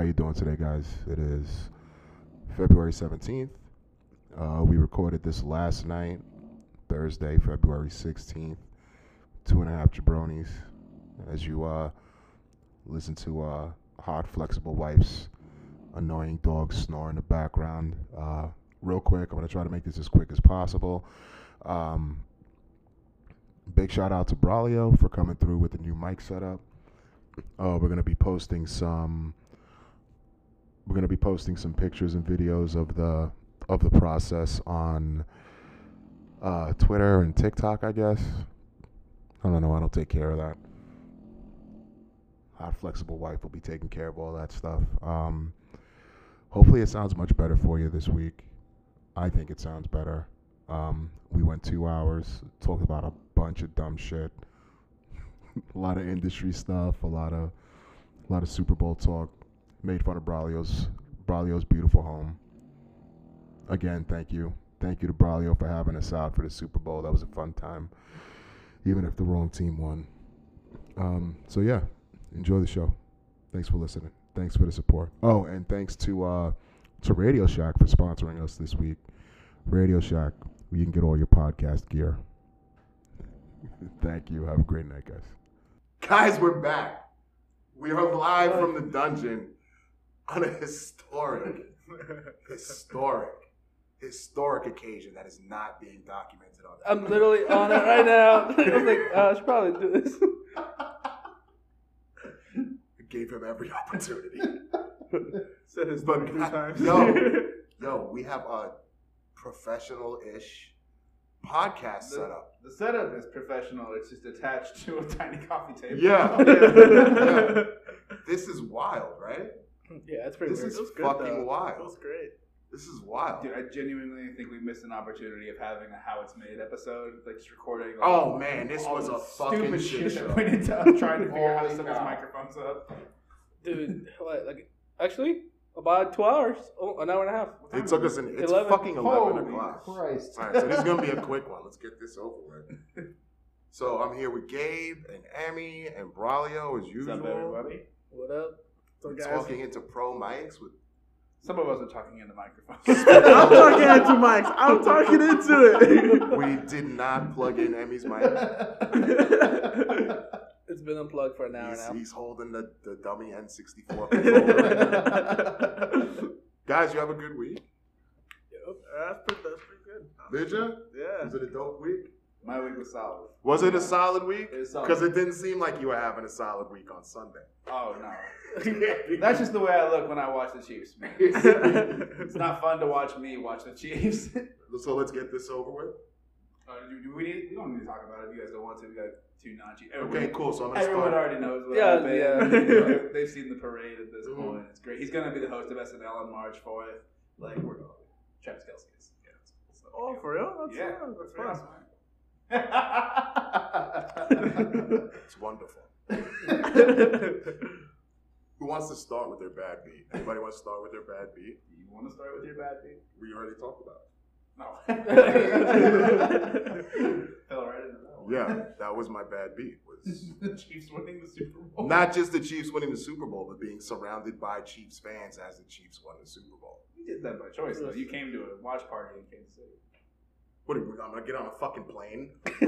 How you doing today, guys? It is February 17th. Uh, we recorded this last night, Thursday, February 16th. Two and a half jabronis. As you uh, listen to uh, hot, flexible wife's annoying dog snore in the background. Uh, real quick, I'm going to try to make this as quick as possible. Um, big shout out to Braulio for coming through with the new mic setup. Uh, we're going to be posting some we're going to be posting some pictures and videos of the of the process on uh, Twitter and TikTok, I guess. I don't know. I don't take care of that. Our flexible wife will be taking care of all that stuff. Um, hopefully, it sounds much better for you this week. I think it sounds better. Um, we went two hours, talked about a bunch of dumb shit, a lot of industry stuff, a lot of a lot of Super Bowl talk. Made fun of Braulio's Braulio's beautiful home. Again, thank you, thank you to Braulio for having us out for the Super Bowl. That was a fun time, even if the wrong team won. Um, so yeah, enjoy the show. Thanks for listening. Thanks for the support. Oh, and thanks to uh, to Radio Shack for sponsoring us this week. Radio Shack, you can get all your podcast gear. Thank you. Have a great night, guys. Guys, we're back. We are live from the dungeon on a historic, historic, historic occasion that is not being documented on. I'm literally on it right now. I was like, uh, I should probably do this. I gave him every opportunity. Said his But name three God- times. No, Yo, we have a professional-ish podcast The- setup. The setup is professional. It's just attached to a tiny coffee table. Yeah. yeah. This is wild, right? Yeah, that's pretty This weird. is It was good, fucking though. wild. It was great. This is wild. Dude, I genuinely think we missed an opportunity of having a How It's Made episode, like just recording. Like, Oh, man, this all was a fucking stupid shit shit show. that went into us trying to figure out how to set these cow. microphones up. Dude, like, like, actually, about two hours. Oh, an hour and a half. It took us an. It's 11. fucking eleven Holy o'clock. Christ! All right, so this is gonna be a quick one. Let's get this over with. So I'm here with Gabe and Emmy and Braulio as What's usual. up, everybody? What up? So, We're guys, talking into pro mics with. Some of us are talking into microphones. I'm talking into mics. I'm talking into it. We did not plug in Emmy's mic. it. it's been unplugged for an hour He's, now. he's holding the, the dummy N64 right. Guys, you have a good week. that's, pretty, that's pretty good. Did you? Yeah. Was it a dope week? My week was solid. Was it a solid week? It solid. Because it didn't seem like you were having a solid week on Sunday. Oh no. That's just the way I look when I watch the Chiefs, man. It's not fun to watch me watch the Chiefs. so let's get this over with. Uh, do, do we need? We don't need to talk about it. If you guys don't want to. We got two non-Chiefs. Okay, cool. So I'm gonna Everyone start. already knows what Yeah, happened. yeah. You know, They've seen the parade at this Mhm. point. It's great. He's gonna be the host of SNL on March fourth. Like we're going. Travis Kelce is. Yeah. So, Oh, for real? That's yeah, fun. that's That's fun. It's wonderful. Who wants to start with their bad beat? Anybody want to start with their bad beat? you want to start with your bad beat? We already talked about No. Fell right into that it. one. Yeah, that was my bad beat. Was the Chiefs winning the Super Bowl. not just the Chiefs winning the Super Bowl, but being surrounded by Chiefs fans as the Chiefs won the Super Bowl. You did that by choice, though. You came to a watch party in Kansas City. What are we, I'm gonna get on a fucking plane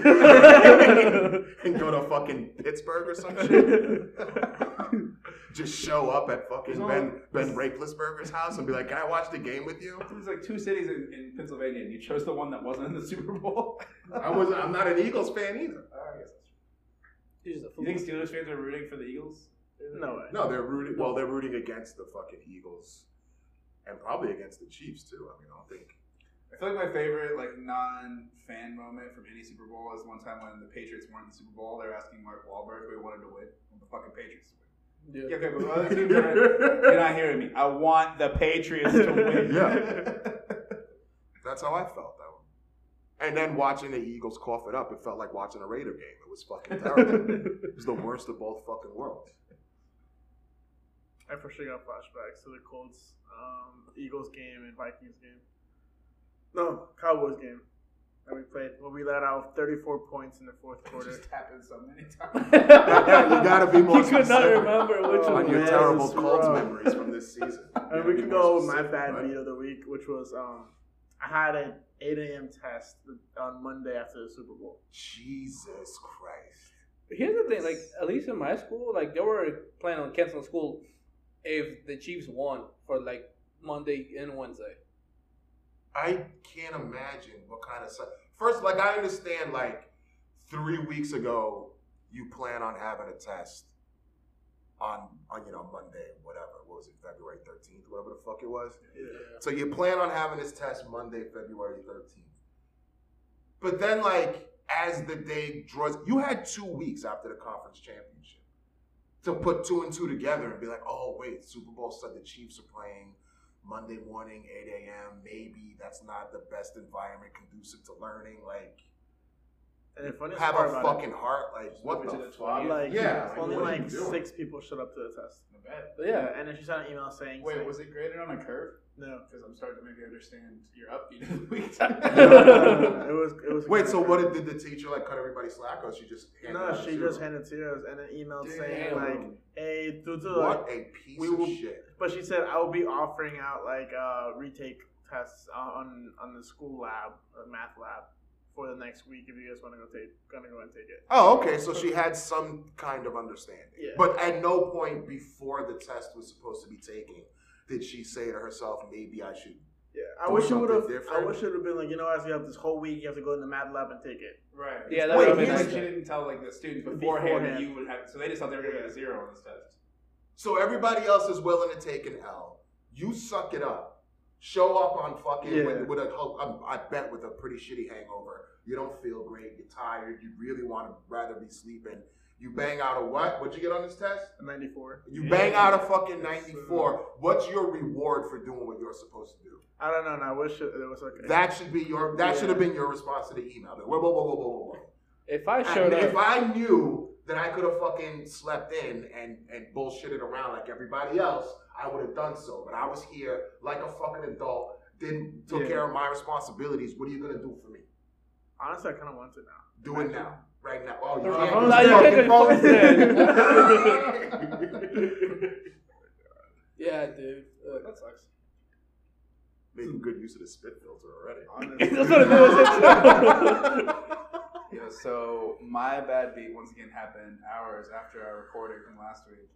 and go to fucking Pittsburgh or some shit. Just show up at fucking There's Ben only- Ben Roethlisberger's house and be like, "Can I watch the game with you?" There's like two cities in, in Pennsylvania, and you chose the one that wasn't in the Super Bowl. I was I'm not an Eagles fan either. Ah, I guess that's He's just a true. You think Steelers fans are rooting for the Eagles? No way. No, they're rooting. Well, they're rooting against the fucking Eagles, and probably against the Chiefs too. I mean, I don't think. I feel like my favorite like non-fan moment from any Super Bowl is one time when the Patriots won the Super Bowl. They're asking Mark Wahlberg who he wanted to win. Well, the fucking Patriots to win. Yeah. Yeah, okay, but other teams are. You're not hearing me. I want the Patriots to win. Yeah. That's how I felt though. And then watching the Eagles cough it up, it felt like watching a Raider game. It was fucking terrible. it was the worst of both fucking worlds. I for sure got flashbacks to the Colts, um, Eagles game and Vikings game. No, Cowboys game that we played. Well, we let out 34 points in the fourth It quarter. just happened so many times. you gotta be more He could not specific remember which Oh, on one. your man, terrible this Colts memories from this I mean, Yeah, we be can go with my specific, bad right? beat of the week, which was um, I had an 8 a.m. test on Monday after the Super Bowl. Jesus Christ. Here's the thing, like at least in my school, like they were planning on canceling school if the Chiefs won for like Monday and Wednesday. I can't imagine what kind of first. Like I understand, like three weeks ago, you plan on having a test on on you know Monday, whatever. What was it, February thirteenth, whatever the fuck it was. Yeah. So you plan on having this test Monday, February thirteenth. But then, like as the day draws, you had two weeks after the conference championship to put two and two together and be like, oh wait, Super Bowl said the Chiefs are playing Monday morning, 8 a.m. Maybe that's not the best environment conducive to learning. Like, And the funniest have part a about fucking heart. Like, what move the to the fuck? Like, Yeah, like, only like you doing? six people showed up to the test. I bet. But yeah, and then she sent an email saying, Wait, saying- was it graded on a curve? no? Because I'm starting to maybe understand your upbeat of the week. it was. It was. Wait, so what did, did the teacher like cut everybody slack, or she just handed No, she just handed to us and an email saying Damn. like, "Hey, due to what like, a piece we of shit. But she said I will be offering out like uh, retake tests on on the school lab, uh, math lab, for the next week if you guys want to go take, gonna go and take it. Oh, okay. So she had some kind of understanding. Yeah. But at no point before the test was supposed to be taken did she say to herself, maybe I should. Yeah, I wish it would have. I wish it would have been like you know, as you have this whole week, you have to go in the math lab and take it. right. Yeah, that Wait, Wait, would've been here's- like nice. she didn't tell like the students beforehand, that Beforehand. you would have. So they just thought they were going to get a zero on this test. So everybody else is willing to take an L. You suck it up. Show up on fucking Yeah. with, with a, um, I bet with a pretty shitty hangover. You don't feel great. You're tired. You really want to rather be sleeping. You bang out a what? What'd you get on this test? A Ninety four. You Yeah. bang out a fucking 94. What's your reward for doing what you're supposed to do? I don't know. And I wish it, it was like That should be your. That Yeah. should have been your response to the email. Whoa, whoa, whoa, whoa, whoa, whoa, whoa. if I And showed if up, I knew that I could have fucking slept in and and bullshitted around like everybody else, I would have done so. But I was here like a fucking adult. Didn't took Yeah. care of my responsibilities. What are you gonna do for me? honestly, I kind of want to now. Do it now, right now. Oh, you uh-huh. can't. you It's can't fucking force frozen. yeah, dude, that sucks. Making good use of the spit filter already. Honestly. That's what it is. Yeah, so my bad beat once again happened hours after our recording from last week.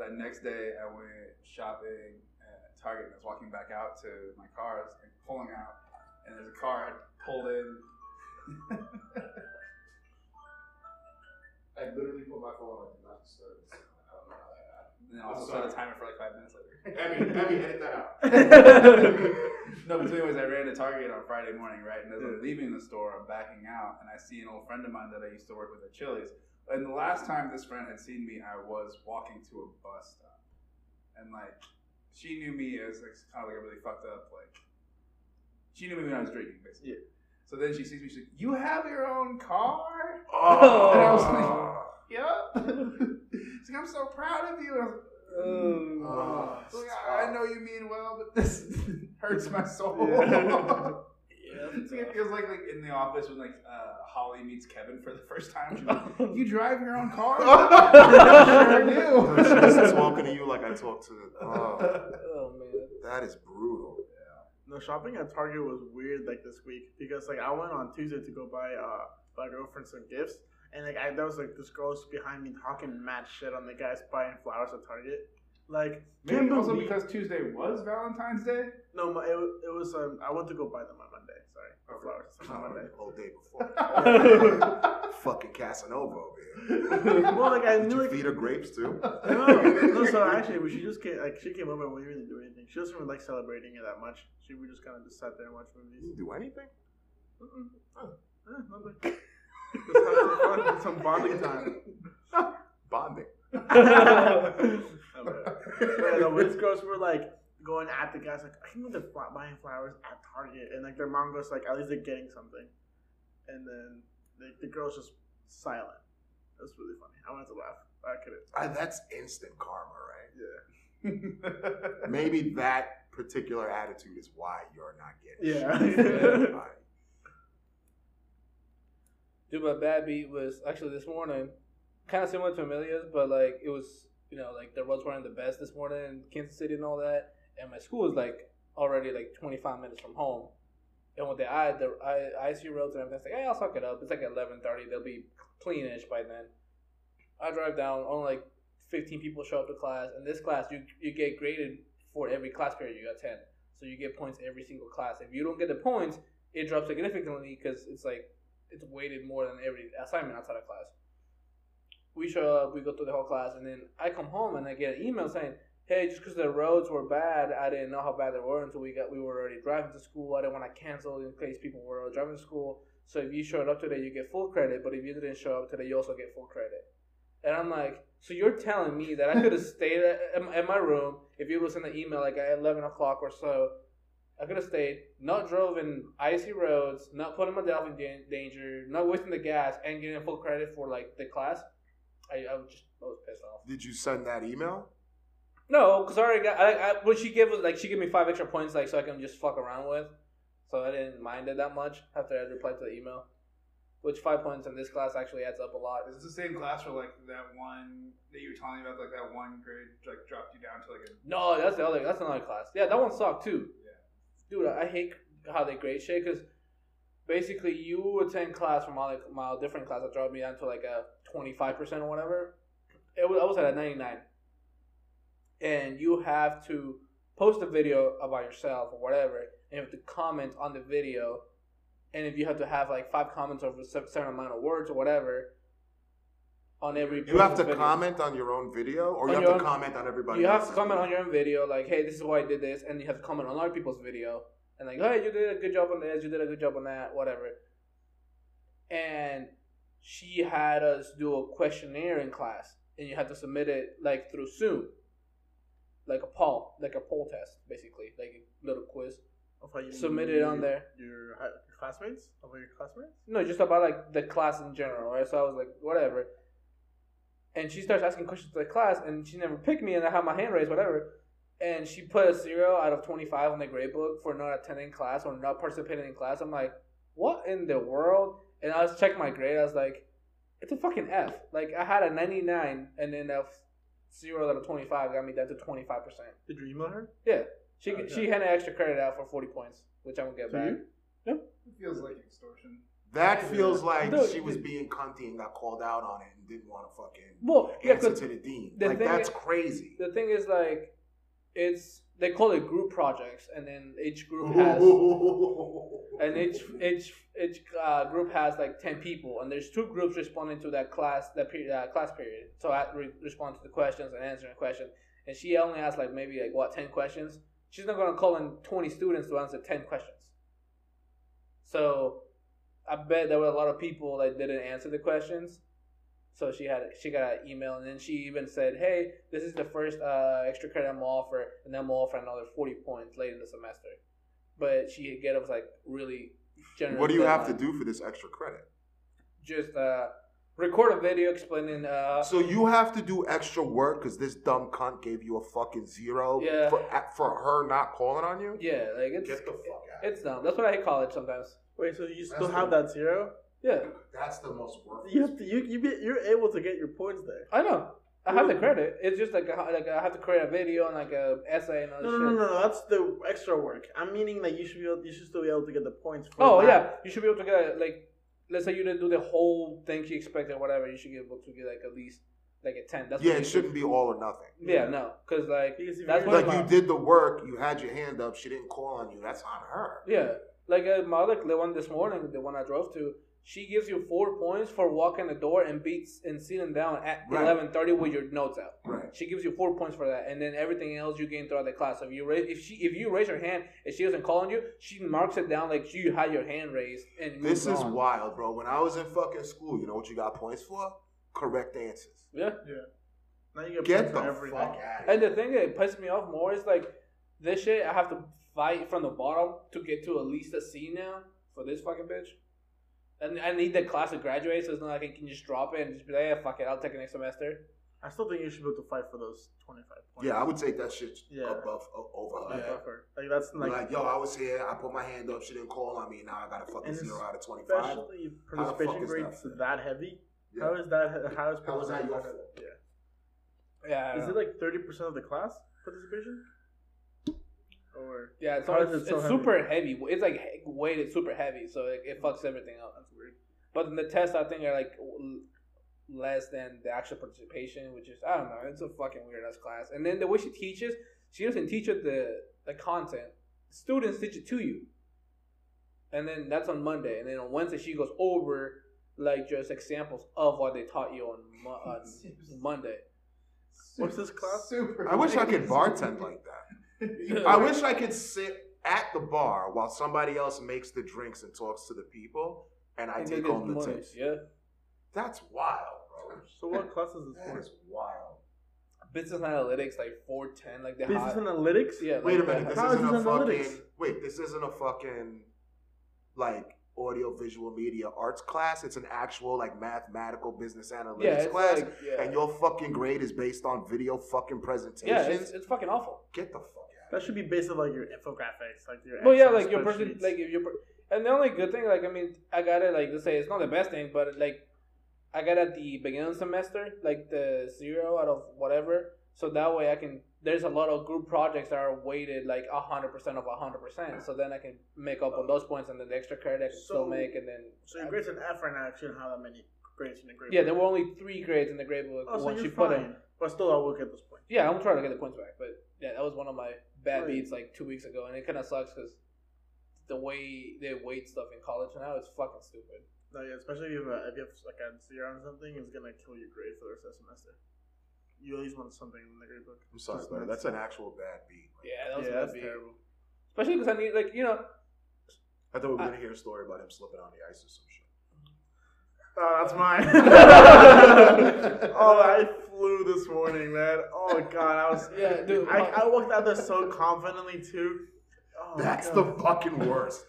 That next day, I went shopping at Target and I was walking back out to my car, like, pulling out, and there's a car had pulled in. I literally put my phone on do not disturb. I don't know how that happened. and then also set a timer for like five minutes later. Emmy, Emmy, edit that out. no, but so anyways, I ran to Target on Friday morning, right? And as I'm leaving the store, I'm backing out, and I see an old friend of mine that I used to work with at Chili's. And the last time this friend had seen me, I was walking to a bus stop, and like she knew me as like kind of like a really fucked up like. She knew me when I was drinking, basically. Yeah. So then she sees me. She's like, "You have your own car?" Oh, And I was like, "Yup." She's like, "I'm so proud of you." And I was like, Um, Oh, like, I I know you mean well, but this hurts my soul. Yeah. It's like it feels like like in the office when like uh, Holly meets Kevin for the first time. She's like, "You drive your own car?" sure do. She's talking to you like I talk to. Oh, oh man. that is brutal. Yeah. No, shopping at Target was weird like this week because like I went on Tuesday to go buy uh my girlfriend some gifts and like I there was like this girl behind me talking mad shit on the guys buying flowers at Target. Like Maybe also because Tuesday was Valentine's Day. no, my, it, was- it was um I went to go buy them on Monday. Sorry, for flowers on Monday. The whole day before. Fucking Casanova over here. well, like I Did knew you like feed her grapes too? no, no. So actually, she just came like she came over and we didn't do anything. She doesn't really like celebrating it that much. She we just kind of just sat there and watched movies. didn't do anything. Mm-mm. Eh, nothing. Just have some fun, some bonding time. Bonding. Okay. But, no, but these girls were like going at the guys like I think they're buying flowers at Target and like their mom goes like at least they're getting something, and then the, the girls just silent. That's really funny. I wanted to laugh. I couldn't. Ah, that's instant karma, right? Yeah. Maybe that particular attitude is why you're not getting Yeah. shit. Right. Dude, my bad beat was actually this morning, kind of similar to Amelia's, but like it was, you know, like the roads weren't the best this morning in Kansas City and all that. And my school is like already like 25 minutes from home. And with the I the I IC roads and everything, it's like, hey, I'll suck it up. It's like 11:30. They'll be cleanish by then. I drive down. Only like 15 people show up to class. In this class, you you get graded for every class period you attend. So you get points every single class. If you don't get the points, it drops significantly because it's like it's weighted more than every assignment outside of class. We show up, we go through the whole class, and then I come home and I get an email saying, "Hey, just because the roads were bad, I didn't know how bad they were until we got we were already driving to school. I didn't want to cancel in case people were already driving to school. So if you showed up today, you get full credit. But if you didn't show up today, you also get full credit." And I'm like, so you're telling me that I could have stayed at, at my room if you was in the email like at 11 o'clock or so. I could have stayed, not drove in icy roads, not putting myself in dan- danger, not wasting the gas, and getting full credit for like the class. I, I was just I was pissed off. Did you send that email? No, because I already got. I, I, what she gave was like she gave me five extra points, like so I can just fuck around with. So I didn't mind it that much after I had replied to the email. Which five points in this class actually adds up a lot. Is this the same class where like that one that you were telling me about, like that one grade like dropped you down to like a No, that's the other. That's another class. Yeah, that one sucked too. Yeah. Dude, I hate how they grade shit because basically you attend class from my my different class that dropped me down to like a twenty five percent or whatever. It was I was at a ninety nine, and you have to post a video about yourself or whatever, and you have to comment on the video, and if you have to have like five comments over a certain amount of words or whatever. On every You have to video. comment on your own video, or you have to own- comment on everybody. You have to comment video? on your own video, like, hey, this is why I did this, and you have to comment on other people's video, and like, hey, you did a good job on this, you did a good job on that, whatever. And she had us do a questionnaire in class, and you had to submit it like through Zoom, like a poll, like a poll test, basically, like a little quiz. Of how you Submit it on there. Your, classmates? Of your classmates? No, just about like the class in general, right? So I was like, whatever. And she starts asking questions to the class, and she never picked me, and I have my hand raised, whatever. And she put a zero out of 25 on the grade book for not attending class or not participating in class. I'm like, what in the world? And I was checking my grade. I was like, it's a fucking F. Like, I had a 99, and then a f- zero out of 25 got me down to 25%. Did you email her? Yeah. She, Okay. she had an extra credit out for 40 points, which I'm going to get To back. you? it feels like extortion. That feels like Dude, she was being cunty and got called out on it and didn't want to fucking Well, yeah, answer 'cause to the dean. the like that's is- crazy. the thing is like it's they call it group projects and then each group has and each each each uh, group has like 10 people and there's two groups responding to that class that period uh, class period. So i re- respond to the questions and answering questions and she only has like maybe like what 10 questions? She's not going to call in 20 students to answer 10 questions. So i bet there were a lot of people that didn't answer the questions so she had she got an email and then she even said, "Hey, this is the first uh, extra credit I'm gonna offer, and then I'm offer another forty points late in the semester." But she get was like really generous. what do you have to do for this extra credit? Just uh, record a video explaining. Uh, So you have to do extra work because this dumb cunt gave you a fucking zero Yeah. for for her not calling on you. yeah, like it's Get the fuck out. it's dumb. That's what I hate college sometimes. Wait, so you still That's have the- that zero? Yeah, That's the most worthless. You have to. You you be, you're able to get your points there. I know. I have the credit. It's just like I- like I have to create a video and like a essay and all No, this no, no, no, no. That's the extra work. I'm meaning that you should be able, you should still be able to get the points. For Oh that. yeah, you should be able to get like, let's say you didn't do the whole thing she expected, or whatever. You should be able to get like at least like a ten. That's yeah, it shouldn't be all or nothing. Yeah, no, because like Because that's Like you did the work, you had your hand up, she didn't call on you. That's on her. yeah, like uh, my other the one this morning, the one I drove to. She gives you four points for walking the door and beats and sitting down at Right. eleven thirty with your notes out. Right. She gives you four points for that, and then everything else you gain throughout the class. So if you raise, if she if you raise your hand and she doesn't call on you, she marks it down like you had your hand raised. And This is on. wild, bro. When I was in fucking school, you know what you got points for? Correct answers. Yeah. Yeah. Now you get, Get points the for everything. fuck out And the thing that pisses me off more is like this shit. I have to fight from the bottom to get to at least a C now for this fucking bitch. And I need the class to graduate, so it's not like I can just drop it and just be like, yeah, fuck it, I'll take it next semester. I still think you should be able to fight for those 25 points. Yeah, I would take that shit Yeah. above o- over Like, her. effort. Like that's Like, like, yo, I was here, I put my hand up, she didn't call on me, now I got a fucking And it's zero out of 25. especially if How the fuck participation grades that? that heavy. Yeah. How is that? How is How is that your participation- fault? Yeah. Yeah. Is don't it like thirty percent of the class participation? Yeah, it's, How it's, so it's heavy? super heavy. It's like he- weighted super heavy, so it, it fucks everything up. That's weird. But in the tests, I think are like less than the actual participation, which is I don't know. It's a fucking weird ass class. And then the way she teaches, she doesn't teach you the the content. Students teach it to you. And then that's on Monday, and then on Wednesday she goes over like just examples of what they taught you on, Mo- on Monday. What's this class? Super. I wish I could bartend like that. I wish I could sit at the bar while somebody else makes the drinks and talks to the people, and I And take get home the money. tips. Yeah, That's wild, bro. So what class is this That for? is wild. business analytics like four ten, like the Business high. analytics. Yeah, like Wait a minute. This How is isn't a this analytics? fucking. Wait, this isn't a fucking like audio visual media arts class. It's an actual like mathematical business analytics yeah, class. like yeah. And your fucking grade is based on video fucking presentations. yeah, it's, it's fucking awful. Get the fuck out. That should be based on like your infographics, like your. Well, yeah, like your person, like if your, and the only good thing, like I mean, I got it. Like let's say it's not the best thing, but like I got at the beginning of the semester, like the zero out of whatever. So that way I can. There's a lot of group projects that are weighted like hundred percent of hundred percent. So then I can make up on those points, and then the extra credit I can still make, and then. So your grades an F right now. Shouldn't have that many grades in the grade. yeah, book. there were only three grades in the grade book Oh, so once you put fine. in. But still, I will get those points. Yeah, I'm trying to get the points back, but yeah, that was one of my bad Right. beats like two weeks ago, and it kind of sucks because the way they weight stuff in college now is fucking stupid. No, yeah, especially if you have, a, if you have like a zero on something, it's gonna kill your grade for the rest of the semester. You at least want something in the grade book. I'm sorry, Just but that's an actual bad beat. Yeah, that was yeah, a bad that's beat. terrible. Especially because I need like you know I thought we were I- gonna hear a story about him slipping on the ice or some shit. Oh, that's mine. oh, I flew this morning, man. Oh god, I was. Yeah, dude. I, I walked out there so confidently too. Oh, That's God. the fucking worst.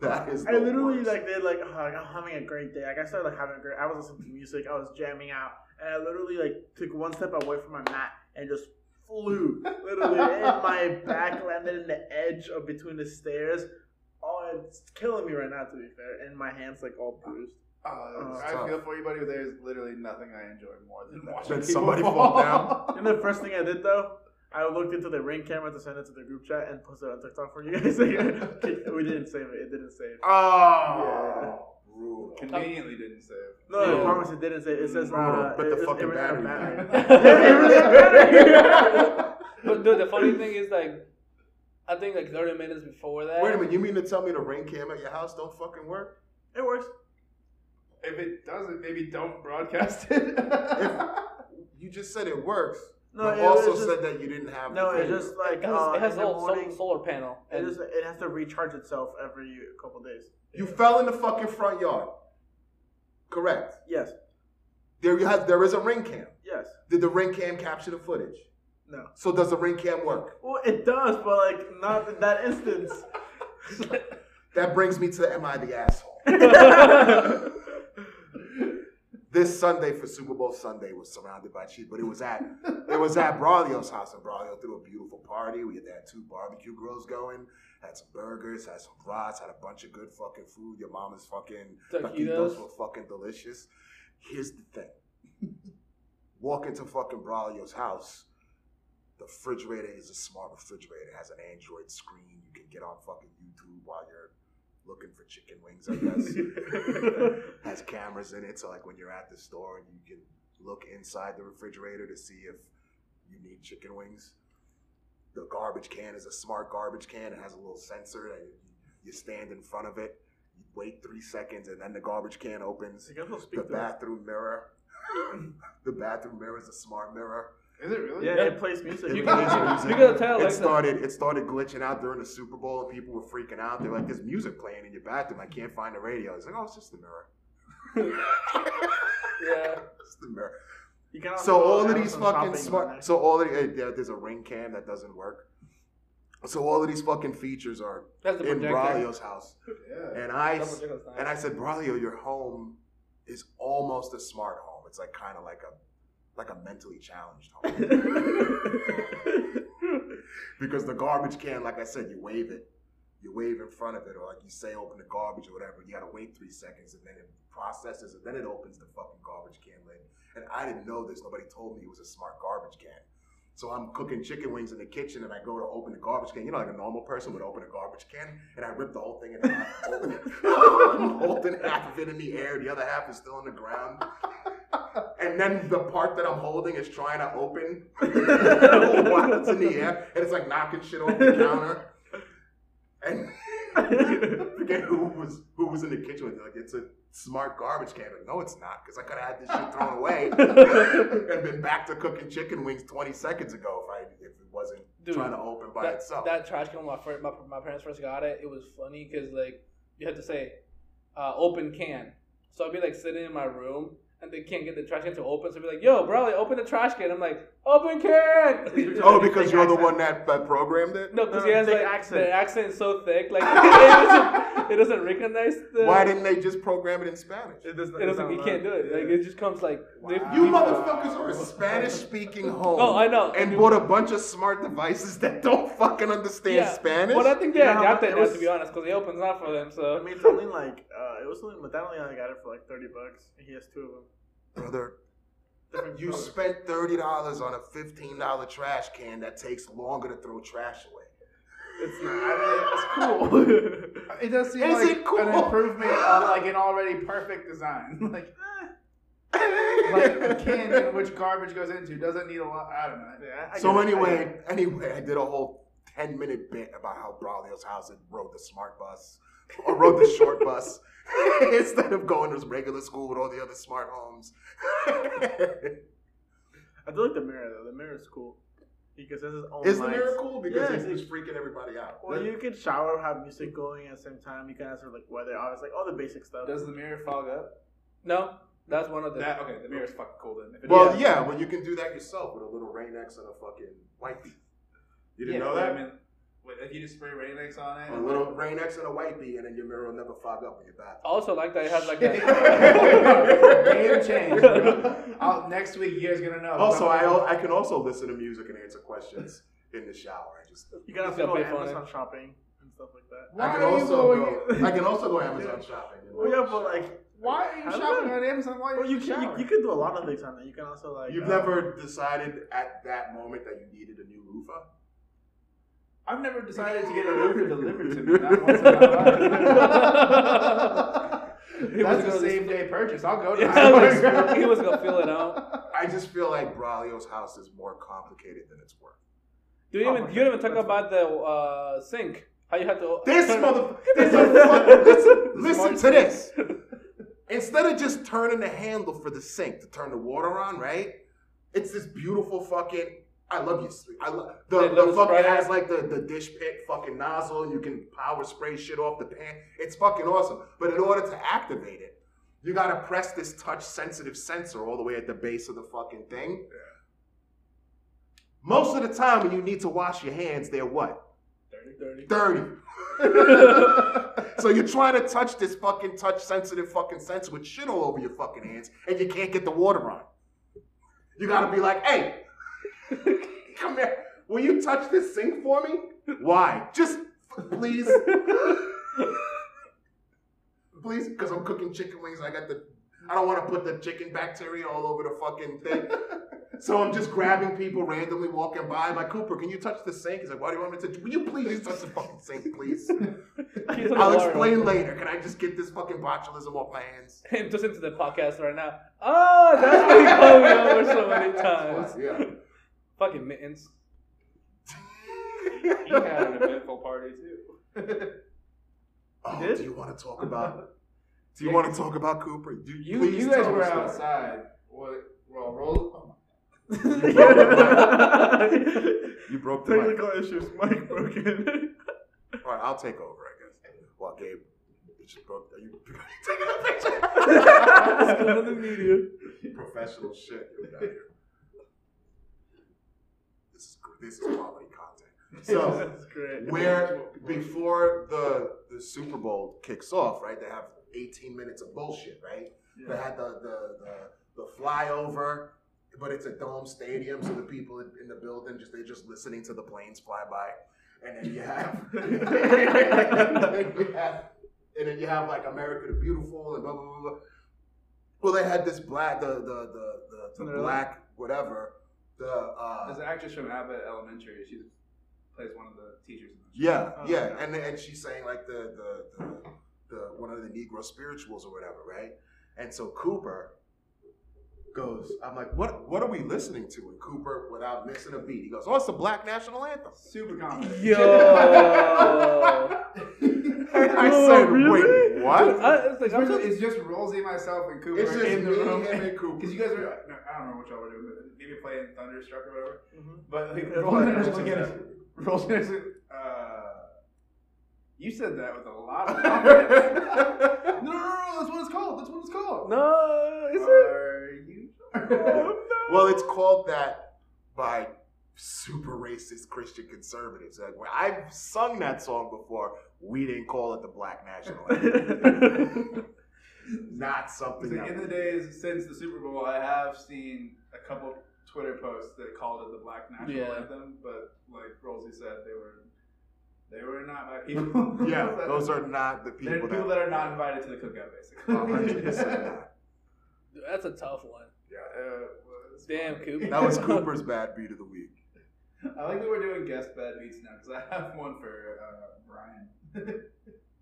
That is. I literally worst. like they're like oh, like, I'm having a great day. Like I started like having a great. I was listening to music. I was jamming out, and I literally like took one step away from my mat and just flew. Literally, and my back landed in the edge of between the stairs. Oh, it's killing me right now. To be fair, and my hands like all bruised. Uh, Oh, I tough. feel for you, buddy. There's literally nothing I enjoy more than watching Then people somebody fall down. And the first thing I did though, I looked into the ring camera to send it to the group chat and posted it on TikTok for you guys. we didn't save it. It didn't save. Oh, brutal. Conveniently didn't save. No, I Yeah. promise it didn't say. It says Brutal, uh, but it, the it- fucking it ran out of battery battery. died. Yeah, it ran out of battery. but dude, the funny thing is like I think like 30 minutes before that. Wait a minute, you mean to tell me the ring cam at your house don't fucking work? It works. If it doesn't, maybe don't broadcast it. You just said it works. No, but it also just- said that you didn't have. No, it's just like It has, uh, it has a the whole morning. solar panel. It, just, it has to recharge itself every couple days. you fell in the fucking front yard. Correct. Yes. There you have there is a ring cam. Yes. Did the ring cam capture the footage? No. So does the ring cam work? Well, it does, but like not in that instance. That brings me to Am I the Asshole? this Sunday for Super Bowl Sunday was surrounded by cheese, but it was at it was at Braulio's house, and Braulio threw a beautiful party. We had had two barbecue grills going, had some burgers, had some brats, had a bunch of good fucking food. Your mama's fucking Taquitos. taquitos were fucking delicious. Here's the thing: walk into fucking Braulio's house. The refrigerator is a smart refrigerator. It has an Android screen. You can get on fucking YouTube while you're looking for chicken wings, I guess. has cameras in it, so like when you're at the store, and you can look inside the refrigerator to see if you need chicken wings. The garbage can is a smart garbage can. It has a little sensor that you, you stand in front of it. You wait three seconds, and then the garbage can opens. You guys will The bathroom mirror. the bathroom mirror is a smart mirror. Is it really? Yeah, Yeah. it plays music. It You plays can- music. you gotta tell, It like, the- started. It started glitching out during the Super Bowl, and people were freaking out. They're like, "There's music playing in your bathroom. I can't find the radio." It's like, "Oh, it's just the mirror." yeah. It's the mirror. You So go all of these fucking smart. So all of the, uh, there's a ring cam that doesn't work. So all of these fucking features are in projector. Braulio's house, Yeah. and I That projector's nice. and I said, Braulio, your home is almost a smart home. It's like kind of like a like a mentally challenged home because the garbage can, like I said, you wave it, you wave in front of it, or like you say, open the garbage or whatever. You gotta wait three seconds, and then it processes it, then it opens the fucking garbage can lid. And I didn't know this. Nobody told me it was a smart garbage can. So I'm cooking chicken wings in the kitchen, and I go to open the garbage can. You know, like a normal person would open a garbage can, and I rip the whole thing in half. Open it. I'm holding half of it in the air, the other half is still on the ground. And then the part that I'm holding is trying to open while it's in the air, and it's like knocking shit off the counter. And I forget who was who was in the kitchen with it. Like it's a smart garbage can. Like, no, it's not, because I could have had this shit thrown away and been back to cooking chicken wings 20 seconds ago if I if it wasn't Dude, trying to open by that, itself. that trash can when my, fir- my my parents first got it, it was funny because like you had to say uh, open can. So I'd be like sitting in my room and they can't get the trash can to open. So I'd be like, "Yo, bro, like, open the trash can." I'm like, "Open can." oh, because you're the one that, that programmed it. no, because No, he has like accent. the accent is so thick, like it doesn't, it doesn't recognize the. Why didn't they just program it in Spanish? It doesn't. it doesn't? You can't do it. Like it just comes like. they- You motherfuckers are a Spanish-speaking home. Oh, I know. And bought a bunch of smart devices that don't fucking understand Yeah, Spanish. But I think they You know how adapted much that it to be honest, because it opens up for them. So I So mean, something like uh, it was something, but that only I got it for like thirty bucks. and He has two of them. Brother, you spent thirty dollars on a fifteen dollar trash can that takes longer to throw trash away. It's not. I mean, it's cool. It does seem Is like it cool? an improvement on like an already perfect design. like, eh. like a can in which garbage goes into doesn't need a lot. I don't know. Yeah, I so get it, I anyway, anyway, I did a whole ten minute bit about how Braulio's house had rode the smart bus or rode the short bus instead of going to regular school with all the other smart homes. I do like the mirror though. The mirror is cool because it has its own. Is the mirror cool? Because Yeah, it's, it's- it's freaking everybody out. Well, you can shower, have music going at the same time. You can answer like weather, obviously, like all the basic stuff. Does the mirror fog up? no, that's one of the. That okay. The mirror's fucking cool then. If it well, is- yeah, well, you can do that yourself with a little Rain-X and a fucking wipey. You didn't Yeah, know that? I mean, wait, if you just spray Rain-X on it, a little Rain-X and a wipey, and then your mirror will never fog up when you're back. I also like that it has like that. Game change. bro. I'll, next week, you guys gonna know. Also, I I can also listen to music and answer questions in the shower. I just You can also It's go got pay for Amazon it. shopping and stuff like that. Why I can are you also going- go, I can also go Amazon shopping. you know? Well, yeah, but like, Why are you I shopping know. on Amazon while you're well, you in the can you, you can do a lot of things on it. You can also like. You've uh, never decided at that moment that you needed a new loofah? I've never decided to get a loofah delivered to me. Not once in my life. He was That's a same day purchase. I'll go to Yeah, he was gonna fill it out. I just feel like Braulio's house is more complicated than it's worth. Do you Oh, even okay. you didn't even talk about the uh, sink? How you had to This turn- mother, this is listen, listen to this. Instead of just turning the handle for the sink to turn the water on, right? It's this beautiful fucking. I love you. sweet- I love the, the fucking has like the, the dish pit fucking nozzle. You can power spray shit off the pan. It's fucking awesome. But in order to activate it, you gotta press this touch sensitive sensor all the way at the base of the fucking thing. Most of the time, when you need to wash your hands, they're what? Dirty. Dirty. so you're trying to touch this fucking touch sensitive fucking sensor with shit all over your fucking hands, and you can't get the water on. You gotta be like, hey, come here. Will you touch this sink for me? Why? Just please. please, because I'm cooking chicken wings. I got the. I don't want to put the chicken bacteria all over the fucking thing. So I'm just grabbing people randomly walking by. I'm like, Cooper, can you touch the sink? He's like, why do you want me to? Will you please touch the fucking sink, please? I'll explain later. Can I just get this fucking botulism off my hands? And just into the podcast right now. Oh, that's what he called me over so many times. Yeah. Fucking mittens. He had an eventful party too. Oh, did? do you want to talk about? Do you want to talk about Cooper? Do You, you guys were outside. What? Well, roll. Oh You broke the mic. Technical issues. Mic broken. All right, I'll take over, I guess. Well, Gabe, you just broke. Are you taking a Let's go to the media. Professional shit you got here. This is quality content. So. Where before the the Super Bowl kicks off, right? They have 18 minutes of bullshit, right? They had the the the, the flyover, but it's a dome stadium, so the people in the building just they're just listening to the planes fly by, and then you have, and then you have, and then you have like America the Beautiful and blah blah blah. blah. Well, they had this black the the the the, the black whatever The uh, There's an actress from Abbott Elementary. She plays one of the teachers. In the show. Yeah, Oh, yeah, okay. and and she's saying like the, the the the one of the Negro spirituals or whatever, right? And so Cooper goes, I'm like, what what are we listening to? And Cooper, without missing a beat, he goes, Oh, it's the Black National Anthem. Super confident. Yo. And I Oh, said, really? wait, what? I, it's like, It's just, just, it's just Rosie, myself, and Cooper It's just in the me, room. him, and Cooper. Because you guys were, no, I don't know what y'all were doing, but maybe playing Thunderstruck or whatever. Mhm. But like, Yeah, Rosie it's was like- looking at us. Rosie was uh, you said that with a lot of confidence. no, no, no, no, that's what it's called. That's what it's called. no, is it? Are you well, it's called that by super racist Christian conservatives. Like, when I've sung that song before, we didn't call it the Black National Anthem. Not something Like, in the days since the Super Bowl, I have seen a couple Twitter posts that called it the Black National Yeah. Anthem, but like Rosie said, they were they were not my people. Yeah, those are not the people. They're people people that. that are not invited to the cookout, basically. Hundred percent not. Dude, that's a tough one. Yeah, uh, was- Damn, Coop. That was Cooper's bad beat of the week. I like that we're doing guest bad beats now because I have one for uh, Brian.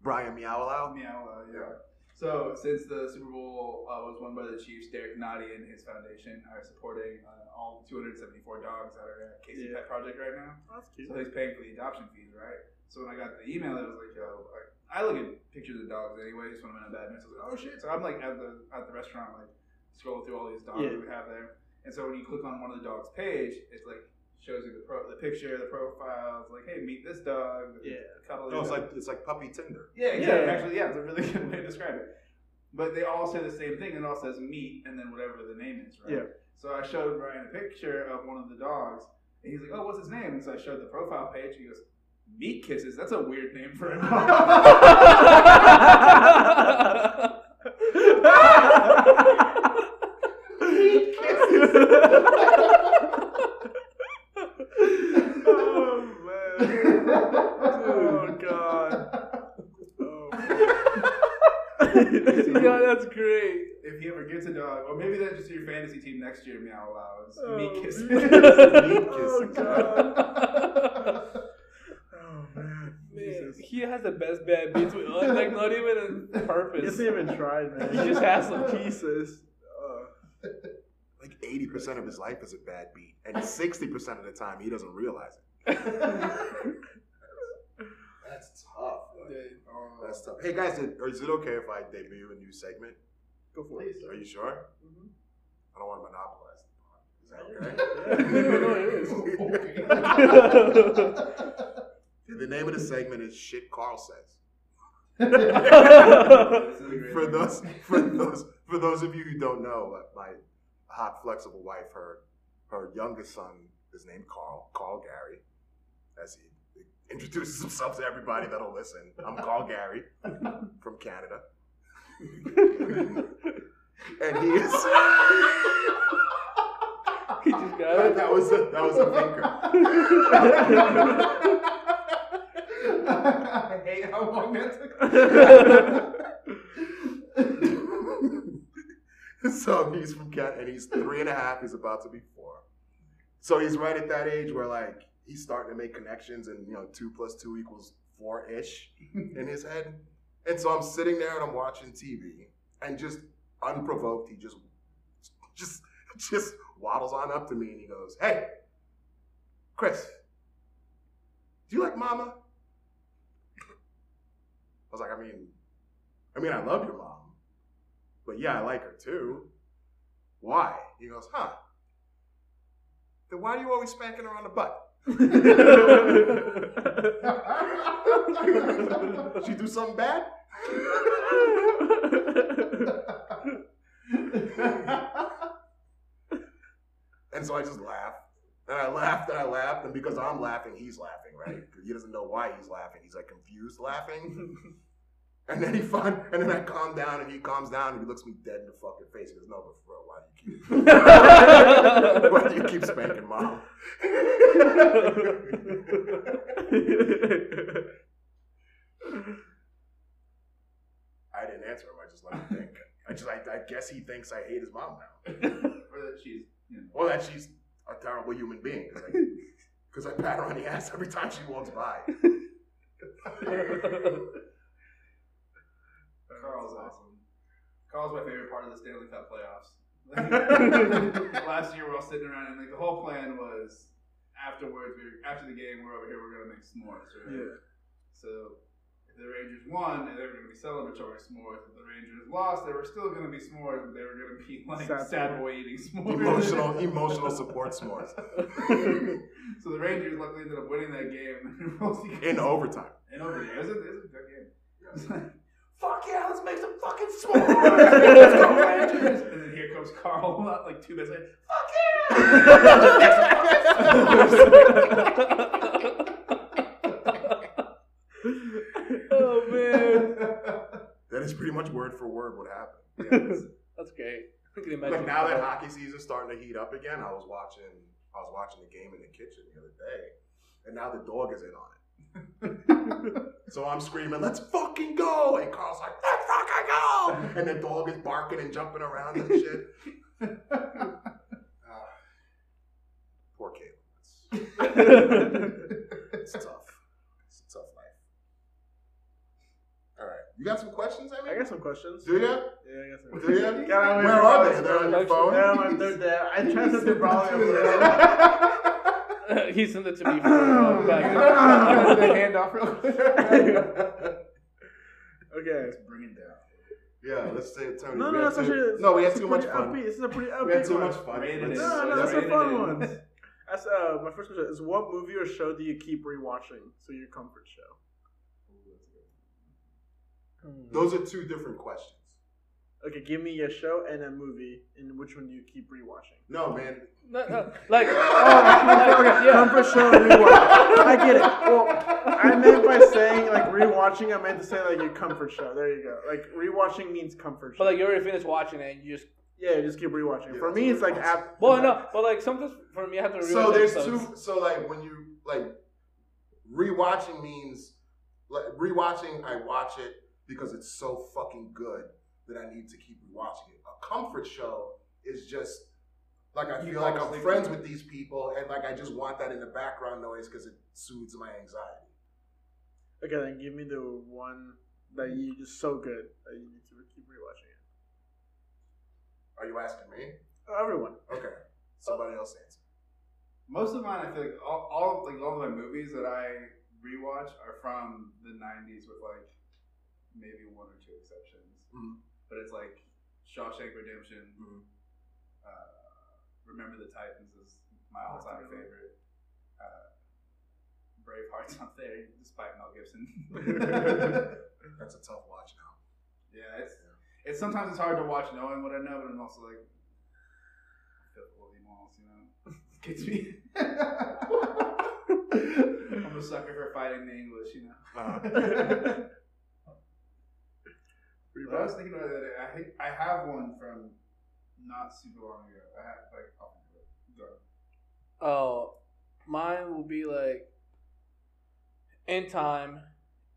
Brian Meow Meow, uh, yeah. So since the Super Bowl uh, was won by the Chiefs, Derrick Nnadi and his foundation are supporting uh, all 274 dogs that are at KC Yeah. Pet Project right now. That's cute. So he's paying for the adoption fees, right? So when I got the email, it was like, yo, like, I look at pictures of dogs anyways when I'm in a bad mood. So I was like, oh shit. So I'm like at the at the restaurant, like scrolling through all these dogs Yeah. that we have there. And so when you click on one of the dogs' page, it's like shows you the pro, the picture, the profile. It's like, hey, meet this dog. Yeah. Cuddle No, it's dog. like it's like puppy Tinder. Yeah, exactly. Yeah. Actually, yeah, it's a really good way to describe it. But they all say the same thing. And it all says meet, and then whatever the name is, right? Yeah. So I showed Ryan a picture of one of the dogs, and he's like, "Oh, what's his name?" And so I showed the profile page. He goes, "Meat kisses." That's a weird name for a dog. oh man. Oh god. Oh. yeah, that's great. if he ever gets a dog, or maybe that's just your fantasy team next year. Meow loud. It's Oh, meat kisses. Meat oh kisses. god. Oh man. Man, he has the best bad beats with like not even on purpose. He purpose. hasn't even tried, man. He just has some pieces. Uh, Like eighty percent of his life is a bad beat, and sixty percent of the time he doesn't realize it. That's tough. Oh, That's tough. Hey guys, is is it okay if I debut a new segment? go for it. Are you sure? Mhm. I don't want to monopolize the pod. Is that No, no, okay? the name of the segment is "Shit Carl Says." This is a great for those for those for those of you who don't know, my hot flexible wife, her her youngest son is named Carl, Carl Gary, as he introduces himself to everybody that'll listen. I'm Carl Gary from Canada, and he is. he just got it. that was a that was a thinker. I hate how long that took. so he's from Canada, and he's three and a half. He's about to be four. So he's right at that age where like he's starting to make connections, and you know, two plus two equals four ish in his head. And so I'm sitting there and I'm watching TV, and just unprovoked, he just just just waddles on up to me and he goes, "Hey, Chris, do you like Mama?" I was like, "I mean, I mean, I love your mom, but yeah, I like her too. Why?" He goes, "Huh? Then why do you always spanking her on the butt?" she do something bad? And so I just laughed. And I laughed and I laughed. And because I'm laughing, he's laughing, right? Because he doesn't know why he's laughing. He's like confused laughing. and then he find, and then I calm down and he calms down and he looks me dead in the fucking face. He goes, No, but bro, why do you keep why do you keep spanking mom? I didn't answer him. I just let him think. I just, I, I guess he thinks I hate his mom now. or that she's, you know. Or that she's a terrible human being because I, I, pat her on the ass every time she walks by. Carl's awesome. Carl's my favorite part of the Stanley Cup playoffs. Last year we were all sitting around and like the whole plan was afterwards we were, after the game we're over here we're gonna make s'mores, right? Yeah. So if the Rangers won, and they were gonna be celebratory s'mores. If the Rangers lost, they were still gonna be s'mores, but they were gonna be like Sad sad, boy. boy eating s'mores. Emotional, emotional support s'mores so the Rangers luckily ended up winning that game in overtime. in overtime. It was a, it was a good game. It's like, Fuck yeah, let's make some fucking s'mores! Let's go Rangers! And then here comes Carl, like two minutes later. oh man, is pretty much word for word what happened. that's great. I can imagine. But now that hockey season's starting to heat up again, I was watching I was watching the game in the kitchen the other day, and now the dog is in on it. so I'm screaming, "Let's fucking go!" And Carl's like, "Let's fucking go!" And the dog is barking and jumping around and shit. Ah, poor Caitlin. It's, it's tough. It's a tough life. All right, you got some questions? I I got some questions. Do you? Yeah, I got some. Do you? Got on Where my are phone. they? They're on your phone. They're on my- they're there. I tried to do Brawley. he sent it to me for back. the handoff real quick. Okay. Bring it down. Yeah, let's say it, Tony. No, no, that's actually no, we had too much pretty fun. Upbeat. This is a pretty upbeat We had too one. much fun. Rated it. No, no, Let's that's a fun in. one. That's uh, my first question is what movie or show do you keep rewatching? So your comfort show. Hmm. Those are two different questions. Okay, give me a show and a movie, and which one do you keep rewatching? No, man. No, no, like, Oh, like, yeah. comfort show and rewatch. I get it. Well, I meant by saying like rewatching, I meant to say like your comfort show. There you go. Like rewatching means comfort show. But like you already finished watching it, and you just yeah, just keep rewatching. Yeah, For me, it's like it was. app. well, no, but like sometimes for me, I have to. So rewatch there's episodes. two. So like when you like rewatching means like rewatching. I watch it because it's so fucking good that I need to keep rewatching it. A comfort show is just like I You feel fall like I'm friends with these people, and like I just want that in the background noise because it soothes my anxiety. Okay, then give me the one that you just so good that you need to keep rewatching it. Are you asking me? Oh, everyone. Okay, somebody else answer. Most of mine, I feel like all, all like all of my movies that I rewatch are from the '90s, with like maybe one or two exceptions. Mhm. But it's like Shawshank Redemption, Mhm. uh, Remember the Titans is my all-time That's a good one. favorite. Uh, Braveheart's up there, despite Mel Gibson. That's a tough watch now. yeah, it's it's sometimes it's hard to watch knowing what I know, but I'm also like, I feel Malls, you know, gets me. I'm a sucker for fighting the English, you know. Uh-huh. But I was thinking about that. I think I have one from not super long ago. I have like I'll it. Go. Oh, mine will be like In Time,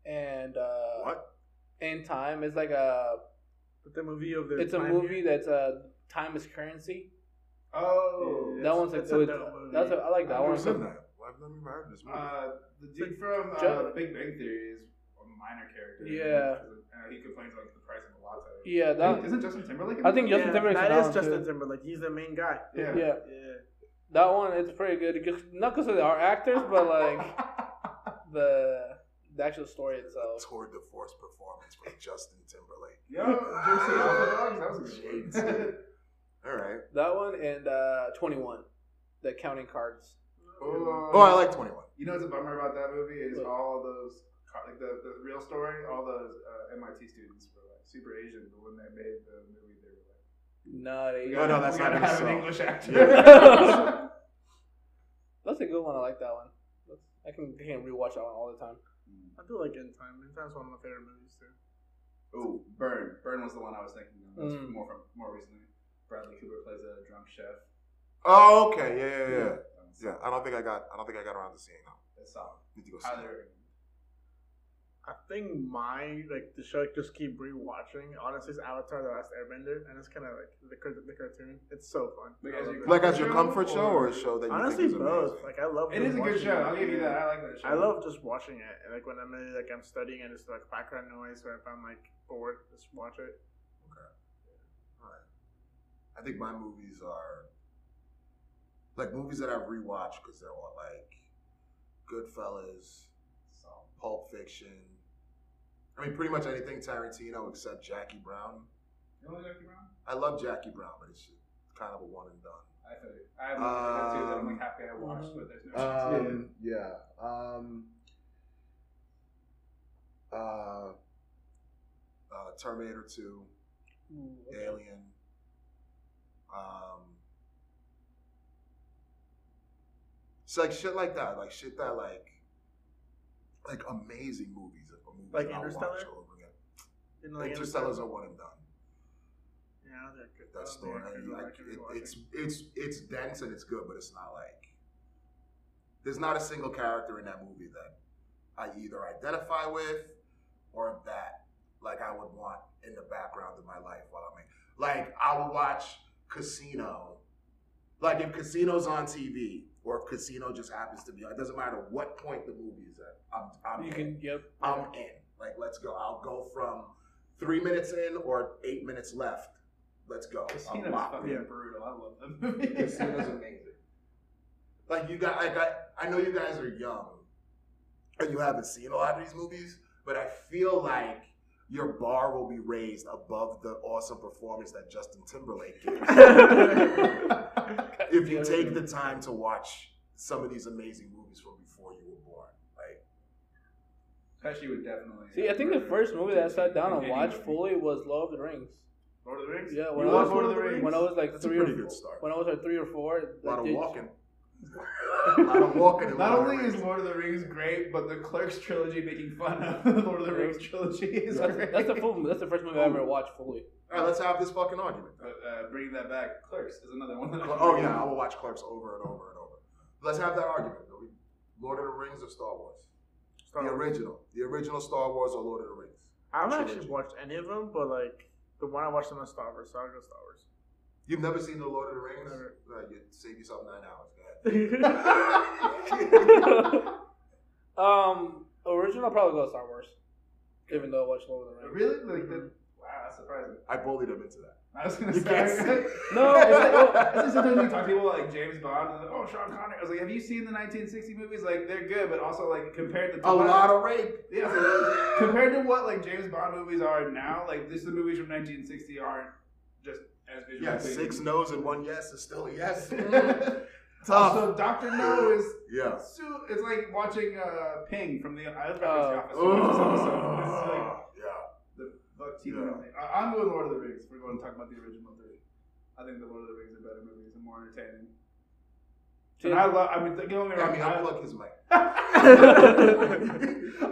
and uh, What? In Time is like a. But the movie of the It's a movie period? that's a time is currency. Oh, Yeah. That one's like it's a it was- dope that's a, I like that I've one. never seen that. I've never heard this movie. uh, the dude from uh, Big Bang Theory is a minor character. Yeah. He complains about the price of a latte. Yeah, that isn't Justin Timberlake. in I think? Justin yeah, Timberlake's in That that is Justin too. Timberlake. He's the main guy. Yeah. yeah Yeah. that one it's pretty good. Not because they are actors, but like the the actual story itself. Tour de force performance from Justin Timberlake. Yo, Juicy Alpha Dogs. That was a good. All right. That one and uh, Twenty One, the counting cards. Oh, Oh, I like 21. You know what's a bummer about that movie is What? all those car- like the, the real story. All those uh, MIT students were like super Asian, but when they made the movie, they were like, Not we a. No, no, that's we gotta not have an. English actor. That's a good one. I like that one. I can I can rewatch that one all the time. I do like In Time. In Time's one of my favorite movies too. Ooh, Burn. Burn was the one I was thinking of. That's Mm. more from more recently. Bradley Cooper plays a drunk chef. Oh, okay. Yeah, yeah, yeah. That's- Yeah, I don't think I got. I don't think I got around to seeing that. It's solid. Need to go see. Highly that. recommend. I I think my like the show I just keep rewatching. Honestly, is Avatar: The Last Airbender, and it's kind of like the, car- the cartoon. It's so fun. Like, as you- Like as your Show comfort show or or- a show that you honestly, think is both. amazing? Like I love. It just a good show. it. I'll give you that. I like that show. I love just watching it, and like when I'm really, like I'm studying and it's like background noise, or if I'm like bored, just watch it. Okay. Alright. I think my movies are like movies that I've rewatched because they're all like Goodfellas, Pulp Fiction. I mean, pretty much anything Tarantino except Jackie Brown. You know Jackie Brown? I love Jackie Brown, but it's kind of a one and done. I feel you. I have movies like that too that I'm like Um, happy I watched, but there's no chance. Um, yeah. Um, uh, uh, Terminator 2, Alien. Um, it's like shit like that, like shit that like, like amazing movies, like, movies Like that I'll watch Interstellar? over again. You know, like, Interstellar's a one and done. Yeah, they're good. That story, like, it, it's it's it's dense and it's good, but it's not like there's not a single character in that movie that I either identify with or that like I would want in the background of my life while I'm in. Like I would watch Casino. Like if Casino's on TV or if Casino just happens to be on, it doesn't matter what point the movie is at. I'm I'm You in. can. Yep. I'm in. Like, let's go. I'll go from three minutes in or eight minutes left. Let's go. Casino's I'm locked fucking in. brutal. I love that movie. Casino's amazing. Like you got, like I, I know you guys are young, and you haven't seen a lot of these movies, but I feel like your bar will be raised above the awesome performance that Justin Timberlake gives if you take the time to watch some of these amazing movies from before you were born. Like, Pesci would definitely. See, I think the first movie that I sat down and watched fully was Lord of the Rings. Lord of the Rings. Yeah, you when I was- Lord of the Rings. When I was like That's three or pretty four, good start. when I was like three or four, a lot of did- walking. A lot of walking. in Not Lord of the only is Lord of the Rings great, but the Clerks trilogy making fun of the Lord of the Rings trilogy is That's, great. that's the full. That's the first movie I ever watched fully. All right, let's have this fucking argument. But uh, bringing that back, Clerks is another one. That I Cl- should Oh bring yeah, I will watch Clerks over and over and over. Let's have that argument. Are we Lord of the Rings or Star Wars? Star the Wars. original, the original Star Wars or Lord of the Rings? I haven't actually watched any of them, but like the one I watched them on Star Wars, so I'll go Star Wars. You've never seen the Lord of the Rings? Never. Uh, you save yourself nine hours. Go ahead. um, original probably go Star Wars, even though I watched Lord of the Rings. Really? Like the, wow, that's surprising. I bullied him into that. I was gonna You say. can't say- No, it's it's like, like- oh, it's like sometimes we talk to people like James Bond. And like, oh, Sean Connery. I was like, have you seen the 1960 movies? Like, they're good, but also like compared to A what- lot of rape. Yeah, so, compared to what like James Bond movies are now, like this the movies from 1960 aren't just as visually. Yeah, pleasing. six no's and one yes is still a yes. Tough. Also, Doctor No is Yeah. so it's like watching uh, Ping from the I was referencing Uh, The Office. We watched this episode. It's like Oh, yeah. the fuck TV. Yeah. I- I'm going Lord of the Rings. We're going to talk about the original three. I think the Lord of the Rings are better movies and more entertaining. See, And I love. I mean, don't get me Yeah, I mean, I, unplug his mic.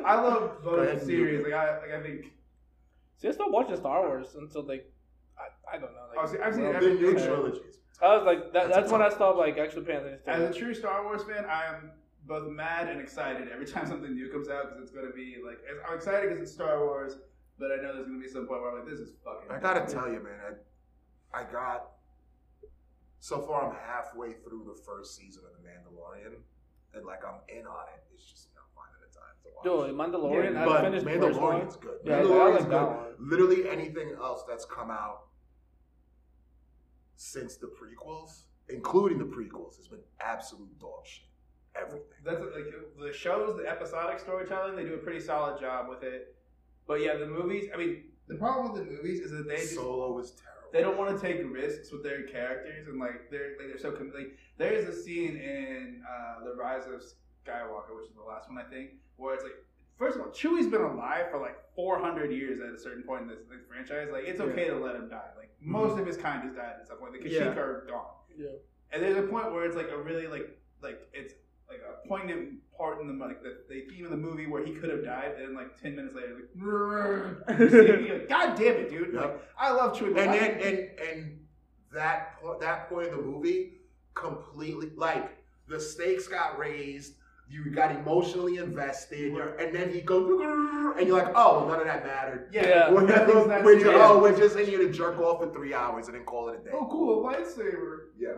I love Go ahead both and series. Like I, like I think. see, I still watching Star Wars until like, I, I don't know. Like, Oh, see, I've seen well, every- The new Okay. trilogies. I was like, that, That's that's when I stopped like actually paying attention. As a true Star Wars fan, I am both mad and excited every time something new comes out because it's going to be like I'm excited because it's Star Wars, but I know there's going to be some point where I'm like, this is fucking. I gotta tell you, man, I, I got so far. I'm halfway through the first season of The Mandalorian, and like I'm in on it. It's just you know finding the time to watch. Dude, Mandalorian. Yeah, I but finished the first one. Mandalorian's good. Yeah, I Mandalorian's like that good. one. Literally anything else that's come out since the prequels, including the prequels, has been absolute dog shit. Everything. That's like the shows, the episodic storytelling. They do a pretty solid job with it. But yeah, the movies. I mean, the problem with the movies is that they just Solo was terrible. they don't want to take risks with their characters and like they're like they're so com- like there's a scene in uh, the Rise of Skywalker, which is the last one I think, where it's like first of all, Chewie's been alive for like 400 years at a certain point in this, this franchise. Like it's okay to let him die. Like most of his kind has died at some point. The Kashyyyk Yeah. are gone, Yeah. and there's a point where it's like a really like like it's like a poignant part in the like the, the theme of the movie where he could have died, and then like 10 minutes later, like, like, God damn it, dude! Yep. Like I love Chewie, and then and and that po- that point of the movie completely like the stakes got raised You got emotionally invested, you're, and then he goes, and you're like, oh, well, none of that mattered. Yeah. We're, nothing's we're just, oh, we're just in here to jerk off for three hours and then call it a day. Oh, cool, a lightsaber. Yeah.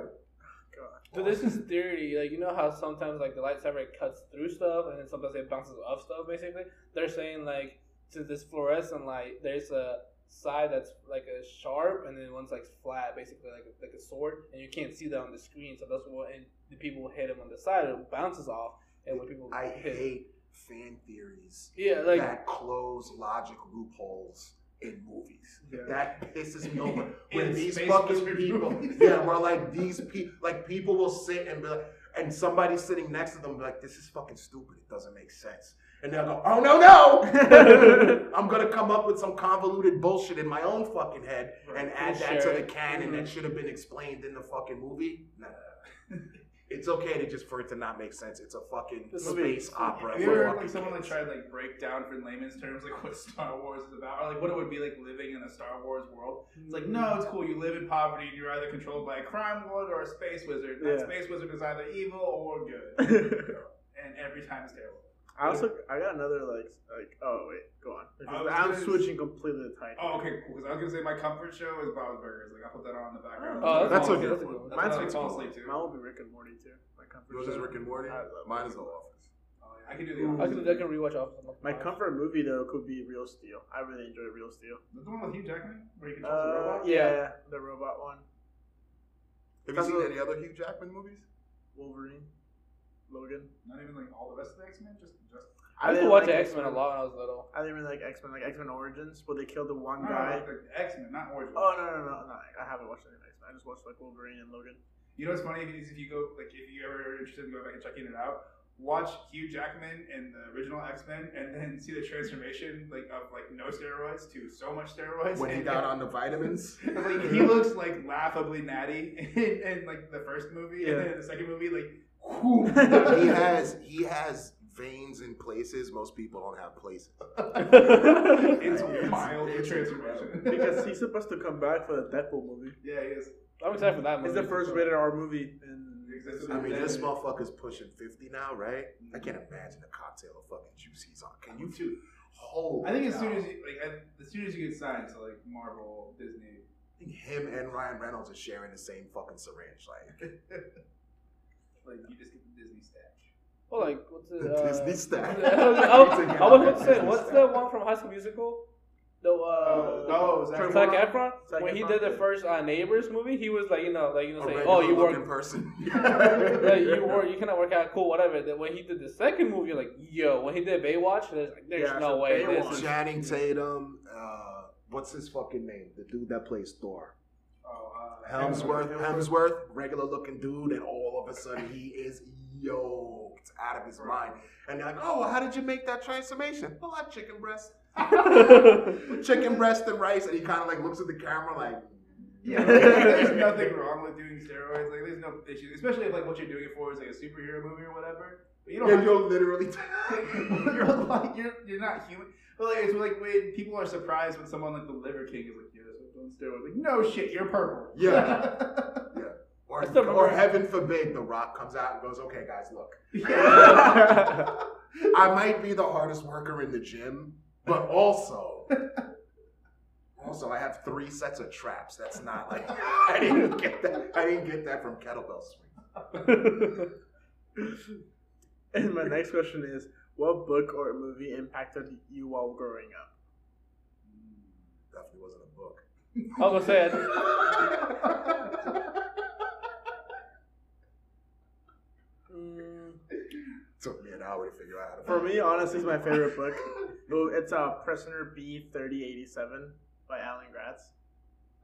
So this is theory, like you know how sometimes like the lightsaber cuts through stuff and then sometimes it bounces off stuff. Basically, they're saying like since this fluorescent light, there's a side that's like a sharp and then one's like flat, basically like a, like a sword, and you can't see that on the screen. So that's what and the people hit him on the side, it bounces off, and when people I hit, hate fan theories yeah, like that close logic loopholes in movies. Yeah. That pisses me over. When these fucking people, movies. yeah, where like these people, like people will sit and be like, and somebody sitting next to them be like, this is fucking stupid. It doesn't make sense. And they'll go, oh no no, I'm gonna come up with some convoluted bullshit in my own fucking head and add that to the canon that Mhm. should have been explained in the fucking movie. Nah. It's okay to just for it to not make sense. It's a fucking This space opera. Have you ever heard like someone like kids. to like break down for layman's terms like what Star Wars is about, or like what it would be like living in a Star Wars world? It's like no, it's cool. You live in poverty, and you're either controlled by a crime lord or a space wizard. That Yeah. space wizard is either evil or good, and every time it's terrible. I also I got another like like oh wait go on I was I'm gonna- switching completely to Titan. Oh, okay, cool. Because I was gonna say my comfort show is Bob's Burgers. Like I put that on in the background. Oh, That's Fall a asleep. good. That's Mine's when I Rick fall asleep too. Mine will be Rick and Morty too. My comfort Yours is. Rick and Morty. I Mine is The Office. Oh, yeah. I can do the I can I can rewatch Office. on My phone. comfort movie though could be Real Steel. I really enjoy Real Steel. The one with Hugh Jackman, where he controls the Uh, robot. yeah, the robot one. Have you seen any other Hugh Jackman movies? Wolverine, Logan. Not even like all the rest of the X Men, just just. I used to didn't watch like X Men a lot when I was little. I didn't really like X Men, like X Men Origins, where they killed the one No, guy. like X Men, not Origins. Oh no no no no! I haven't watched any X Men. I just watched like Wolverine and Logan. You know what's funny is if you go like if you ever are interested in going back and checking it out, watch Hugh Jackman in the original X Men and then see the transformation like of like no steroids to so much steroids. When he and, got on the vitamins? like he looks like laughably natty in, in like the first movie, and then in the second movie, like whew. he has he has veins in places most people don't have places. it's It's- wild it's transformation because he's supposed to come back for the Deadpool movie. yeah, he is. I'm excited for that movie. It's the first rated R movie in Existed I mean, this dead. motherfucker's pushing fifty now, right? I can't imagine the cocktail of fucking juice he's on. Can you too? Hold. I think as soon as you, like as soon as you get signed to like Marvel, Disney, I think him and Ryan Reynolds are sharing the same fucking syringe. Like like you just get the Disney stash. Well, like what's the, The uh, Disney stack. I was, I was, I was about to say, what's the one from High School Musical? The uh, oh, Zac Zac Efron? Efron. Zac when he Efron, did the yeah. first uh, Neighbors movie, he was like, you know, like you know, saying, "Oh, you work in person. like, you work, you cannot work out, cool, whatever." Then when he did the second movie, like, "Yo," when he did Baywatch, there's, like, there's Yeah, no so way Baywatch- this is. Channing Tatum. Uh, what's his fucking name? The dude that plays Thor. Hemsworth, Hemsworth, regular looking dude, and all of a sudden he is yoked out of his mind. And they're like, oh, well, how did you make that transformation? Well, I chicken breast. chicken breast and rice. And he kind of like looks at the camera like, Yeah, like, there's nothing wrong with doing steroids. Like, there's no issue, especially if like what you're doing it for is like a superhero movie or whatever. But you don't yeah, you're literally. you're like you're you're not human. But like it's like when people are surprised when someone like the Liver King is like, yeah, steroids. Like, no shit, you're purple. Yeah. or, I or heaven forbid, The Rock comes out and goes, okay, guys, look. yeah. I might be the hardest worker in the gym, but also, also I have three sets of traps. That's not like I didn't get that. I didn't get that from kettlebell swing. And my next question is, what book or movie impacted you while growing up? Definitely wasn't a book. I was gonna say, I- mm, Took me an hour to figure out. How to For me, honestly, it's my favorite book. It's uh, Prisoner B thirty eighty seven by Alan Gratz.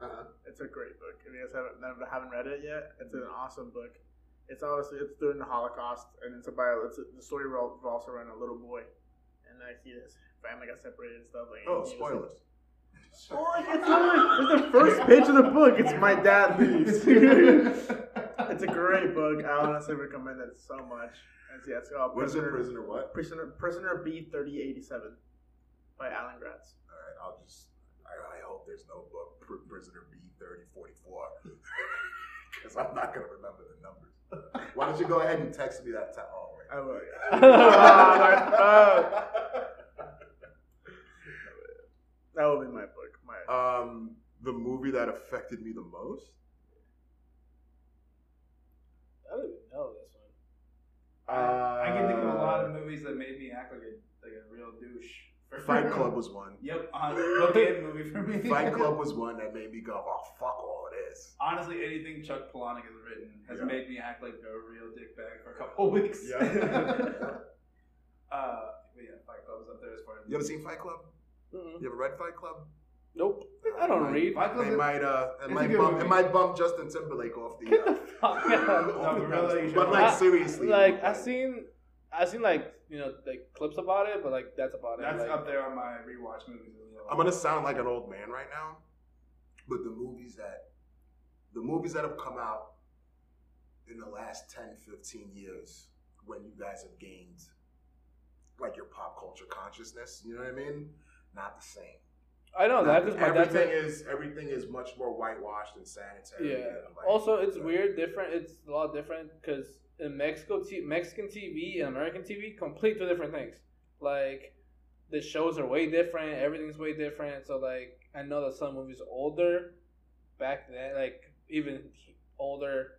Uh-huh. It's a great book. If you guys haven't haven't read it yet, it's an awesome book. It's obviously it's during the Holocaust, and it's about it's the story revolves around a little boy, and like he his family got separated and stuff. Like Oh, he was- spoilers. Oh, it's, literally- it's the first page of the book. It's my dad leaves. it's a great book. I honestly recommend it so much. And yeah, it's called What is it? Prisoner Prisoner what? Prisoner Prisoner B thirty eighty seven by Alan Gratz. All right, I'll just. I, I hope there's no book. Pr- Prisoner B thirty forty four. Because I'm not gonna remember the numbers. Why don't you go ahead and text me that? T- oh, right I will. Ah, my. That will be my book. My Um, the movie that affected me the most. I don't even know this one. Uh, I can think of a lot of movies that made me act like a like a real douche. Fight Club was one. Yep, bookend movie for me. Fight Club was one that made me go, "Oh fuck all of this." Honestly, anything Chuck Palahniuk has written has Yeah. made me act like a real dickbag for a couple of weeks. Yeah. uh, but yeah, Fight Club was up there as far as You ever seen Fight Club? Mm-mm. You ever read Fight Club? Nope. I don't Might- read. Fight Club. It might uh, it might bump, movie. it might bump Justin Timberlake off the. Get the Uh, fuck out. No, but really, but like watch- seriously, Like I seen, I seen like you know like clips about it, but like that's about it. That's like, up there on my rewatch movies as well. I'm gonna sound like an old man right now, but the movies that the movies that have come out in the last 10, 15 years when you guys have gained like your pop culture consciousness, you know what I mean? Not the same. I know that because my dad's everything like, is everything is much more whitewashed and sanitary. Yeah. and, like, Also, it's weird, different. It's a lot different because in Mexico, t- Mexican TV and American TV, complete two different things. Like the shows are way different. Everything's way different. So like, I know that some movies older back then, like even older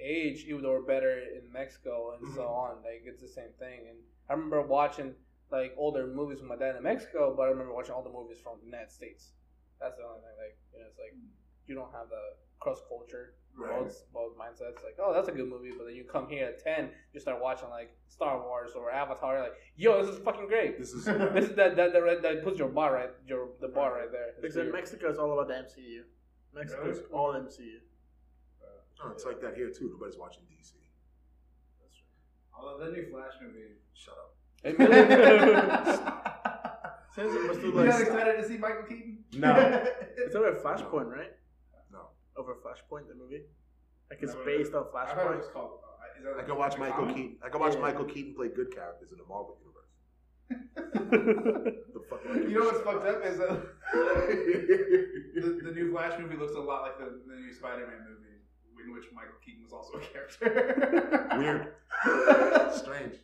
age, even though were better in Mexico and so Mhm. on. Like it's the same thing. And I remember watching like older movies with my dad in Mexico, but I remember watching all the movies from the United States. That's the only thing. Like you know, it's like you don't have the cross culture Right. both both mindsets. Like, oh, that's a good movie, but then you come here at ten, you start watching like Star Wars or Avatar. You're like, yo, this is fucking great. This is This is that that that, that, that puts your bar right your the bar right there. It's because in. Mexico is all about the MCU. Mexico's Really? all MCU. oh, it's like that here too. Nobody's watching DC. That's right. Although the new Flash movie. Shut up. Hey, man. Since it was You too like not excited to see Michael Keaton? No. it's over Flashpoint, right? No. Over Flashpoint, the movie. Like it's No, based on I thought it Flashpoint. was called. Uh, is that I like can watch a Michael comic? Keaton. I can watch Yeah. Michael Keaton play good characters in the Marvel universe. The fuck am I giving You know a what's shit fucked up is that the, the new Flash movie looks a lot like the, the new Spider-Man movie, in which Michael Keaton was also a character. Weird. Strange.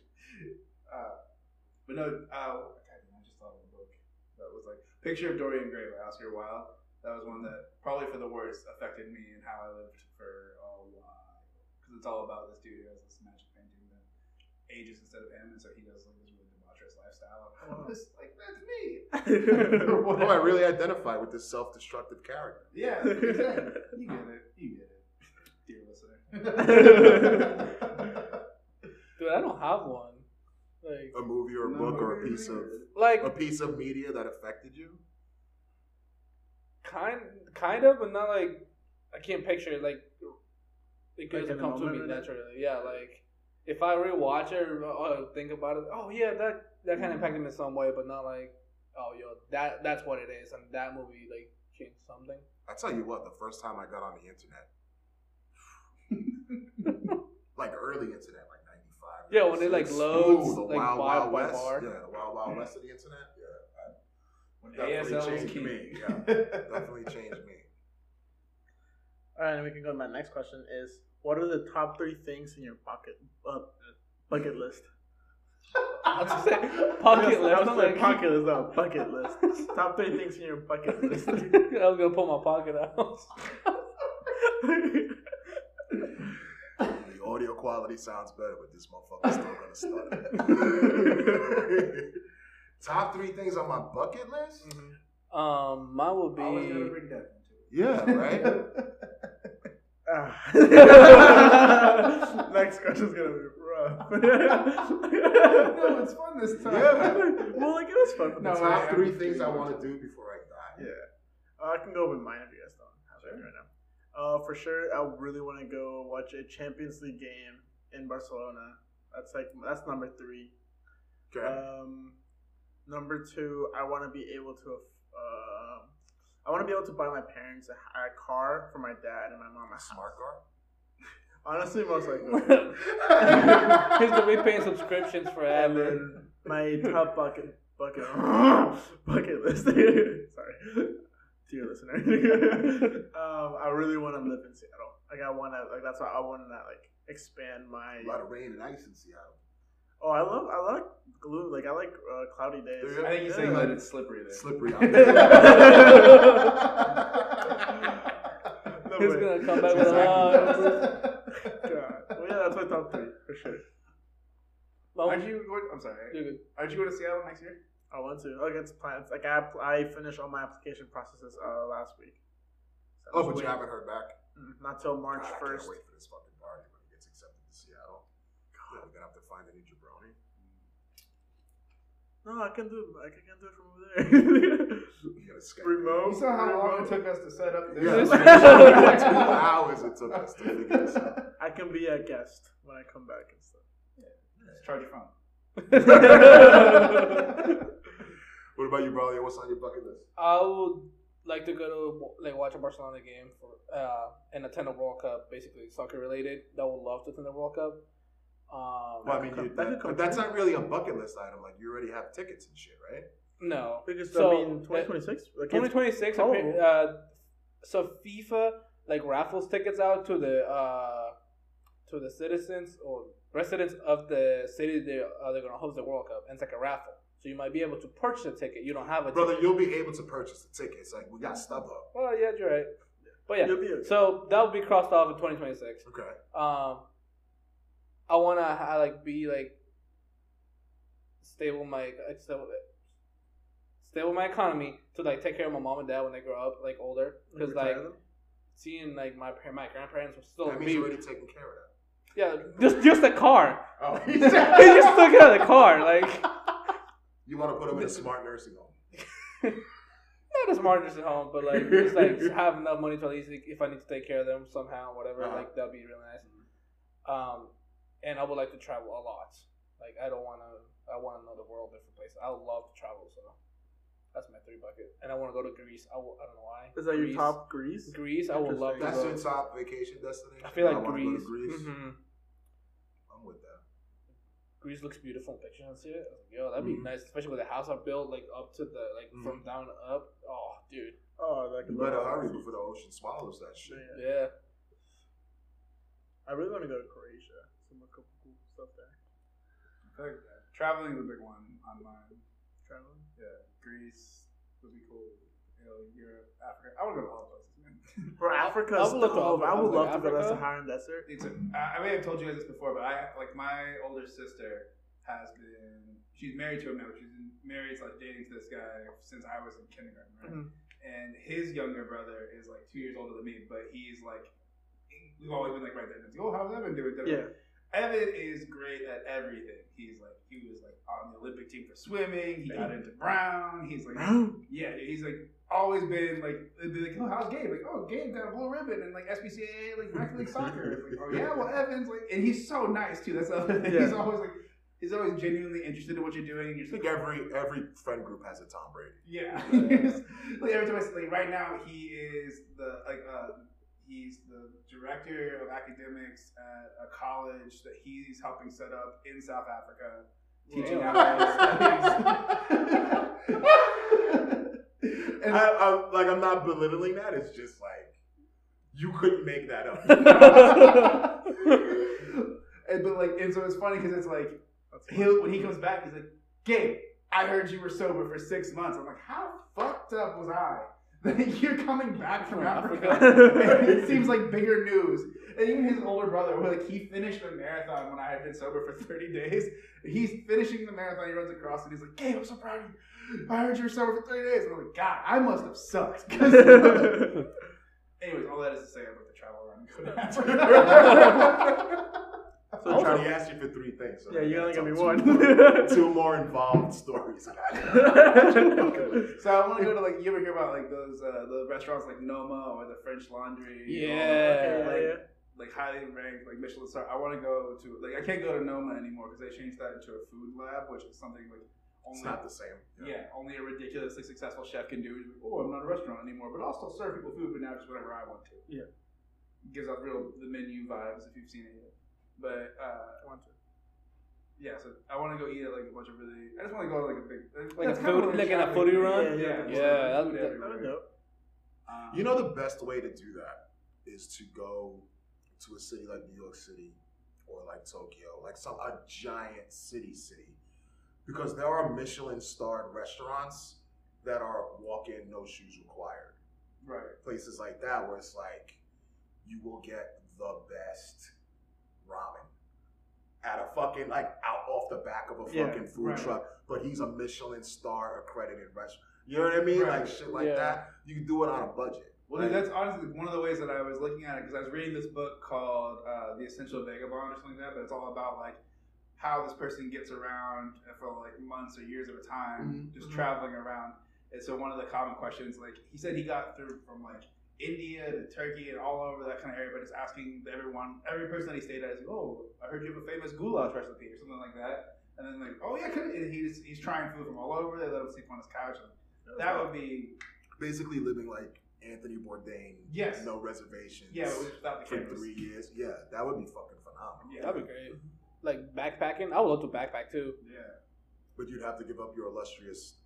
But no, uh, God, I just thought of a book that was like Picture of Dorian Gray by Oscar Wilde. That was one that probably for the worst affected me and how I lived for a while. Because it's all about this dude who has this magic painting that ages instead of him, and so he does like this really debaucherous lifestyle. And I'm just like, that's me. Or Oh, I really identify with this self-destructive character. Yeah, exactly. You get it. You get it, dear listener. Dude, I don't have one. Like, A movie or a book or a piece of like a piece of media that affected you. kind, kind of, but not like I can't picture it. Like it Like doesn't in the come to me moment, right? naturally. Yeah, like if I rewatch it or uh, think about it, oh yeah, that that kind of impacted me in some way, but not like oh yo, that that's what it is, and that movie like changed something. I tell you what, the first time I got on the internet, like early internet, like '95. Yeah, when it, like, loads, the like, Wild bar Wild West. bar. Yeah, the Wild Wild West of the internet. Yeah, When Definitely ASL changed key. me, yeah. definitely changed me. All right, and we can go to my next question: Is what are the top three things in your pocket uh, bucket list? I was just saying, bucket I list. was I'm like like, pocket list, no bucket list. top three things in your bucket list. I was gonna pull my pocket out. The audio quality sounds better, but this motherfucker's still gonna start. Top three things on my bucket list? Um, mine would Always gotta be. bring death into it. Yeah, right. Ah. next question's gonna be rough. no, it's fun this time. Yeah. well, like it was fun. No, the top three things I want to do before I die. Yeah. Uh, I can go with mine if you guys don't have it right now. Uh, for sure, I really want to go watch a Champions League game in Barcelona. That's like that's number three. Okay. Um, number two, I want to be able to. Uh, I want to be able to buy my parents a, a car for my dad and my mom a a house. smart car. Honestly, most likely. He's gonna be paying subscriptions and forever. then my top bucket bucket bucket list. Sorry, dear listener. um, I really want to live in Seattle. Like I want to. Like that's why I want to like expand my. A lot of rain and ice in Seattle. Oh, I love I like gloom. Like I like uh, cloudy days. Do you? I think he's saying that it's slippery there. Slippery out No He's way. gonna come back with Exactly. a God. Well, yeah, that's my top three for sure. Aren't you going? I'm sorry. You're good. Aren't you going to Seattle next year? I want to. Like it's plans. Like I I finished all my application processes uh, last week. So Oh, but just you haven't heard back. Mm, Not till March first. can't wait for this fucking party when he gets accepted to Seattle. God, we're gonna have to find a new jabroni. No, I can do. it. I can do it from over there. You gotta Skype Remote. You saw how long it took us to set up this. Yeah, like two hours it took us to figure this out. I can be a guest when I come back and stuff. Just charge your phone. What about you, Braulio? What's on your bucket list? I would like to go to like watch a Barcelona game for uh and attend a World Cup, basically soccer related. I would love to attend the World Cup. Um, Well, I mean, That you, could that, but that's not really a bucket list item. Like you already have tickets and shit, right? no, Because So, I mean, twenty twenty six. twenty twenty six. probable. Uh, so FIFA like raffles tickets out to the uh to the citizens or residents of the city they uh, they're gonna host the World Cup, and it's like a raffle. So you might be able to purchase a ticket. You don't have a Brother, ticket. you'll be able to purchase the tickets. Like we got StubHub. Well, yeah, you're right. But yeah, You'll be okay. so that will be crossed off in 2026. Okay. Um, I wanna ha- like be like stable my stable, stable my economy to like take care of my mom and dad when they grow up like older because like them? seeing like my my grandparents were still That means you're already taken care of yeah just just a car that. Oh, they just took care of the car like you want to put them in a smart nursing home? not a smart as at home but like just like have enough money to at least like, if I need to take care of them somehow whatever Uh-huh. like that'd be really nice. Um, and I would like to travel a lot. Like I don't want to. I want to know the world, different places. I love to travel. So that's my three bucket. And I want to go to Greece. I, don't know why. Is that your top Greece? Greece. I would love to That's go. your top vacation destination. I feel like wanna go to Greece. Greece. hmm I'm with that. Greece looks beautiful in pictures and shit. I was like, Yo, that'd be Mhm. nice, especially with the house I built, like up to the like Mhm. from down up. Oh, dude. Oh, that like You better hurry before the ocean swallows that shit. Yeah. Yeah. I really want to go to Croatia. Some a couple cool stuff there. I feel like traveling is a big one on mine. Traveling. Yeah, Greece would be cool. You know, Europe, Africa. I want to go to all places, man. For Africa, I would love to- I would like love to go to Africa. Saharan Desert. It's a, I I may have told you guys this before, but I like my older sister has been. She's married to him now. She's been married, like dating to this guy since I was in kindergarten, right? Mhm. And his younger brother is like two years older than me, but he's like, we've always been like right there. He's like, oh, how's Evan doing? Yeah. Evan is great at everything. He's like, he was like on the Olympic team for swimming. He got into Brown. He's like, Brown? yeah, he's like always been like, they'd be like, oh, how's Gabe? Like, oh, Gabe got a blue ribbon and like SPCAA like rec league soccer. It's like, oh yeah, well Evan's like, and he's so nice too. That's the other thing. Yeah. He's always like, he's always genuinely interested in what you're doing. You're I think like, every every friend group has a Tom Brady. yeah. like every time I see, like right now, he is the like uh, he's the director of academics at a college that he's helping set up in South Africa, teaching Damn. And I, I, like I'm not belittling that. It's just like you couldn't make that up. and but like and so it's funny because it's like he'll when he comes back he's like Gabe I heard you were sober for six months. I'm like how fucked up was I you're coming back from Africa, it seems like bigger news. And even his older brother like he finished a marathon when I had been sober for 30 days. He's finishing the marathon he runs across and he's like Gabe I'm so proud of you I heard you were sober for three days and I'm like God I must have sucked. anyways all that is to say I'd like to travel around and go to Africa So I travel- already asked you for three things. So Yeah, you only gotta give me tell one. Two more, two more involved stories. So I want to go to like you ever hear about like those uh, the restaurants like Noma or the French Laundry? Yeah. like, yeah. like highly ranked like Michelin star. I want to go to like I can't go to Noma anymore because they changed that into a food lab, which is something like only It's not the same. yeah only a ridiculously successful chef can do. He's oh, I'm not a restaurant anymore, but I'll still serve people food, but now just whatever I want to. Yeah. gives off real the menu vibes if you've seen it yet. But uh, Want to. yeah, so I want to go eat at like a bunch of really. I just want to go to like a big Like a that's kinda food- what like in a shopping foodie run? Yeah, Yeah, just yeah, that'd be- That'd. Um, You know the best way to do that is to go to a city like New York City or like Tokyo, like some a giant city city, because there are Michelin starred restaurants that are walk in no shoes required. Right. Places like that where it's like you will get the best ramen at a fucking like out off the back of a Yeah, fucking food right. truck, but he's a Michelin star accredited restaurant. You know what I mean? Right. Like shit like Yeah. that. You can do it on a budget. Well, Like, that's honestly one of the ways that I was looking at it because I was reading this book called uh, The Essential Vagabond or something like that, but it's all about like how this person gets around for like months or years at a time, Mhm. just Mhm. traveling around. And so one of the common questions, like he said, he got through from like India to Turkey and all over that kind of area, but just asking everyone, every person that he stayed at, is, like, "Oh, I heard you have a famous goulash recipe or something like that." And then like, "Oh yeah, and he's he's trying food from all over. They let him sleep on his couch. And that would be basically living like Anthony Bourdain. Yes. No reservations. yeah, without the for cameras. three years. Yeah, that would be fucking phenomenal. Yeah. That'd be great. Like backpacking, I would love to backpack too. Yeah. But you'd have to give up your illustrious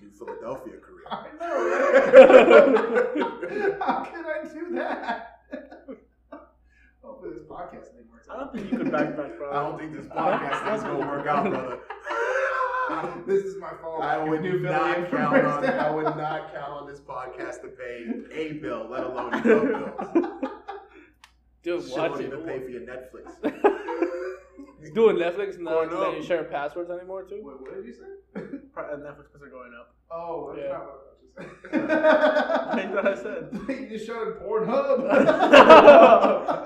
New Philadelphia career. I know, right? How can I do that? Hopefully this podcast thing works I don't think you could backpack, bro. I don't think this podcast is gonna work out, brother. this is my fault. I would New Philly not for count first on. down. I would not count on this podcast to pay a bill, let alone the bills. Dude, Shit watch won't it. even pay for your Netflix. Doing Netflix, not Going up. letting you share passwords anymore too. Wait, what did you say? Pro- Netflix prices are going up. Oh, that's Yeah. not what I was just Like what I said. saying. you just showed Pornhub.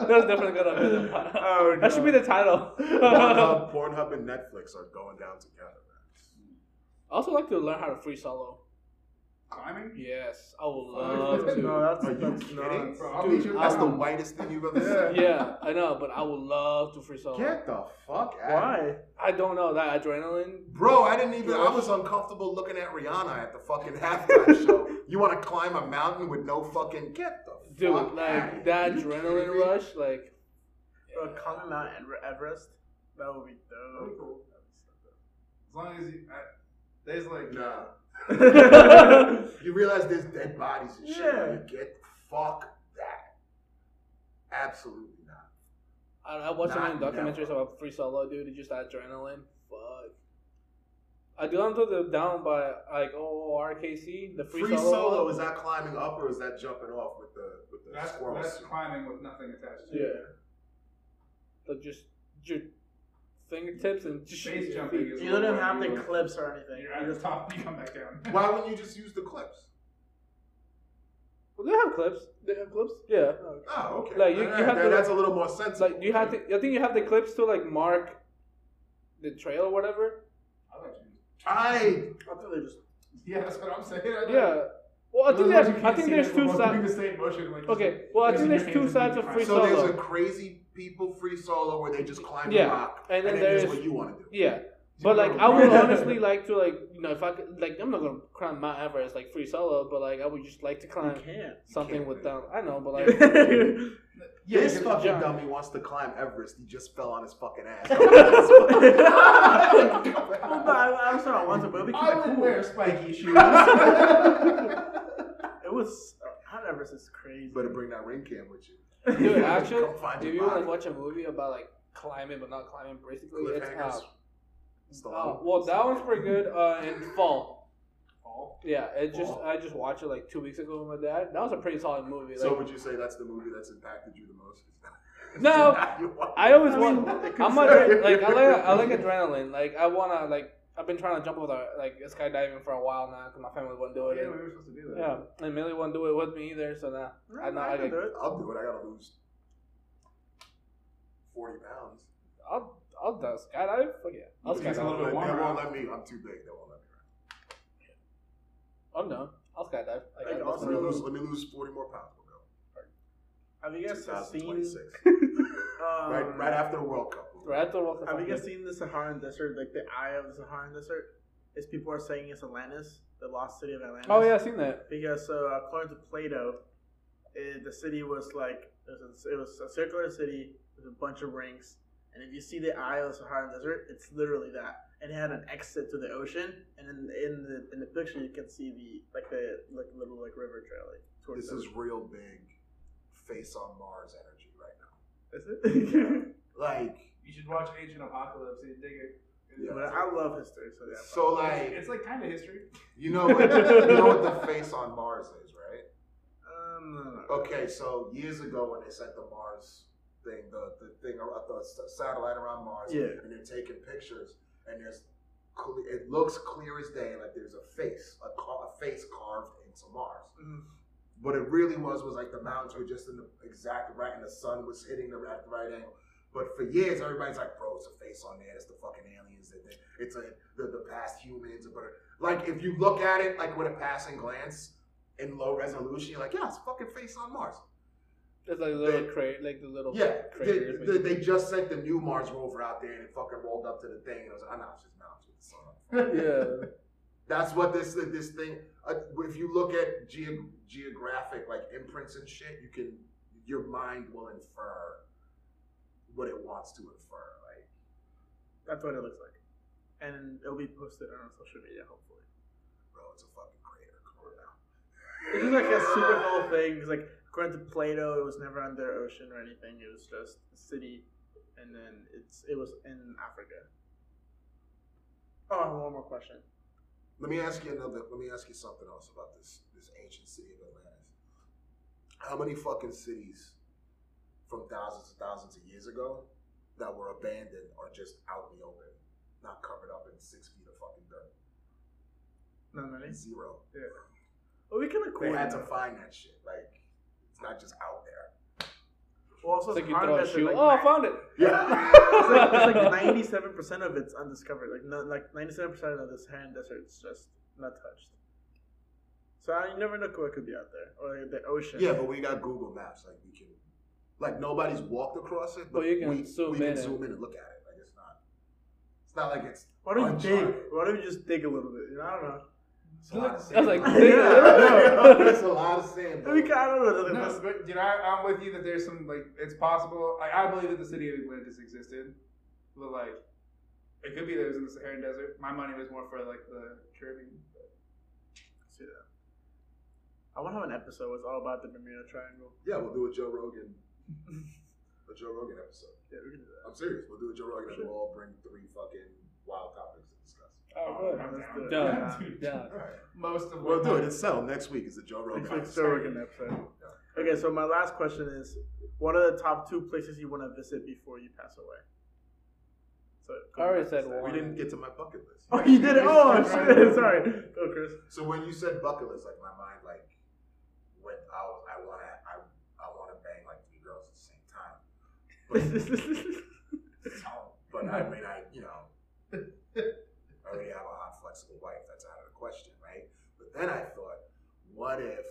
That's definitely gonna be the title. Oh, That should be the title. Pornhub, Pornhub and Netflix are going down together. I also like to learn how to free solo. Climbing? Yes, I would love yeah. to. No, that's, Are you kidding? Bro, Dude, meet you That's the whitest thing you've ever seen. Yeah, I know, but I would love to free solo. Get the fuck out. Why? I don't know that adrenaline. Bro, I didn't even. I was uncomfortable looking at Rihanna at the fucking halftime show. You want to climb a mountain with no fucking get the Dude, fuck like outta that. You adrenaline kidding me? rush, like Bro, climbing Mount Ever- Everest? That would be That'd be dope. cool. As long as you, I, there's like, Nah. Yeah. You realize there's dead bodies and shit. Yeah. Like, get fuck that. Absolutely not. I, I watched so many Not documentaries never. about free solo, dude. It's just adrenaline. Fuck. I do until the down by like oh RKC the free, Free, solo. solo is that climbing up or is that jumping off with the with the that's, squirrel that's climbing with nothing attached to Yeah. it. Like just your fingertips and just Base jumping feet. is You don't even have the you- clips or anything. You're at the just top, you come back down. Why wouldn't you just use the clips? Well, they have clips. They have clips. Yeah. Oh, okay. Oh, like, you- you Alright, have that- to- that's a little more sensible. Like you have to. I think you have the clips to like mark the trail or whatever. I like you. I I thought they just. Yeah, that's what I'm saying. I Yeah. Well, I think there's. I think there's two sides. The same motion, like, Okay. Well, I think there's two sides of free so there's a solo. crazy people free solo where they just climb Yeah, the rock, and then there's there's- what you want to do. Yeah. But like, I would honestly like to like, you know, if I could, like, I'm not gonna climb Mount Everest like free solo, but like, I would just like to climb something can't, with them. I know, but like, Yeah, this you fucking John. dummy wants to climb Everest. He just fell on his fucking ass. well, but I, I was not once, but it'd be I kind of would cool. wear spiky shoes. It was. Uh, Mount Everest is crazy. Better bring that ring cam with you. Dude, actually, if you body. like watch a movie about like climbing but not climbing, basically, it's Cliffhangers. uh, uh, well, that one's pretty good. Uh, in fall. Fall? Yeah, it just Fall? I just watched it like two weeks ago with my dad. That was a pretty solid movie. so would you say that's the movie that's impacted you the most? No, I always want. mean, it could I'm a, like I like I like adrenaline. Like I wanna like I've been trying to jump with a, like skydiving for a while now because my family wouldn't do Oh, it. yeah, and- we were supposed to do that. Yeah, and Millie wouldn't do it with me either. So now I know I can like, do it. I'll do it. I gotta lose forty pounds. I'll I'll do skydive. Fuck yeah, I'll It's a skydive. little bit They won't let me. I'm too big. They won't let me. I'm done. I'll skydive. Like, Like, I- also- Let me lose. Let me lose forty more pounds. We'll go. Have you guys seen? 2026. Um, right, right after the World Cup. Right after World Have you guys seen the Saharan Desert? Like the eye of the Saharan Desert? Is people are saying it's Atlantis, the lost city of Atlantis. Oh yeah, I've seen that. Because so according to Plato, it, the city was like it was, a, it was a circular city with a bunch of rings, and if you see the eye of the Saharan Desert, it's literally that. And it had an exit to the ocean, and in, in the in the picture you can see the like the like little like river trail. Like, towards This the- is real big face on Mars energy right now. Is it? Like You should watch Ancient Apocalypse. You dig it. Yeah. But I love history, so yeah. So like, It's like kind of history. you know what? you know what the face on Mars is, right? Um. Okay, so years ago when they sent the Mars thing, the the thing, the satellite around Mars, Yeah. and they're taking pictures, and there's, it looks clear as day, like there's a face, a, ca- a face carved into Mars. Mhm. What it really was was like the mountains were just in the exact right, and the sun was hitting the at the right angle. But for years, everybody's like, "Bro, it's a face on there. It's the fucking aliens. It's a the, the past humans." But like, if you look at it like with a passing glance in low resolution, you're like, "Yeah, it's a fucking face on Mars." It's like a little They- crate, like the little Yeah, they, craters. they, they just sent the new Mars rover out there and it fucking rolled up to the thing, and I was like, "I know, it's just mountains with the sun." on yeah. That's what this this thing. Uh, if you look at ge- geographic like imprints and shit, you can your mind will infer what it wants to infer. Like, That's what it looks like. And it'll be posted on social media, hopefully. bro, it's a fucking crater. Come on now. It's just like a super cool thing. Because, like, according to Plato, it was never under ocean or anything. It was just a city, and then it's it was in Africa. Oh, one more question. Let me ask you another. Let me ask you something else about this this ancient city of Atlantis. How many fucking cities from thousands and thousands of years ago that were abandoned are just out in the open, not covered up in six feet of fucking dirt? Not many. Zero. Yeah. Well, we kind of cool. They had to find that shit. Like, it's not just out there. Well, also, It's like you hard throw a shoe. like, oh, I found it. Yeah. it's like it's like ninety-seven percent of it's undiscovered. Like no, like ninety-seven percent of the Saharan desert is just not touched. So I, you never know what could be out there, or like, the ocean. yeah, but we got Google Maps. Like we can, like nobody's walked across it, but Well, you can we, zoom we in can and- zoom in and look at it. Like it's not, it's not like it's. Why don't you dig? Why don't you just dig a little bit? You know, I don't know. it's a lot of I was sand. like, Yeah, dig I know. It's a lot of sand. bro. We can, I don't know. No, That's- but you know, I, I'm with you that there's some like it's possible. Like I believe that the city of Atlantis existed, but like it could be that it was in the Saharan desert. My money was more for like the Caribbean. see that. I want to have an episode where it's all about the Bermuda Triangle. Yeah, we'll do a Joe Rogan, a Joe Rogan episode. Yeah, we can do that. I'm serious. We'll do a Joe Rogan and we'll all bring three fucking wild topics to discuss. Oh, Oh, good. I'm Let's down. do it. Done. Yeah. Done. All right. Most of We'll do it. It's settled. Next week is the Joe Rogan. Next week's episode. Joe Rogan episode. Okay, so my last question is, what are the top two places you want to visit before you pass away? So I already said We didn't get to my bucket list. Oh, you did it. Oh, shit. Sorry. Go, Chris. So when you said bucket list, like my mind like went out. I want to. I I want to bang like three girls at the same time. But I mean, I you know, I already have a hot, flexible wife. That's out of the question, right? But then I thought, what if,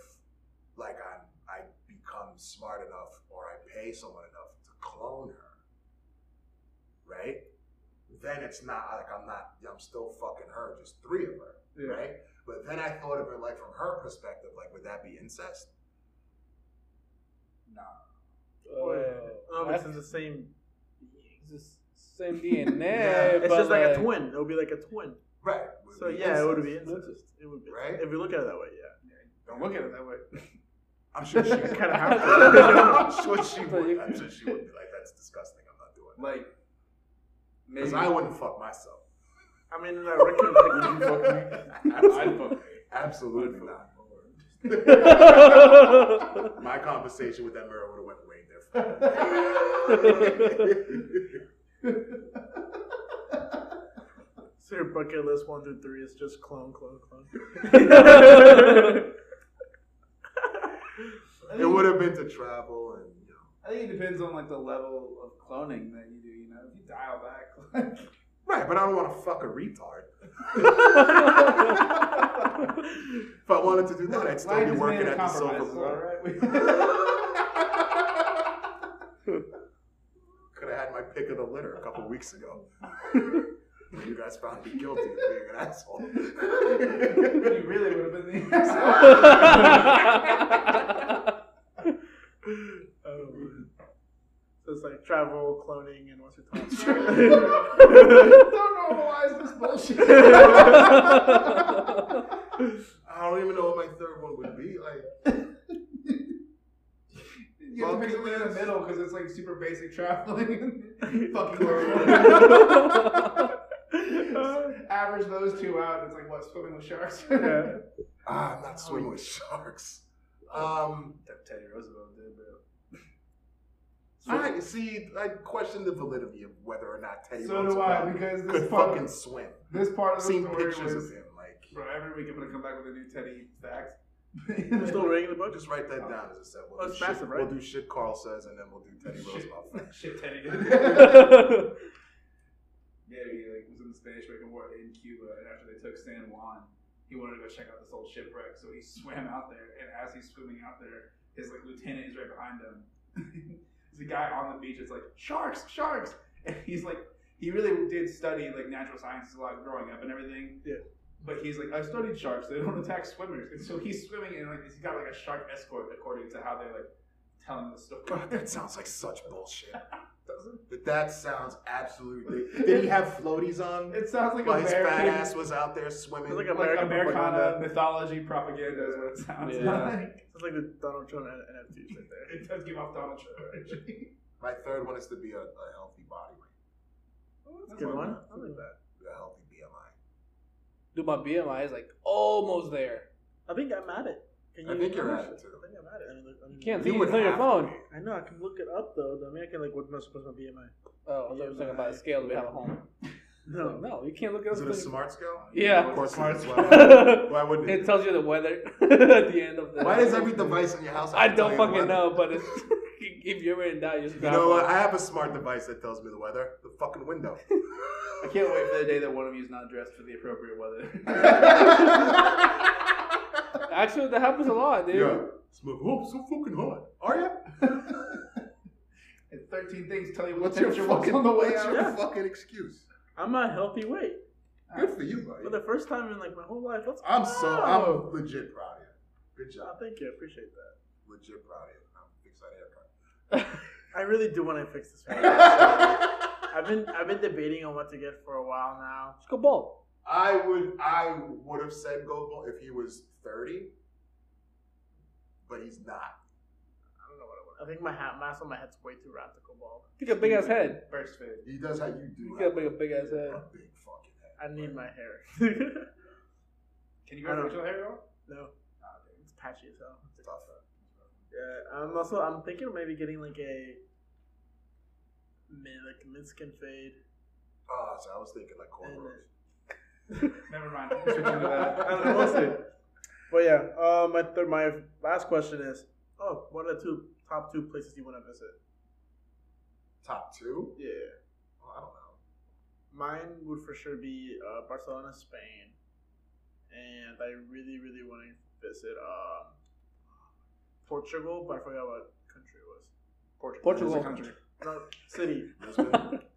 like, I'm, I become smart enough, or I pay someone enough to clone her, right? Then it's not like I'm not. I'm still fucking her, just three of her, Yeah. right? But then I thought of it like from her perspective, like, would that be incest? No. Oh, it's that's in the same. it's the same DNA. Yeah, It's but just like, a twin. It would be like a twin. Right. So be yeah, it would be incest. It would be Right? If you look at it that way, yeah. Don't look at it that way. I'm sure she Kinda have to. I'm sure she would. I'm sure she would be like, that's disgusting. I'm not doing that. Like maybe Because I wouldn't fuck myself. I mean, I reckon. Would you fuck me? I'd fuck me. Absolutely not. My conversation with that mirror would have went way different. so your bucket list one through three is just clone, clone, clone. it would have been to travel and you know. I think it depends on like the level of cloning that you do. You know, if you dial back, Right, but I don't want to fuck a retard. If I wanted to do that, I'd still be working at the Silver all right? Could have had my pick of the litter a couple weeks ago. you guys found me guilty of being an asshole. you really would have been the Oh, man. So it's like travel, cloning, and what's your top? Don't normalize this bullshit. I don't even know what my third one would be. Like, You You have to pick something in the middle because it's like super basic traveling. Fucking Average those two out, it's like what swimming with sharks. Yeah. Ah, I'm not swimming with sharks. Um, Teddy Roosevelt did, bro. I see. I question the validity of whether or not Teddy So do I because this could part fucking swim. this part of the seen story pictures was, of him. Like, Bro, every week I'm gonna come back with a new Teddy fact. We're still reading the book. just write that oh. down as a set. We'll, Oh, do it's shit, massive, right? we'll do shit Carl says, and then we'll do Teddy Shit. Roosevelt. facts. Shit, Teddy. yeah, he like was in the Spanish American War in Cuba, and after they took San Juan, he wanted to go check out this old shipwreck, so he swam out there. And as he's swimming out there, his like lieutenant is right behind him. There's a guy on the beach that's like sharks, sharks, and he's like, he really did study like natural sciences a lot growing up and everything. Yeah. But he's like, I studied sharks. They don't attack swimmers, and so he's swimming and like he's got like a shark escort according to how they're like telling the story. God, that sounds like such bullshit. Doesn't But that sounds absolutely. Did he have floaties on? It sounds like While his fat ass was out there swimming. It's like like American Americana propaganda. mythology propaganda is what it sounds Yeah. like. It's like the Donald Trump NFTs right there. It does give off Donald Trump energy. My third one is to be a, a healthy body weight, Oh, that's a good one. I like that. a healthy BMI. Dude, my BMI is like almost there. I think I'm at it. Can I think you're at it, too. I think I'm at it. I mean, I mean, You can't You see it on your phone. I know I can look it up though. I mean, I can like what what's supposed to BMI? Oh, I thought you were talking about a scale that we have at home. No, No, you can't look at Is it a smart scale? Yeah. Of course Smart scale. Why, why wouldn't It it? tells you the weather at the end of the. Why does every device in your house? have I to don't you fucking know, but it's, if you're ever in doubt, you just You grab know what? I have a smart device that tells me the weather. The fucking window. I can't wait for the day that one of you is not dressed for the appropriate weather. Actually, that happens a lot, dude. yeah. Smooth. Oh, so fucking hot. Are you? and 13 things tell you what What's the your temperature was fucking? on the way What's out. your fucking excuse? I'm a healthy weight Good for you, for the first time in like my whole life. Let's I'm so. go. I'm legit proud of you. Good Oh, job. thank you. I appreciate that. Legit proud of you. I'm fix that haircut. I really do want to fix this. Face. I've been I've been debating on what to get for a while now. Let's go bald. I would. I would have said Goble if he was 30, but he's not. I don't know what I think my hat mask on my head's way too round to go bald. You got a big ass head. First fade. He does how you do. You got a big, big ass head. A big fucking head. I need my hair. Can you grow don't- facial hair at all? no, it's patchy as hell. It's tough. Yeah, I'm also I'm thinking of maybe getting like a mid like mid skin fade. Oh, so I was thinking like And cornrows. Never mind. I'm switching that. I don't know, we'll see. But yeah, uh, my third, my last question is, oh, what are the two top two places you want to visit? Top two? Yeah, Oh, I don't know. mine would for sure be uh, Barcelona, Spain, and I really, really want to visit uh, Portugal, but I forgot what country it was. Portugal. Portugal. is a country. No, city.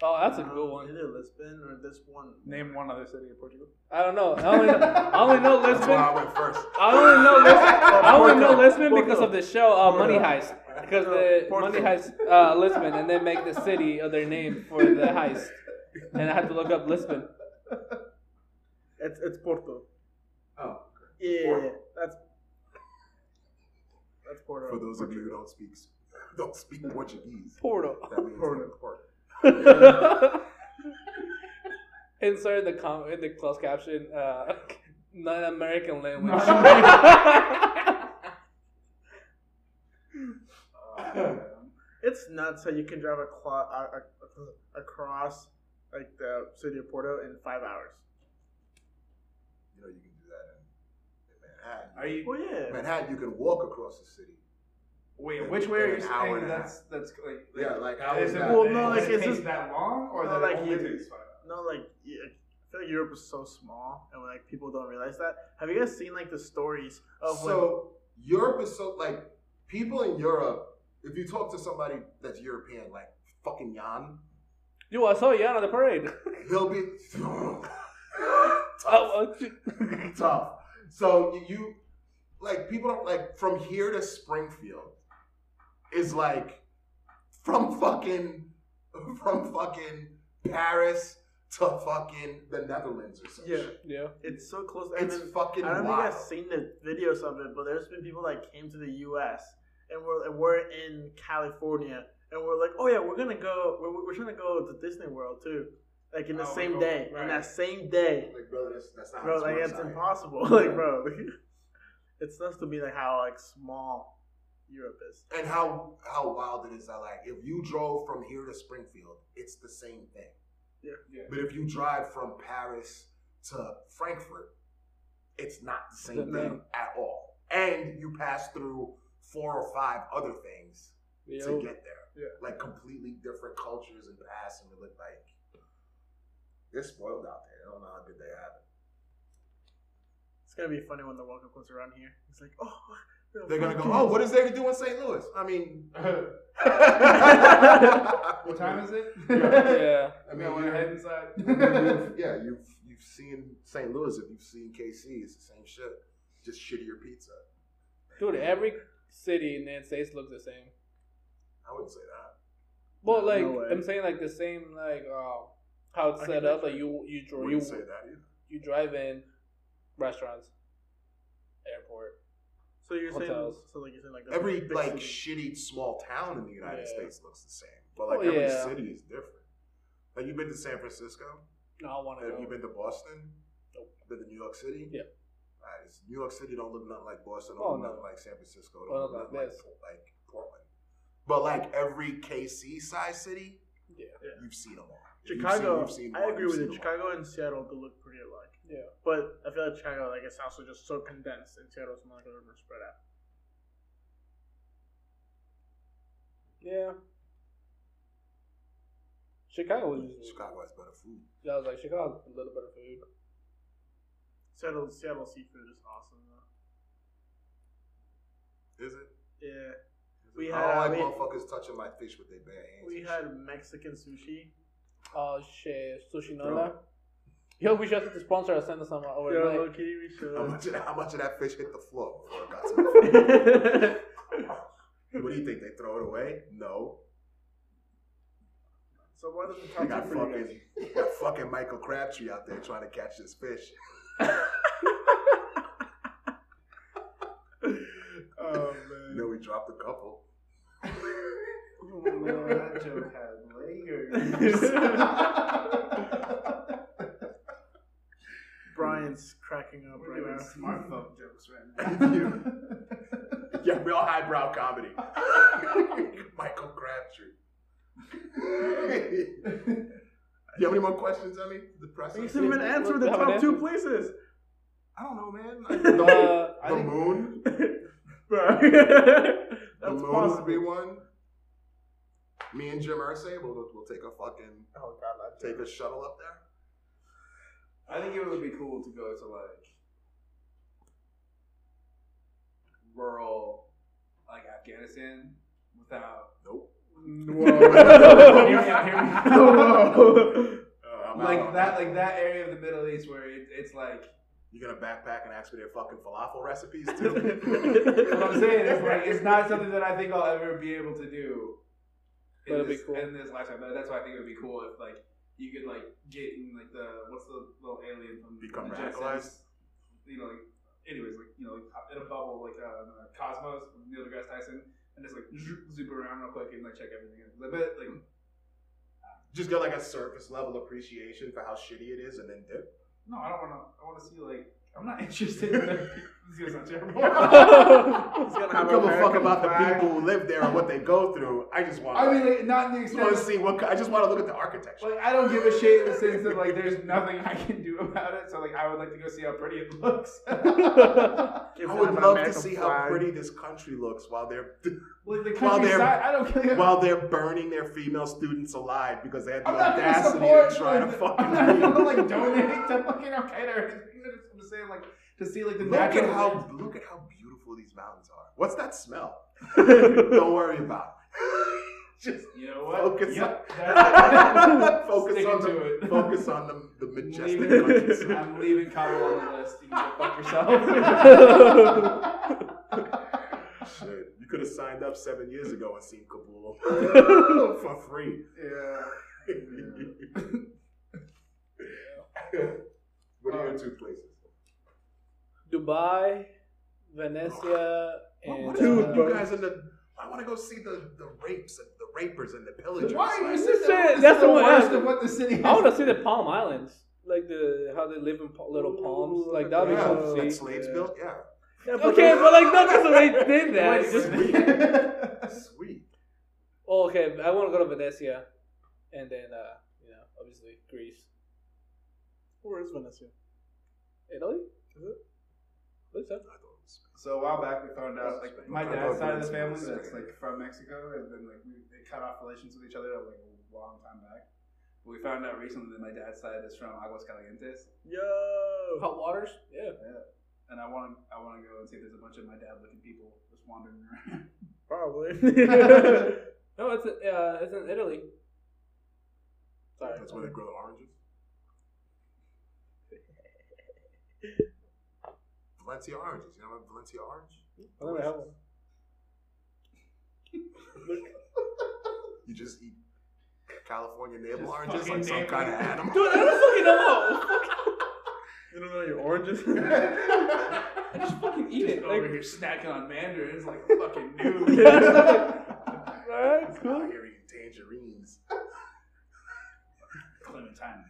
Lisbon? Oh, that's a good one. Either Lisbon or this one. Name one other city in Portugal. I don't know. I only know, I only know That's why I went first. I only know Lisbon. I only know Lisbon because of the show uh, Money Porto. Heist. Because the Porto. Money Heist uh, Lisbon, and they make the city of their name for the heist. And I had to look up Lisbon. It's it's Porto. Oh, Yeah, Porto. that's that's Porto. for those of you who don't speak don't speak Portuguese, Porto. that means Porto. port. Insert in the com- in the closed caption, uh, non-American language. It's nuts how you can drive a clo- a, a, across like the city of Porto in five hours. You know, you can do that in, in Manhattan. Are you? Well, yeah. Manhattan, you can walk across the city. Wait, which way are you In saying and a half. that's that's like? Yeah, like, how is is it, that? Well, no, does like, it it's take just- that long, or No, that like, only you- takes five? No, like yeah, I feel like Europe is so small, and like people don't realize that. Have you guys seen like the stories of when? So Europe is so like people in Europe. If you talk to somebody that's European, like fucking Jan, Yo, I saw Jan on the parade. he'll be Oh, tough. uh, tough. So you, you like people don't like from here to Springfield is like from fucking from fucking Paris to fucking the Netherlands or something. Yeah. yeah. It's so close. And It's then, fucking I don't know if wild. you guys seen the videos of it, but there's been people that came to the U.S. and we're and we're in California, and we're like, oh yeah, we're gonna go. We're, we're trying to go to Disney World too, like in the Oh, same cool. Oh, day, Right. in that same day, Like, bro, that's, that's not bro. how Like it's impossible, like bro. it's nuts to me like how like small Europe is. And how how wild it is that like if you drove from here to Springfield, it's the same thing. Yeah. yeah. But if you drive from Paris to Frankfurt, it's not the same No. thing at all. And you pass through four or five other things You to get there. Yeah. Like completely different cultures and pass and it look like they're spoiled out there. I don't know how good they have it. It's gonna be funny when the World Cup comes around here. It's like, oh, They're gonna go, oh, what is there to do in St. Louis? I mean What time is it? yeah. I I mean, mean, I want you- head inside. you've- yeah, you've you've seen St. Louis. If you've seen KC, it's the same shit. Just shittier pizza. Dude, every city in the United States looks the same. I wouldn't say that. Well, like way. I'm saying, like the same, like uh, how it's set up. Like you, you, I dr- you, say that either. you drive in restaurants, airport. So you're Hotels. saying, so like you're saying like Every big like city. shitty small town in the United Yeah. States looks the same, but like Oh, every yeah. city is different. Like you've been to San Francisco. No, I want to Have you go. been to Boston? Nope. Been to New York City? Yeah. Alright, it's- New York City don't look nothing like Boston. Don't Oh, look no. nothing like San Francisco. Don't Oh, look nothing like, this. like Portland. But like every KC size city, Yeah, you've seen them all. If you've Chicago, seen- you've seen I agree with seen you. Chicago and Seattle do look pretty alike. Yeah. But I feel like Chicago, like it's also just so condensed, and Seattle's more like a little more spread out. Yeah. Chicago was just. Chicago has better food. Yeah, I was like Chicago's a little better food. Seattle, Seattle seafood is awesome though. Is it? Yeah, Is We it? had, I don't uh, like we- motherfuckers touching my fish with their bare hands. we had shit. Mexican sushi. Oh shit, sushi Bro. nola. Yo, we should have to sponsor us. Send us some over. Yo, like, low-key, we How should. much, of that, how much of that fish hit the floor before it got to the food? What do you think? They throw it away? No. so what is the They top got you guys? fucking, got fucking Michael Crabtree out there trying to catch this fish. Oh You know, we dropped a couple. oh, man. that joke had layers. Brian's cracking up We're right doing now. smartphone jokes right now. Yeah, real highbrow comedy. Michael Crabtree. Do you have any more questions, Emmy? The press? You haven't even answered the We haven't top two places. I don't know, man. Uh, the think- moon. Bro. The That's moon would possible. be one. Me and Jim Irsay, we'll, we'll take a fucking Oh god, that take a shuttle up there. I think it would be cool to go to like rural, like Afghanistan, without Nope. Whoa. Hear me out, hear me out. Uh, I'm out like on that, like that area of the Middle East where it, it's like. You're gonna backpack and ask for their fucking falafel recipes too? What I'm saying is like it's not something that I think I'll ever be able to do. In That'd be this, cool. in this lifetime, but that's why I think it would be cool if like you could like get in like the what's the little alien from Become the radicalized? Jetsons? You know, like anyways, like you know, like in a bubble like uh, uh, Cosmos, with Neil deGrasse Tyson, and just like zoop, zoop around real quick and like check everything. in. I bet like Just get like a surface level appreciation for how shitty it is, and then dip. no, I don't want to. I want to see like I'm not interested in that. This is gonna sound terrible. He's I gonna don't give a fuck American about the flag. people who live there and what they go through. I just want. I mean, like, not in the I just extent. want to see what. I just want to look at the architecture. Like I don't give a shit in the sense that like there's nothing I can do about it. So like I would like to go see how pretty it looks. Give I them would an love to American see flag. how pretty this country looks while they're like the While they're- countryside, I don't care. while they're burning their female students alive because they had the I'm not gonna audacity support. to try to like, fucking I'm not gonna like donate to fucking Al Qaeda or anything. I'm just saying like to see like the Look at how look at how beautiful these mountains are. What's that smell? Don't worry about. it. Just You know what? Focus Yep. on- focus on the it. focus on the, the majestic Leaving- countryside. I'm leaving Kabul on the list. You can fuck yourself. Shit, you could have signed up seven years ago and seen Kabul for free. yeah. what are your two places? Dubai, Venetia, and what is with uh, you guys in the I want to go see the the rapes, and the rapers, and the pillagers. Why are you That's saying the that? shit. That's the the one- worst of what the city I want to see the Palm Islands, like the how they live in little palms. Ooh, Like that'd be yeah, cool to see. slaves Yeah. built. Yeah, Yeah, Okay, but like not because they did that. Wait, Just sweet. oh, okay. I want to go to Venezia, and then uh, you know, obviously Greece, where is Venice? Italy. Is it? What is that? I thought it was So a while back, we found out like my dad's side of the family was that's like from Mexico has been like we, they cut off relations with each other like a long time back. But we found out recently that my dad's side is from Aguas Calientes. Yo. Hot waters. Yeah. Yeah. And I want to I want to go and see if there's a bunch of my dad looking people just wandering around. Probably. No, it's uh, it's in Italy. Sorry. That's where they grow the oranges. Valencia oranges. You know what Valencia orange? I never had one. You just eat California navel Just oranges fucking like some kind of animal. Dude, I don't fucking know. you don't know your oranges? I just fucking eat it. over Like, here snacking on mandarins like a fucking noob. alright, Out cool. here eating tangerines. Clementine.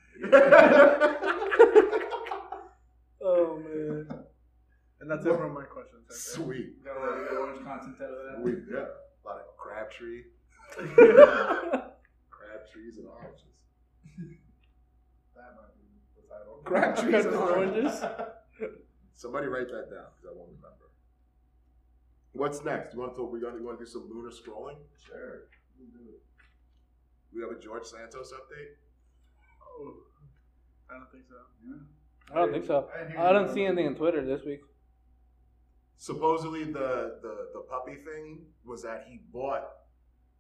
Oh man. And that's it for my questions. right Sweet. Got a lot of good orange content out of that. We, yeah. A lot of Crabtree. Crabtrees and oranges. That might be the title. Crabtrees and Oranges. Somebody write that down because I won't remember. What's next? You want to? We gonna, you want to do some lunar scrolling? Sure. We'll do it. We have a George Santos update. Oh, I don't think so. Yeah. I don't think so. I didn't I don't see anything on Twitter this week. Supposedly, the, the the puppy thing was that he bought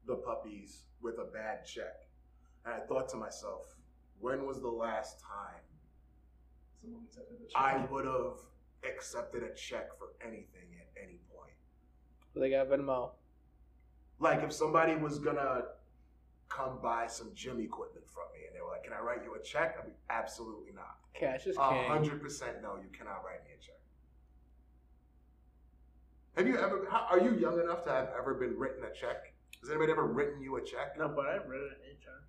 the puppies with a bad check, and I thought to myself, when was the last time Someone accepted the I would have accepted a check for anything at any point? So they got Venmo. Like if somebody was gonna come buy some gym equipment from me, and they were like, "Can I write you a check?" I'd be absolutely not. Cash is A king. hundred percent no, you cannot write me a check. Have you ever? How, are you young enough to have ever been written a check? Has anybody ever written you a check? No, but I've written it in HR.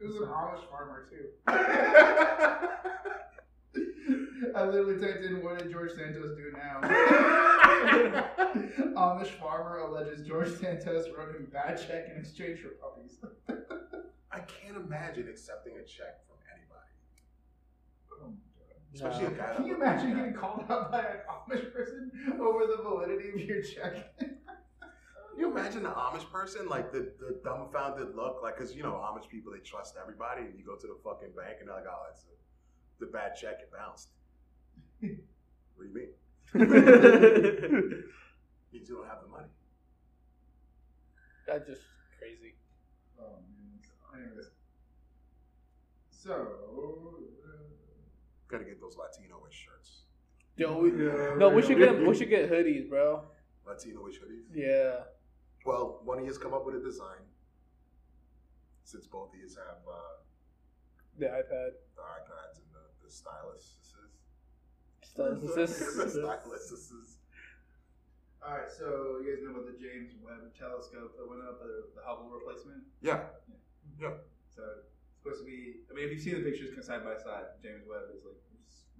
It was an Amish farmer too. I literally typed in what did George Santos do now? Amish farmer alleges George Santos wrote him bad check in exchange for puppies. I can't imagine accepting a check from anybody, especially a um, guy. Can you imagine like getting that. called out by an Amish person over the validity of your check? Can you imagine the Amish person, like the, the dumbfounded look, like because you know Amish people they trust everybody, and you go to the fucking bank and they're like, "Oh, it's a, the bad check, it bounced." what do you mean? Means you don't have the money. That's just crazy. Oh man. Anyways. So Got to get those Latino-ish shirts. Yo, we, Yeah, no, we should get we should get hoodies, bro. Latino-ish hoodies. Yeah. Well, one of you has come up with a design. Since both of you have uh, The iPad. the iPads and the, the styluses. Stuff. It's the just- styluses. all right, so you guys know about the James Webb telescope that went up, the, the Hubble replacement? Yeah. Yep. So it's supposed to be. I mean, if you've seen the pictures side by side, James Webb is like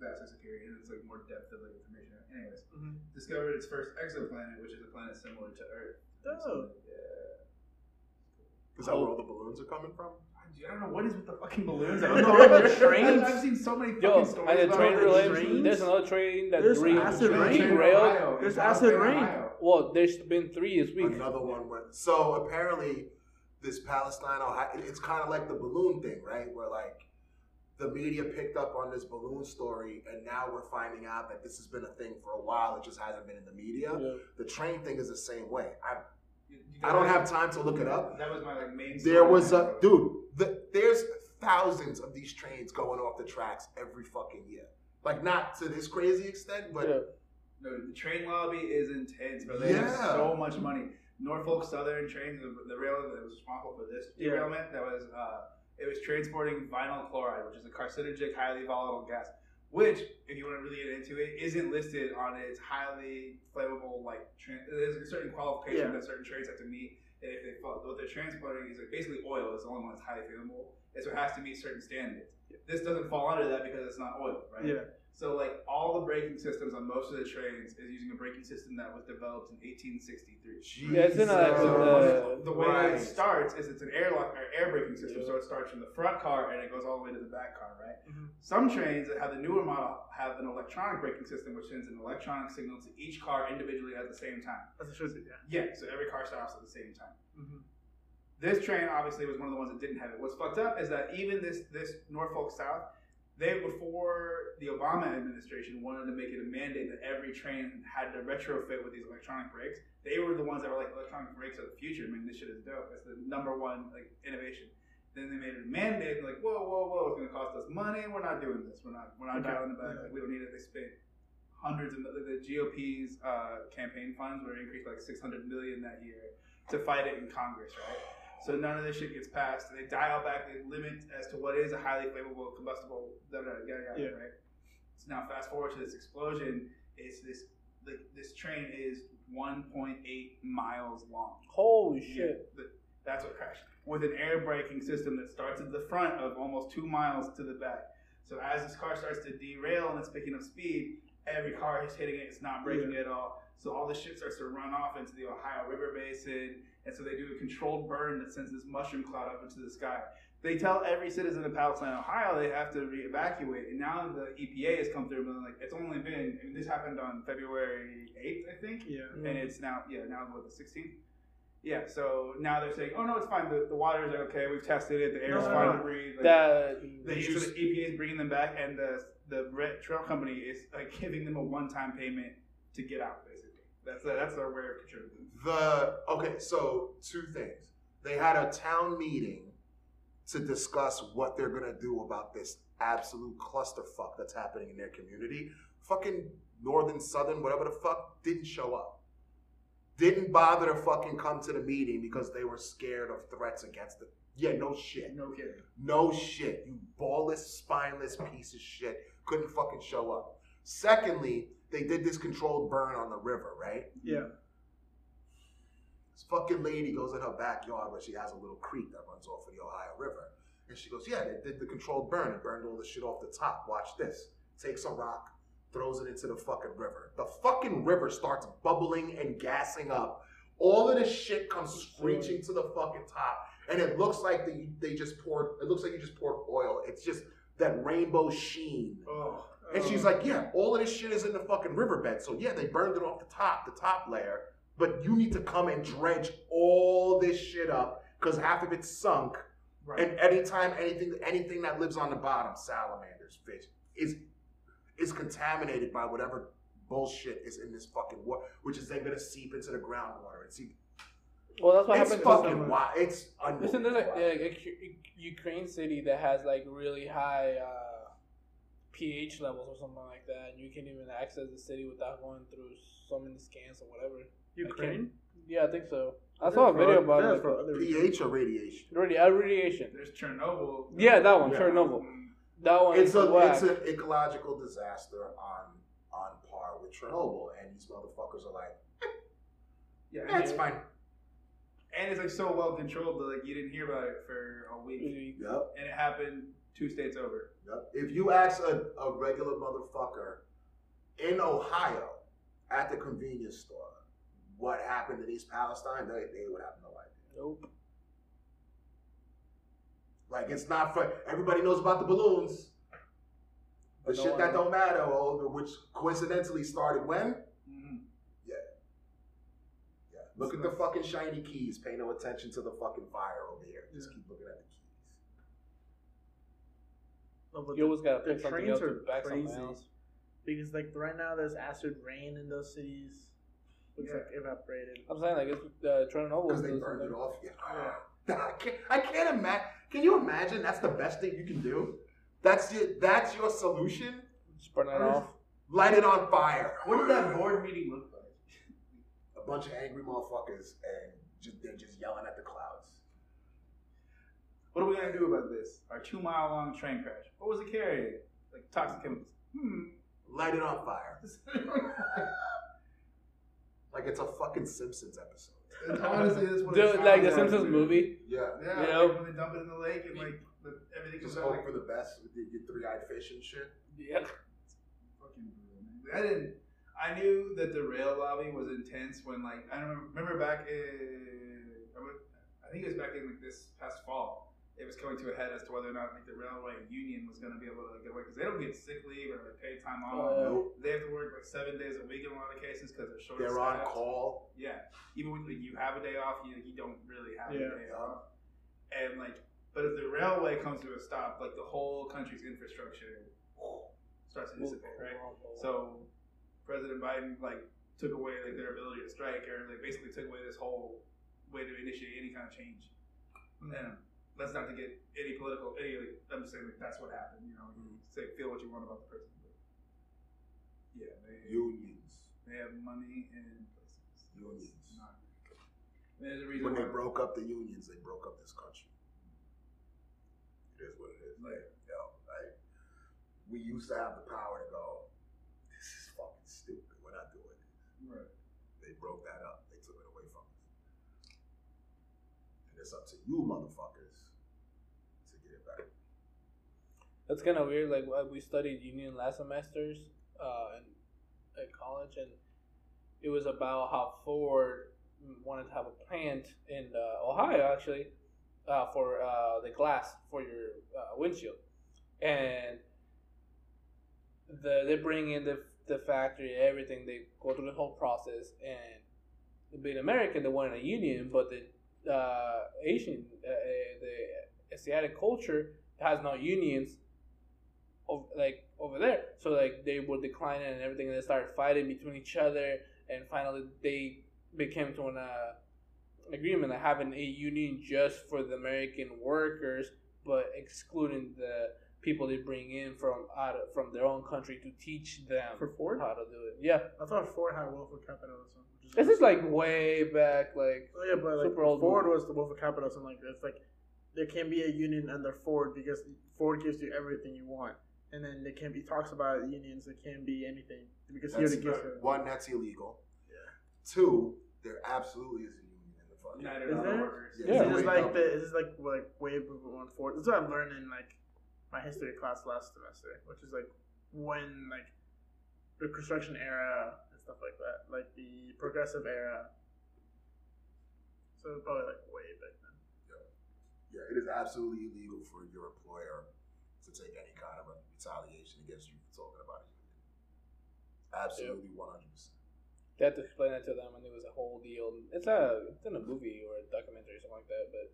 vastly superior, and it's like more depth of like information. Anyways, Mhm. discovered its first exoplanet, which is a planet similar to Earth. Oh. Yeah. Is that where all the balloons are coming from? I don't know what is with the fucking balloons. I don't don't know know. about trains. I've seen so many fucking Yo, stories and the about train it. related. There's another train that There's re- acid Train rain. derailed. There's acid rain. Well, there's been three this week. Another one went. So apparently, this Palestine, Ohio, it's kind of like the balloon thing, right? Where like the media picked up on this balloon story, and now we're finding out that this has been a thing for a while. It just hasn't been in the media. Yeah. The train thing is the same way. I You- you I don't have time to look it up. That was my like main. There was a dude. The, there's thousands of these trains going off the tracks every fucking year. Like not to this crazy extent, but Yeah. No, the train lobby is intense, bro. They have so much money. Norfolk Southern trains, the, the railroad that was responsible for this Yeah. derailment, that was uh, it was transporting vinyl chloride, which is a carcinogenic, highly volatile gas. which, if you want to really get into it, isn't listed on its highly flammable like. There's a certain qualification Yeah. that certain trains have to meet, and if they fall, what they're transporting is like basically oil. Is the only one that's highly flammable, and so it has to meet certain standards. This doesn't fall under that because it's not oil, right? Yeah. So like all the braking systems on most of the trains is using a braking system that was developed in 1863. Yeah, it's in a- So uh, the way Right. it starts is it's an airlock or air braking system, so it starts from the front car and it goes all the way to the back car, right? Mhm. Some trains that have the newer model have an electronic braking system, which sends an electronic signal to each car individually at the same time. As it should be. Yeah. Yeah, so every car stops at the same time. Mm-hmm. This train obviously was one of the ones that didn't have it. What's fucked up is that even this this Norfolk South, they before the Obama administration wanted to make it a mandate that every train had to retrofit with these electronic brakes. They were the ones that were like electronic brakes are the future. I mean, this shit is dope. It's the number one like innovation. Then they made it a mandate. Like, whoa, whoa, whoa! It's going to cost us money. We're not doing this. We're not. We're not Okay. dialing it back. Like, we don't need it. They spent hundreds of the, the GOP's uh, campaign funds were increased like 600 million that year to fight it in Congress, right? So none of this shit gets passed. They dial back the limit as to what is a highly flammable combustible, yada yada, yada Yeah. right? So now fast forward to this explosion. It's this like this train is 1.8 miles long. Holy Yeah, shit. th- that's what crashed. With an air braking system that starts at the front of almost two miles to the back. So as this car starts to derail and it's picking up speed, every car is hitting it. It's not braking at all. So all the shit starts to run off into the Ohio River Basin. And so they do a controlled burn that sends this mushroom cloud up into the sky. They tell every citizen of Palestine, Ohio, they have to re-evacuate. And now the EPA has come through and been like, it's only been, I mean, this happened on February 8th, I think. Yeah. Mm-hmm. and it's now yeah now what the 16th yeah so now they're saying oh no it's fine. The, the waters are okay. We've tested it. The air's No, no, fine no. to breathe. Like, That the, so the EPA is bringing them back. And the the red trail company is like giving them a one-time payment to get out basically that's a, that's their way of contributing The okay, so two things. They had a town meeting to discuss what they're gonna do about this absolute clusterfuck that's happening in their community. Fucking northern, southern, whatever the fuck, didn't show up. Didn't bother to fucking come to the meeting because they were scared of threats against it. Yeah, no shit. no kidding No shit. You ballless, spineless piece of shit. Couldn't fucking show up. Secondly, they did this controlled burn on the river, right? Yeah. This fucking lady goes in her backyard where she has a little creek that runs off of the Ohio River. And she goes, Yeah, they did the controlled burn and burned all the shit off the top. Watch this. Takes a rock, throws it into the fucking river. The fucking river starts bubbling and gassing up. All of this shit comes screeching to the fucking top. And it looks like they, they just poured, it looks like you just poured oil. It's just that rainbow sheen. oh And she's like, yeah, all of this shit is in the fucking riverbed. So yeah, they burned it off the top, the top layer. But you need to come and dredge all this shit up because half of it's sunk. Right. And anytime anything anything that lives on the bottom, salamanders, fish, is is contaminated by whatever bullshit is in this fucking water, which is then gonna seep into the groundwater. And see, well, that's what it's happened. to fucking some- wild. It's Listen, there's like, unbelievable. like a U- Ukraine city that has like really high uh, pH levels or something like that, and you can't even access the city without going through so many scans or whatever. Ukraine. Yeah, I think so. I saw a video about it. for Like, pH or radiation. radi- uh, radiation. there's Chernobyl Yeah, that one, Yeah. Chernobyl. That one. It's is a whack. it's an ecological disaster on on par with Chernobyl, and these motherfuckers are like, yeah and that's it's- fine. and it's like so well controlled that like you didn't hear about it for a week Yep, and it happened two states over yep. If you ask a, a regular motherfucker in Ohio at the convenience store what happened in East Palestine, they, they would have no idea. Nope. Like it's not for everybody knows about the balloons. The no shit one- that don't matter, or which coincidentally started when? mm-hmm. Yeah. Look at the fucking shiny keys. Pay no attention to the fucking fire over here. Just keep looking at the keys. No, but You always gotta the pick something trains else are to back something crazy. else. because like right now there's acid rain in those cities. Looks Yeah. like evaporated. I'm saying like it's uh, Chernobyl. Because they is- burned it off. Yeah. I can't, I can't imagine. Can you imagine? That's the best thing you can do. That's your, that's your solution. Just burn it off. Light it on fire. what did that board meeting look like A bunch of angry motherfuckers, and just, they're just yelling at the clouds. What are we gonna do about this? Our two mile long train crash. What was it carrying? Like toxic chemicals. hmm. Light it on fire. Like it's a fucking Simpsons episode. And honestly, that's what it Dude, sounds like the Simpsons dude. movie. Yeah. Yeah, You like know? when they dump it in the lake and like the, everything Just comes hope like for the best with your, your three-eyed fish and shit. Yeah. fucking brutal, man. I didn't. I knew that the rail lobby was intense when like I remember, remember back in I think it was back in like this past fall. It was coming to a head as to whether or not like the railway union was going to be able to get away because they don't get sick leave or like paid time off. Yeah. Nope. They have to work like seven days a week in a lot of cases because they're short. They're on call. Yeah, even when like, you have a day off, you you don't really have Yeah. a day off. And like, but if the railway comes to a stop, like the whole country's infrastructure starts to dissipate, right? So President Biden like took away like their ability to strike, or like basically took away this whole way to initiate any kind of change. And that's not to get any political. Any, like, I'm just saying like that's what happened. You know, you say feel what you want about the person. But yeah, they Unions. they have money and places. Unions. Not- There's a reason When they broke up the unions, they broke up this country. It is what it is. Like, yo, like, we used to have the power to go, this is fucking stupid. We're not doing it. Right. They broke that up. They took it away from us. And it's up to you, motherfuckers, to get it back. That's kind of weird. Like we studied union last semesters uh, in at college, and it was about how Ford wanted to have a plant in uh, Ohio, actually, uh, for uh, the glass for your uh, windshield, and the they bring in the the factory, everything. They go through the whole process, and being American, they wanted a union, but the uh, Asian, uh, the Asiatic culture has no unions over, like over there. So like they were declining and everything, and they started fighting between each other, and finally they became to an uh, agreement of having a union just for the American workers, but excluding the people they bring in from out of, from their own country to teach them For Ford? how to do it. Yeah, I thought Ford had Wolf of Capitalism. Which this is like way back, like Oh yeah, but like super old Ford movie. was the Wolf of Capitalism. Like it's like there can be a union under Ford because Ford gives you everything you want, and then there can be talks about unions. It can be anything because he That's, already gives you. one, that's illegal. Yeah. Two, there absolutely is a union in the fucking. United Is Auto there? Workers. Yeah, Is it's it just like up. the is this like like way on Ford? This is what I learned in like my history class last semester, which is like when like the construction era and stuff like that, like the progressive era. So it's probably like way back then. Yeah, it is absolutely illegal for your employer to take any kind of retaliation against you for talking about a union. Absolutely, one hundred percent. they had to explain it to them, and it was a whole deal. It's a it's in a movie or a documentary or something like that, but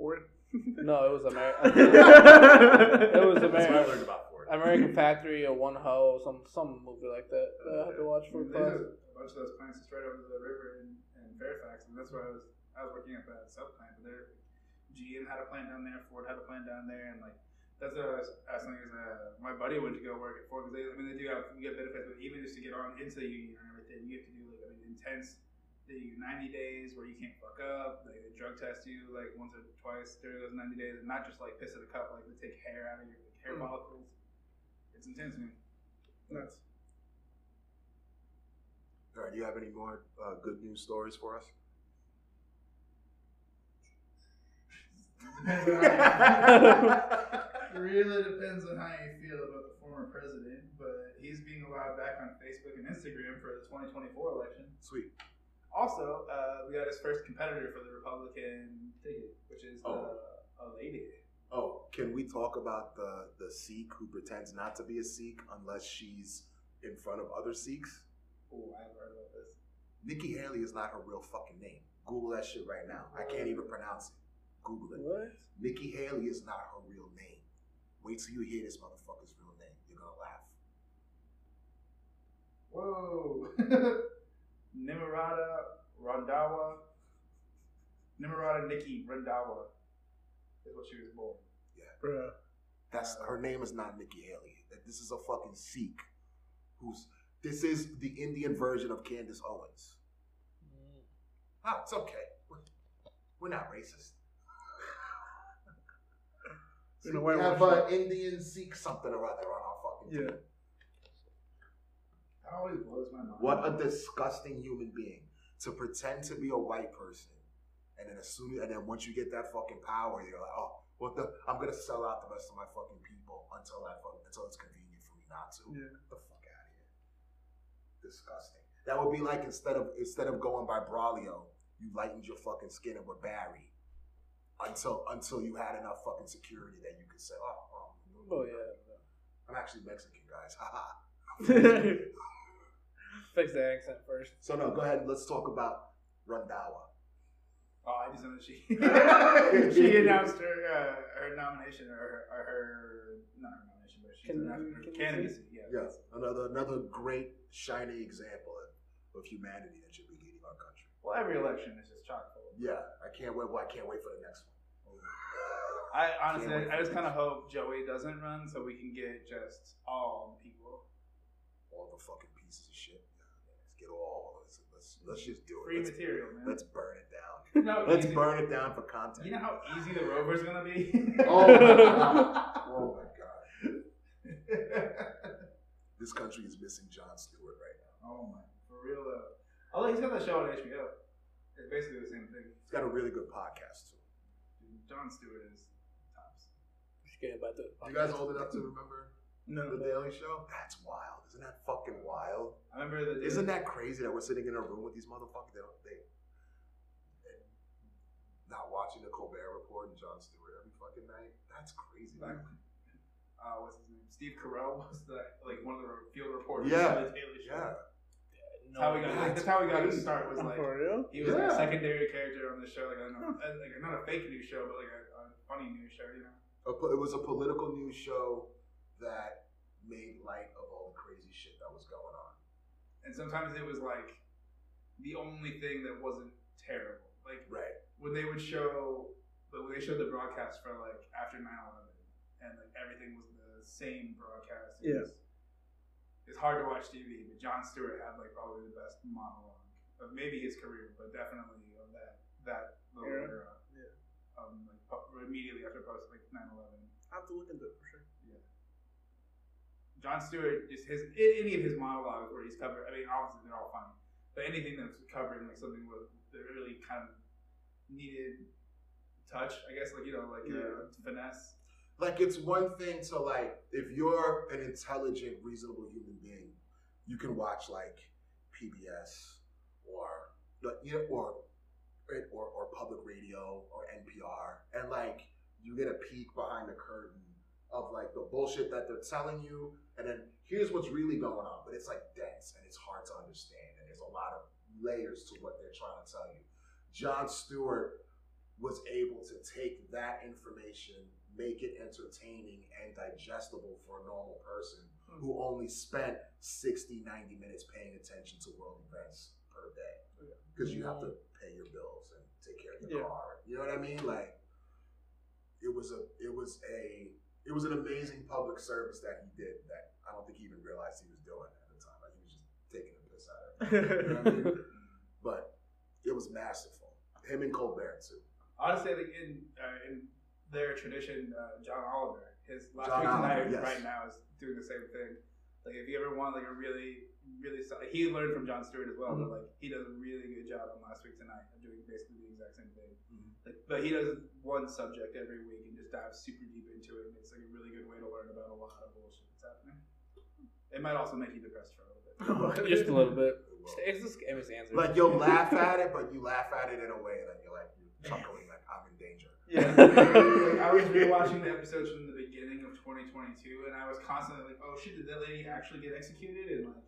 Ford. no, it was American. it was That's what I American. learned about Ford. American Factory or One Ho, some some movie like that. that I had to watch for There's class. a bunch of those plants just right over the river in, in Fairfax, and that's where I was. I was working at that sub plant, but there, GM had a plant down there, Ford had a plant down there, and like that's what I was asking. Is uh, my buddy went to go work at Ford because they, I mean, they do have you get benefits, but even just to get on into the union and everything, you have to do like I mean, intense. They do 90 days where you can't fuck up. Like they drug test you like once or twice during those 90 days, and not just like piss in a cup. Like they take hair out of your like, hair Mm. follicles. It's intense, man. Nuts. All right, do you have any more uh, good news stories for us? It really depends on how you feel about the former president, but he's being allowed back on Facebook and Instagram for the 2024 election. Sweet. Also, uh, we got his first competitor for the Republican ticket, which is uh, Oh. a lady. Oh, can we talk about the the Sikh who pretends not to be a Sikh unless she's in front of other Sikhs? Oh, I haven't heard about this. Nikki Haley is not her real fucking name. Google that shit right now. I can't even pronounce it. Google it. What? Nikki Haley is not her real name. Wait till you hear this motherfucker's real name. You're gonna laugh. Whoa. Nimarata Randhawa. Nimarata Nikki Randhawa is what she was born. Bruh. That's her name is not Nikki Haley. This is a fucking Sikh who's this is the Indian version of Candace Owens. Oh, it's okay. We're, we're not racist. You know, we white have wash uh, Indian Sikh something or other on our fucking Yeah. team. That always blows my mind. What a disgusting human being to pretend to be a white person, and then as soon and then once you get that fucking power, you're like, oh, what the? I'm gonna sell out the rest of my fucking people until I fucking until it's convenient for me not to. Yeah. Get the fuck out of here. Disgusting. That would be like instead of instead of going by Braulio, you lightened your fucking skin and were Barry. Until until you had enough fucking security that you could say, oh, oh, Oh yeah. I'm actually Mexican, guys. Haha. Fix the accent first. So no, go ahead. Let's talk about Randhawa. Oh, I just know that she she announced her uh, her nomination or her, or her not her nomination, but she's Can- announced her can you candidacy. Yeah. Yes, another another great shining example of, of humanity that should be leading our country. Well, every election is just chock full. Yeah, I can't wait. Well, I can't wait for the next one. I honestly, I, I just kind of hope Joey doesn't run so we can get just all people. All the fucking pieces of shit. Yeah, let's get all. Let's let's, let's just do it. Free let's, material, man. let's burn it down. How Let's burn it down for content. You know how easy the rover's gonna be. Oh my god! Oh my god! This country is missing Jon Stewart right now. oh my, for real though. Although he's got that show on HBO, it's basically the same thing. He's got a really good podcast too. Jon Stewart is tops. Just kidding about the. You guys old enough to remember no. the Daily Show? That's wild. Isn't that fucking wild? I remember the Daily Isn't that crazy that we're sitting in a room with these motherfuckers? They don't they, they not watching the Colbert Report and Jon Stewart every fucking night. That's crazy. Back when, uh, what's his name? Steve Carell was the like one of the field reporters. Yeah. for the Daily Show. Yeah. That's how we got. Like, that's how we got his start. Was like For real? he was Yeah. like a secondary character on the show, like, on a, uh, like not a fake news show, but like a, a funny news show. You know. A po- it was a political news show that made light of all the crazy shit that was going on. And sometimes it was like the only thing that wasn't terrible. Like Right. when they would show, but when they showed the broadcast for like after 9-11 and like everything was the same broadcast. It Yeah. Was, it's hard to watch TV, but Jon Stewart had like probably the best monologue of maybe his career, but definitely of that that little Era? era. Yeah. Um, like po- immediately after post like 9-11. I have to look into it for sure. Yeah. Jon Stewart, just his any of his monologues where he's covered. I mean, obviously they're all funny, but anything that's covering like something with that really kind of needed touch, I guess, like you know, like uh, finesse. Like it's one thing to like if you're an intelligent, reasonable human being, you can watch like PBS or you know, or or or public radio or NPR, and like you get a peek behind the curtain of like the bullshit that they're telling you, and then here's what's really going on. But it's like dense and it's hard to understand, and there's a lot of layers to what they're trying to tell you. Jon Stewart was able to take that information, make it entertaining and digestible for a normal person who only spent 60, 90 minutes paying attention to world events per day. Because you have to pay your bills and take care of your Yeah. car. You know what I mean? Like it was a it was a it was an amazing public service that he did that I don't think he even realized he was doing at the time. Like he was just taking a piss out of it. You know what I mean? But it was masterful. Him and Colbert too. Honestly, like in uh, in their tradition, uh, John Oliver, his last John week Oliver, tonight yes. right now is doing the same thing. Like if you ever want like a really really so- he learned from Jon Stewart as well, Mm-hmm. but like he does a really good job on last week tonight of doing basically the exact same thing. Mhm. Like, but he does one subject every week and just dives super deep into it. And it's like a really good way to learn about a lot of bullshit that's happening. It might also make you depressed for a little bit. Just a little bit. It's just Amy's answer. Like you'll laugh at it, but you laugh at it in a way that you're like you're chuckling like I'm in danger. Yeah. Like, I was rewatching the episodes from the beginning of 2022, and I was constantly like, "Oh shit, did that lady actually get executed?" And like,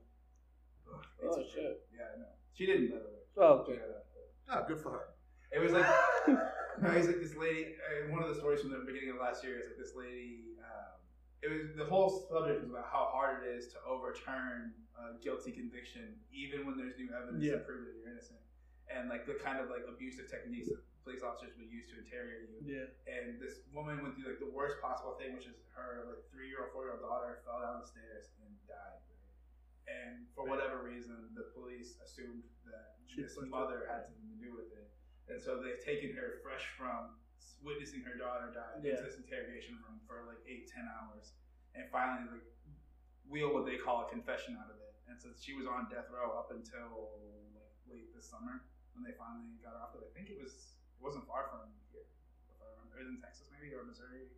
ugh, it's Oh, shit. Yeah, I know. She didn't, by the way. Oh, okay. Yeah. Ah, good for her. It was like, no, he's like this lady. Uh, one of the stories from the beginning of last year is like this lady. Um, it was the whole subject was about how hard it is to overturn a guilty conviction, even when there's new evidence Yeah. to prove that you're innocent, and like the kind of like abusive techniques that police officers would use to interrogate you. Yeah. And this woman went through like the worst possible thing, which is her like three year old, four year old daughter fell down the stairs and died. And for whatever reason, the police assumed that She this mother had something to do with it, and so they've taken her fresh from witnessing her daughter die Yeah. into this interrogation room for like eight, ten hours, and finally like wheel what they call a confession out of it. and so she was on death row up until like late this summer when they finally got her off. But I think it was it wasn't far from here. If I remember. It was in Texas maybe or Missouri,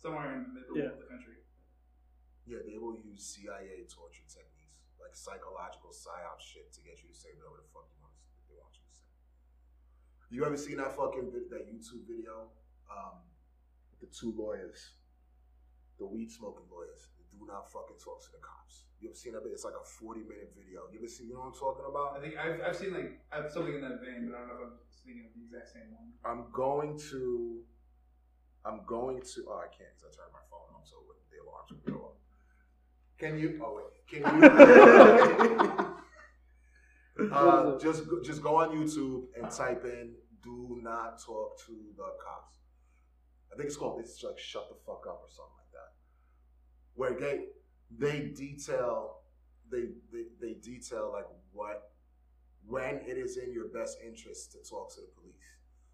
somewhere in the middle Yeah. of the country. Yeah, they will use CIA torture techniques, like psychological psyop shit, to get you to say whatever the fuck you want to, they want you to say. You ever seen that fucking vid- that YouTube video? Um, the two lawyers, the weed smoking lawyers, that do not fucking talk to the cops. You ever seen that? It's like a forty minute video. You ever seen? You know what I'm talking about? I think I've, I've seen like I've something in that vein, but I don't know if I'm thinking of the exact same one. I'm going to. I'm going to. Oh, I can't because I turned my phone off, so the alarms will go off. Can you? Oh wait. Can you? uh, just go- just go on YouTube and type in "Do not talk to the cops." I think it's called. It's like "Shut the fuck up" or something like that. Where they they detail they they, they detail like what when it is in your best interest to talk to the police.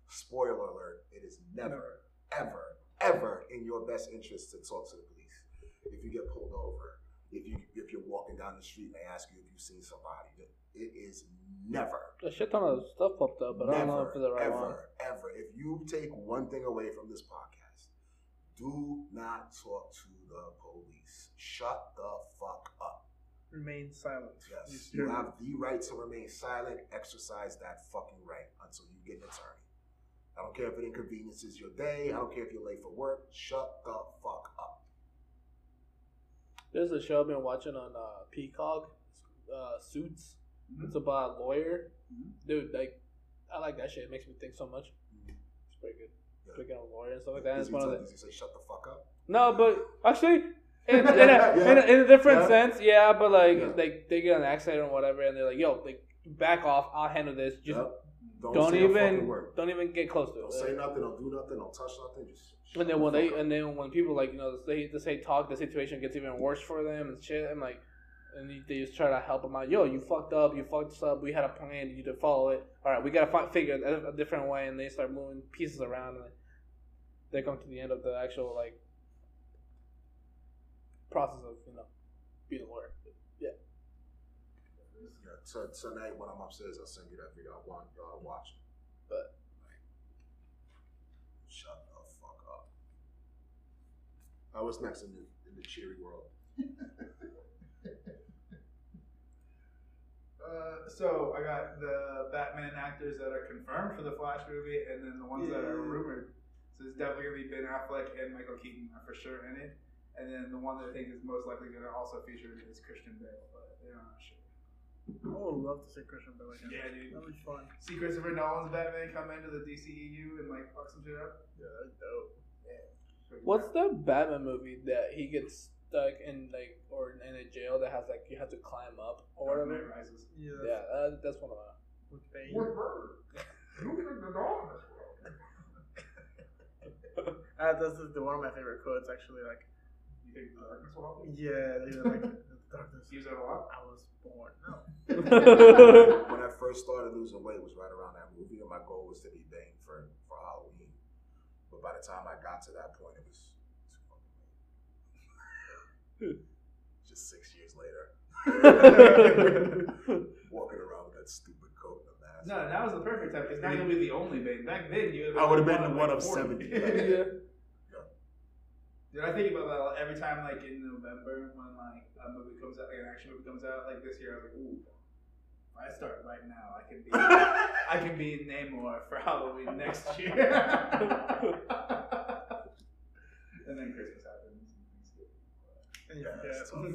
Spoiler alert: It is never, ever, ever in your best interest to talk to the police. If you get pulled over, if you if you're walking down the street and they ask you if you've seen somebody, it is never, A shit ton of stuff popped up, but I don't know if it's the right ever, one. ever. If you take one thing away from this podcast, do not talk to the police. Shut the fuck up. Remain silent. Yes, You you have the right to remain silent. Exercise that fucking right until you get an attorney. I don't care if it inconveniences your day. I don't care if you're late for work. Shut the fuck up. There's a show I've been watching on uh, Peacock, uh, Suits. Mhm. It's about a lawyer. Mhm. Dude, like, I like that shit. It makes me think so much. It's pretty good. Yeah. Of lawyer and stuff like that, it's one of the. he say shut the fuck up? No, but actually, in, in, a, in, a, in a different Yeah. sense, yeah. But like, Yeah. like they get an accident or whatever, and they're like, "Yo, like, back off. I'll handle this. Just Yep. don't, fucking even, don't even get close to Don't it." say nothing. Don't do nothing. Don't touch nothing. Just. And then when they up. and then when people like you know they they say talk, the situation gets even worse for them and shit. And like, and they- just try to help them out. Yo, you fucked up. You fucked us up. We had a plan. You to follow it. All right, we gotta fi- figure it a, a different way. And they start moving pieces around, and they come to the end of the actual like process of you know being a lawyer. Yeah, Yeah, so tonight when I'm upstairs, I'll send you that video. I want y'all to watch. it. but Shut the fuck up. I was next in the in the cheery world. Uh, so I got the Batman actors that are confirmed for the Flash movie, and then the ones that are rumored. So it's definitely gonna be Ben Affleck and Michael Keaton are for sure in it, and then the one that I think is most likely gonna also feature is Christian Bale, but they're not sure. I would love to see Christian Bale again. Yeah, dude. That'd be fun. See Christopher Nolan's Batman come into the DCEU and like fuck some shit up. Yeah, that's dope. Pretty what's bad. the Batman movie that he gets stuck in like or in a jail that has like you have to climb up or Dark whatever? Knight Rises. Yeah, Yeah, that, that's one of them. with Bane. Uh, that's the, one of my favorite quotes, actually. Like, You think the darkness will help? you? yeah, they were like, the darkness. Use that a lot. I was born. No. When I first started losing weight, was right around that movie, and my goal was to be Bane for for Halloween. But by the time I got to that point, it was too fucking late. Just six years later, walking around with that stupid coat and a mask. No, that was the perfect time because now you'll be the only Bane. Back then, you I would have been one like, of 40. 70. yeah. Dude, I think about that like, every time, like in November when like a movie comes out, like an action movie comes out. Like this year, I was like, ooh, if I start right now, I can be, I can be Namor for Halloween next year. and then Christmas happens. And you Yeah, forget. tough.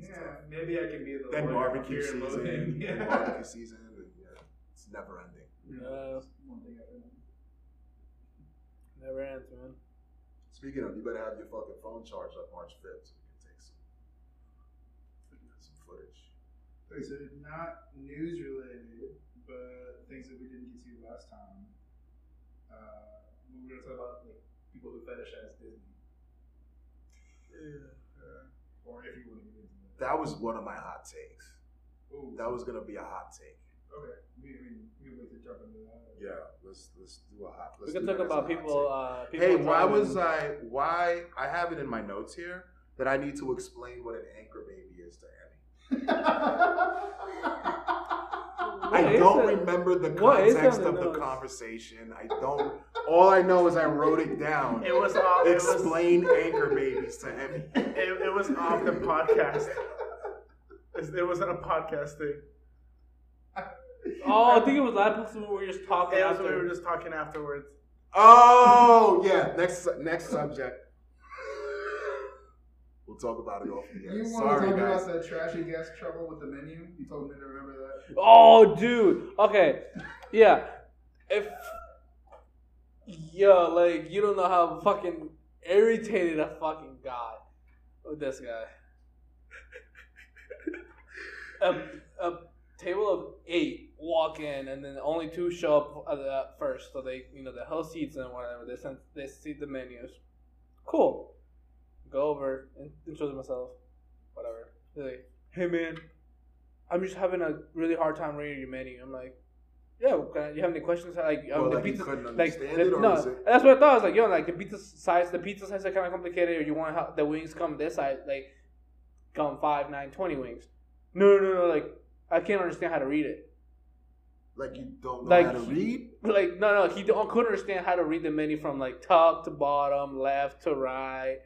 Yeah, maybe I can be the Then barbecue season. Yeah. barbecue season. And, yeah, it's never ending. Yeah. One thing after another. Never ends, man. Speaking of, you better have your fucking phone charged up March 5th so we can take some, some footage. Okay, so not news related, but things that we didn't get to last time. Uh, we were gonna talk about like people who fetishize Disney, Yeah. or if you want to get into that. That was one of my hot takes. Ooh, That was gonna be a hot take. Okay. We, I we can wait to jump into that. Yeah, let's let's do a hot. We Let's can talk that as a about people. Uh, people Hey, why driving- was I? Why I have it in my notes here that I need to explain what an anchor baby is to Annie. I don't it? remember the context of the the conversation. I don't. All I know is I wrote it down. It was off. It was, Explain anchor babies to him. it, it was off the podcast. It wasn't a podcast thing. Oh, I think it was last episode we were just talking It was after. we were just talking afterwards. Oh yeah. Next next subject. We'll talk about it off the You air. want Sorry, to talk guys. about the trashy guest trouble with the menu? You told me to remember that. Oh, dude. Okay. Yeah. If yo, like you don't know how fucking irritated I fucking got with this guy. a, a table of eight walk in, and then only two show up at the first. So they, you know, the whole seats and whatever. They send, they see the menus. Cool. Go over and introduce myself. Whatever. They're like, hey man, I'm just having a really hard time reading your menu. I'm like, yeah, I- you have any questions? Like, um, Well, the like pizza, couldn't like, understand the- it, or no, it? that's what I thought. I was like, yo, like the pizza size, the pizza size are kind of complicated, or you want how the wings come this side, like, come five, nine, twenty wings. No, no, no, like, I can't understand how to read it. Like you don't know Like how to he- read. Like, no, no, he don't, couldn't understand how to read the menu from like top to bottom, left to right,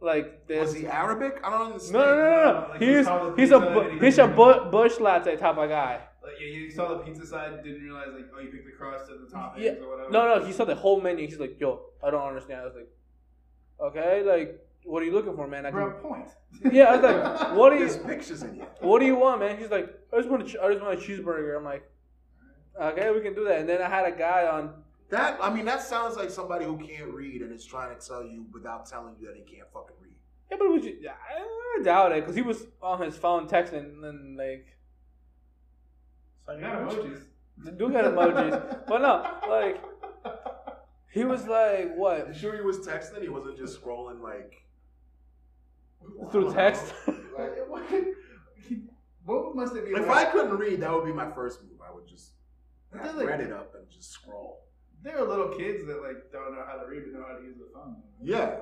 like this. Was he Arabic? I don't understand. no, no, no, no, no. Like, he's he's a pizza bu- and he he's a bu- Busch Light type of guy. Like you, you saw the pizza side, didn't realize like oh you picked the crust and the toppings Yeah. or whatever. No, no, he saw the whole menu. He's like, yo, I don't understand. I was like, okay, like, what are you looking for, man? I Bro, can... point. Yeah, I was like, what do you, There's pictures in here. what do you want, man? He's like, I just want a, ch- I just want a cheeseburger. I'm like, okay, we can do that. And then I had a guy on. That I mean, that sounds like somebody who can't read and is trying to tell you without telling you that he can't fucking read. Yeah, but it was just, yeah, I doubt it because he was on his phone texting and like, I got emojis. the dude got emojis, but no, like, he was like, what You sure he was texting? He wasn't just scrolling like through text? Like, what, what must it be? If like? I couldn't read, that would be my first move. I would just But have like- read it up and just scroll. There are little kids that like don't know how to read but know how to use the phone. Yeah.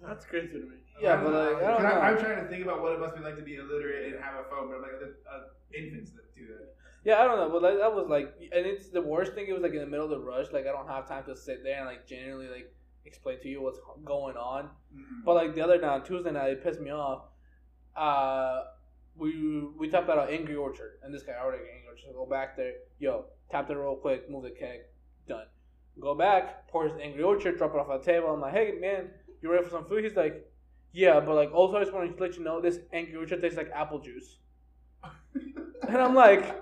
That's crazy to me. Yeah, but like, I don't know. I, am trying to think about what it must be like to be illiterate and have a phone, but like the uh, infants that do that. Yeah, I don't know, but like, that was like, and it's the worst thing. It was like in the middle of the rush. Like I don't have time to sit there and like genuinely like explain to you what's going on. But like the other night, Tuesday night, it pissed me off. Uh, we we talked about an Angry Orchard, and this guy already Angry Orchard. So go back there, yo, tapped it real quick, move the keg, done. Go back, pour his Angry Orchard, drop it off on the table. I'm like, hey man, you ready for some food? He's like, yeah, but like also I just want to let you know this Angry Orchard tastes like apple juice. and I'm like,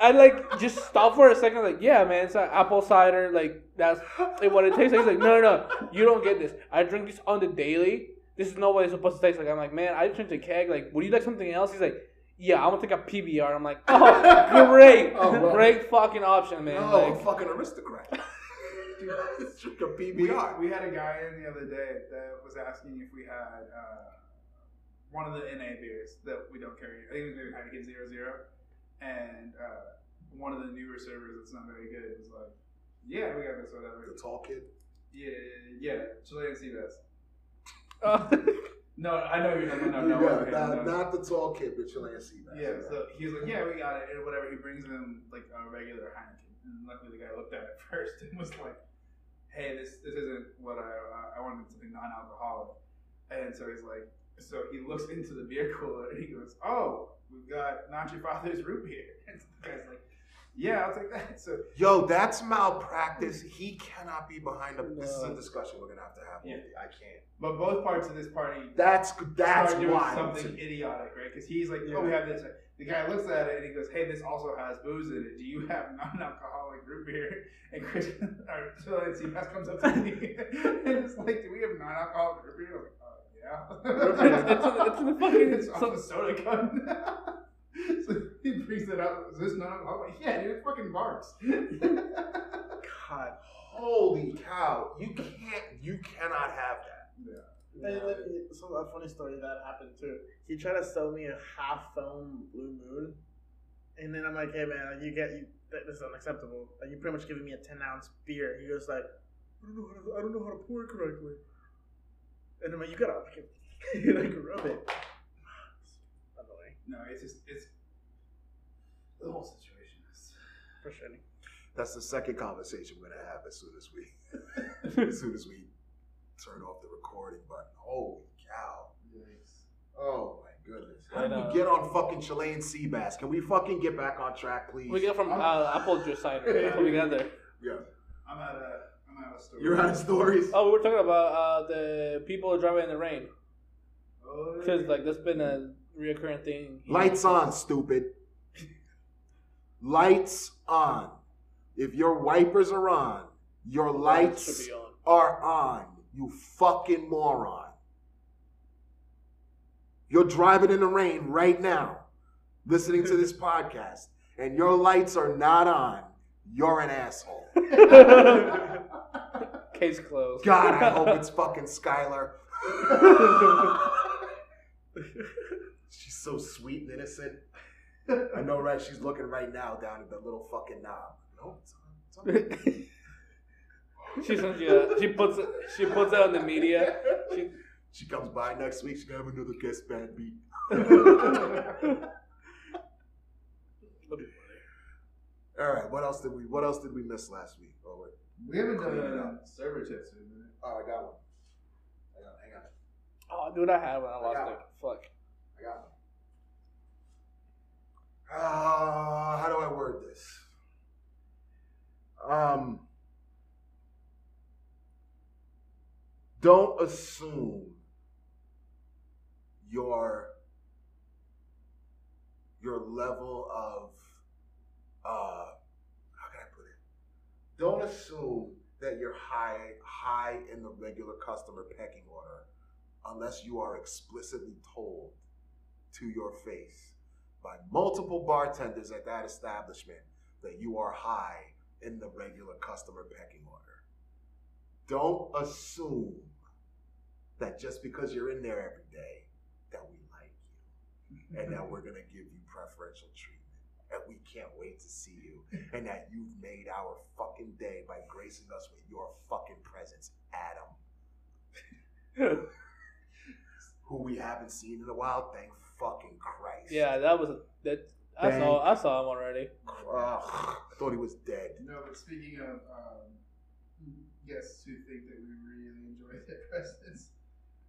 I like just stop for a second, like, yeah, man, it's like apple cider, like that's like, what it tastes like. He's like, no, no, no, you don't get this. I drink this on the daily. This is not what it's supposed to taste like. I'm like, man, I just drink the keg. Like, would you like something else? He's like, yeah, I'm gonna take a PBR. I'm like, oh, great, Oh, wow. great fucking option, man. no, like, fucking aristocrat. Drink a We, PBR. we had a guy in the other day that was asking if we had uh, one of the NA beers that we don't carry. I think it was maybe Heineken Zero Zero, and uh, one of the newer servers that's not very good was like, "Yeah, we got this, whatever." The tall kid. Yeah, yeah, Chilean sea bass. No, I know you're no, no, no, yeah, okay, not, no. not the tall kid, but Chilean sea bass. Yeah, so he was like, "Yeah, we got it," and whatever. He brings him like a regular Heineken, and luckily the guy looked at it first and was like, "Hey, this this isn't what I uh, I wanted something non-alcoholic." And so he's like, so he looks into the beer cooler and he goes, "Oh, we've got Not Your Father's root beer." And the guy's like, "Yeah, I'll take that." So Yo, that's malpractice. He cannot be behind a. This is a discussion we're gonna have to have. Yeah. I can't. But both parts of this party That's that's start doing wild. something idiotic, right? Because he's like, Yeah. "Oh, we have this." The guy looks at it and he goes, "Hey, this also has booze in it. Do you have non-alcoholic root beer?" And Chris, or Chilean sea comes up to me and it's like, "Do we have non-alcoholic root beer?" I was like, "Oh, yeah." It's- it's- it's in the fucking- it's off the soda gun. so he brings it up. Is this non-alcoholic? Yeah, dude, it fucking barks. God. Holy cow! You can't. You cannot have that. And then, so a funny story that happened too. He tried to sell me a half foam blue moon, and then I'm like, "Hey man, like, you get you. th- This is unacceptable. Like, you pretty much giving me a ten ounce beer." He goes like, "I don't know how to. I don't know how to pour it correctly." And I'm like, "You gotta like, like rub it." No, it's just it's the whole situation is. Frustrating. That's the second conversation we're gonna have as soon as we as soon as we turn off the recording button. Holy cow. Oh my goodness. How did we get on fucking Chilean sea bass? Can we fucking get back on track, please? We get from uh, apple juice cider. That's what we got there. yeah. I'm at a I'm at a store. You're out of stories? Oh, we were talking about uh, the people driving in the rain. Oh, Because like that's been a reoccurring thing. here. Lights on, stupid. Lights on. If your wipers are on, your lights be on. are on. You fucking moron. You're driving in the rain right now, listening to this podcast, and your lights are not on. You're an asshole. Case closed. God, I hope it's fucking Skylar. She's so sweet and innocent. I know, right? She's looking right now down at the little fucking knob. No, it's on. It's on. she sends you. A, she puts it. She puts it on the media. She, She comes by next week. She's gonna have another guest bad beat. All right. What else did we? What else did we miss last week? Oh wait. we haven't done Clean it uh, server tips. Have? Oh, I got one. Hang on. Hang on. oh, dude, I had one. I lost got it. Fuck. I got one. Uh, how do I word this? Um, don't assume your your level of uh how can I put it? Don't assume that you're high high in the regular customer pecking order unless you are explicitly told to your face by multiple bartenders at that establishment that you are high in the regular customer pecking order. Don't assume that just because you're in there every day that we like you and that we're going to give you preferential treatment and we can't wait to see you and that you've made our fucking day by gracing us with your fucking presence, Adam, who we haven't seen in a while. Thank fucking Christ. Yeah, that was a, that. I Dang. saw. I saw him already. Ugh, I thought he was dead. No, but speaking of um, guests who think that we really enjoy their presence,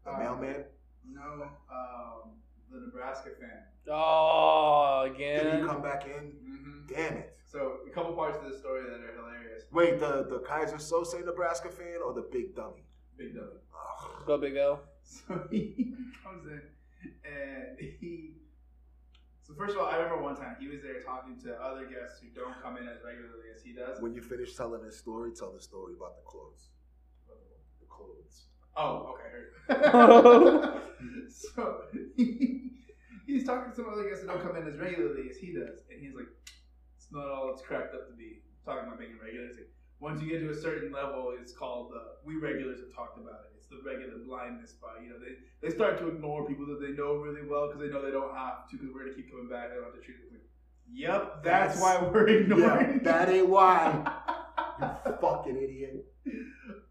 The um, mailman? No, um, the Nebraska fan. Oh, again. Did he come back in? Mm-hmm. Damn it. So a couple parts of the story that are hilarious. Wait, the, the Keyser Söze Nebraska fan or the big dummy? Big dummy. Ugh. Go Big L. So he comes in and he. So first of all, I remember one time he was there talking to other guests who don't come in as regularly as he does. When you finish telling this story, tell the story about the clothes. The clothes. Oh, okay. so he, he's talking to some other guests that don't come in as regularly as he does, and he's like, "It's not all it's cracked up to be." Talking about being a regular. Like, Once you get to a certain level, it's called. Uh, we regulars have talked about it. The regular blindness spot. You know, they they start to ignore people that they know really well because they know they don't have to because we're gonna keep coming back. They don't have to treat them. Like, yep, that's, That's- why we're Yeah, ignoring. that ain't why. You fucking idiot.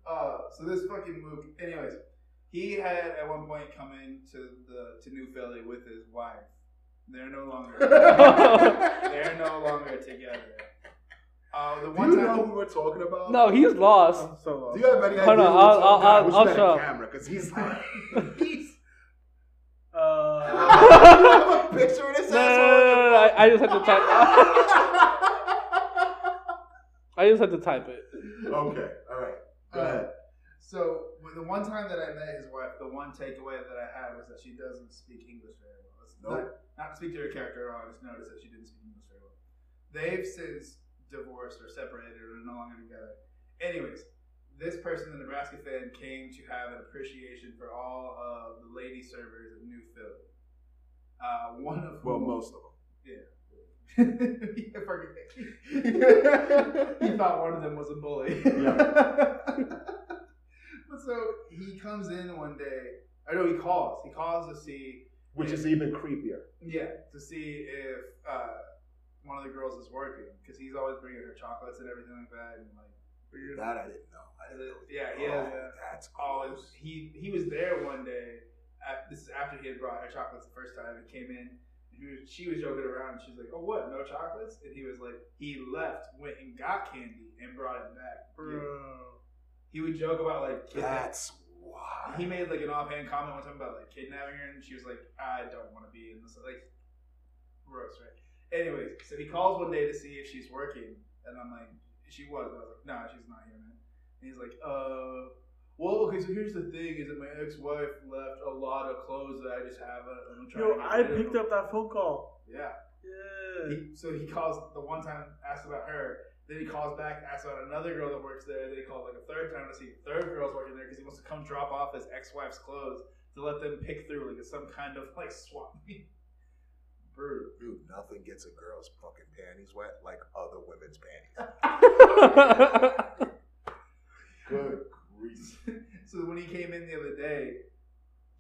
Uh, so this fucking mook. Anyways, he had at one point come in to the to New Philly with his wife. They're no longer. they're no longer together. Uh, the Do one you time. know who we're talking about? No, he's lost. I'm so lost. Do you have any idea? Hold on, who we're I'll- I'll- about? I I'll- wish I'll show. camera because he's like, he's. Uh, you have a picture of this No, no, asshole? no, in no, no, I, I just had to type. I just had to type it. okay, all right. Go Uh, ahead. So the one time that I met his wife, the one takeaway that I had was that she doesn't speak English very well. It's Nope. Not, not to speak to her character at all. I just noticed that she didn't speak English very well. They've since divorced or separated or no longer together. Anyways, this person, the Nebraska fan, came to have an appreciation for all of the lady servers of New Philly. Uh, one of Well, whom, most of them. Yeah, he thought one of them was a bully. but so he comes in one day. I know he calls. He calls to see, Which is even creepier. yeah, to see if uh, one of the girls is working because he's always bringing her chocolates and everything like that, and like weird. That I didn't know. I didn't know. Yeah, he oh, has- yeah. That's always gross. he he was there one day. At, this is after he had brought her chocolates the first time. He came in and he was, she was joking around, and she's like, "Oh, what? No chocolates?" And he was like, he left, went and got candy, and brought it back. Bro. He would joke about like That's why. He made like an offhand comment one time about like kidnapping her, and she was like, "I don't want to be in this." Like, gross, right? Anyways, so he calls one day to see if she's working, and I'm like, "She was." I was like, "Nah, she's not here, man." And he's like, "Uh." Well, okay, so here's the thing: is that my ex-wife left a lot of clothes that I just haven't. and I'm trying Yo, I picked up that phone call. Yeah. Yeah. He, so he calls the one time, asks about her. Then he calls back, asks about another girl that works there. Then he calls like a third time to see if third girl's working there because he wants to come drop off his ex-wife's clothes to let them pick through like it's some kind of like swap meet. Brutal. Dude, nothing gets a girl's fucking panties wet like other women's panties. Good grief. so when he came in the other day,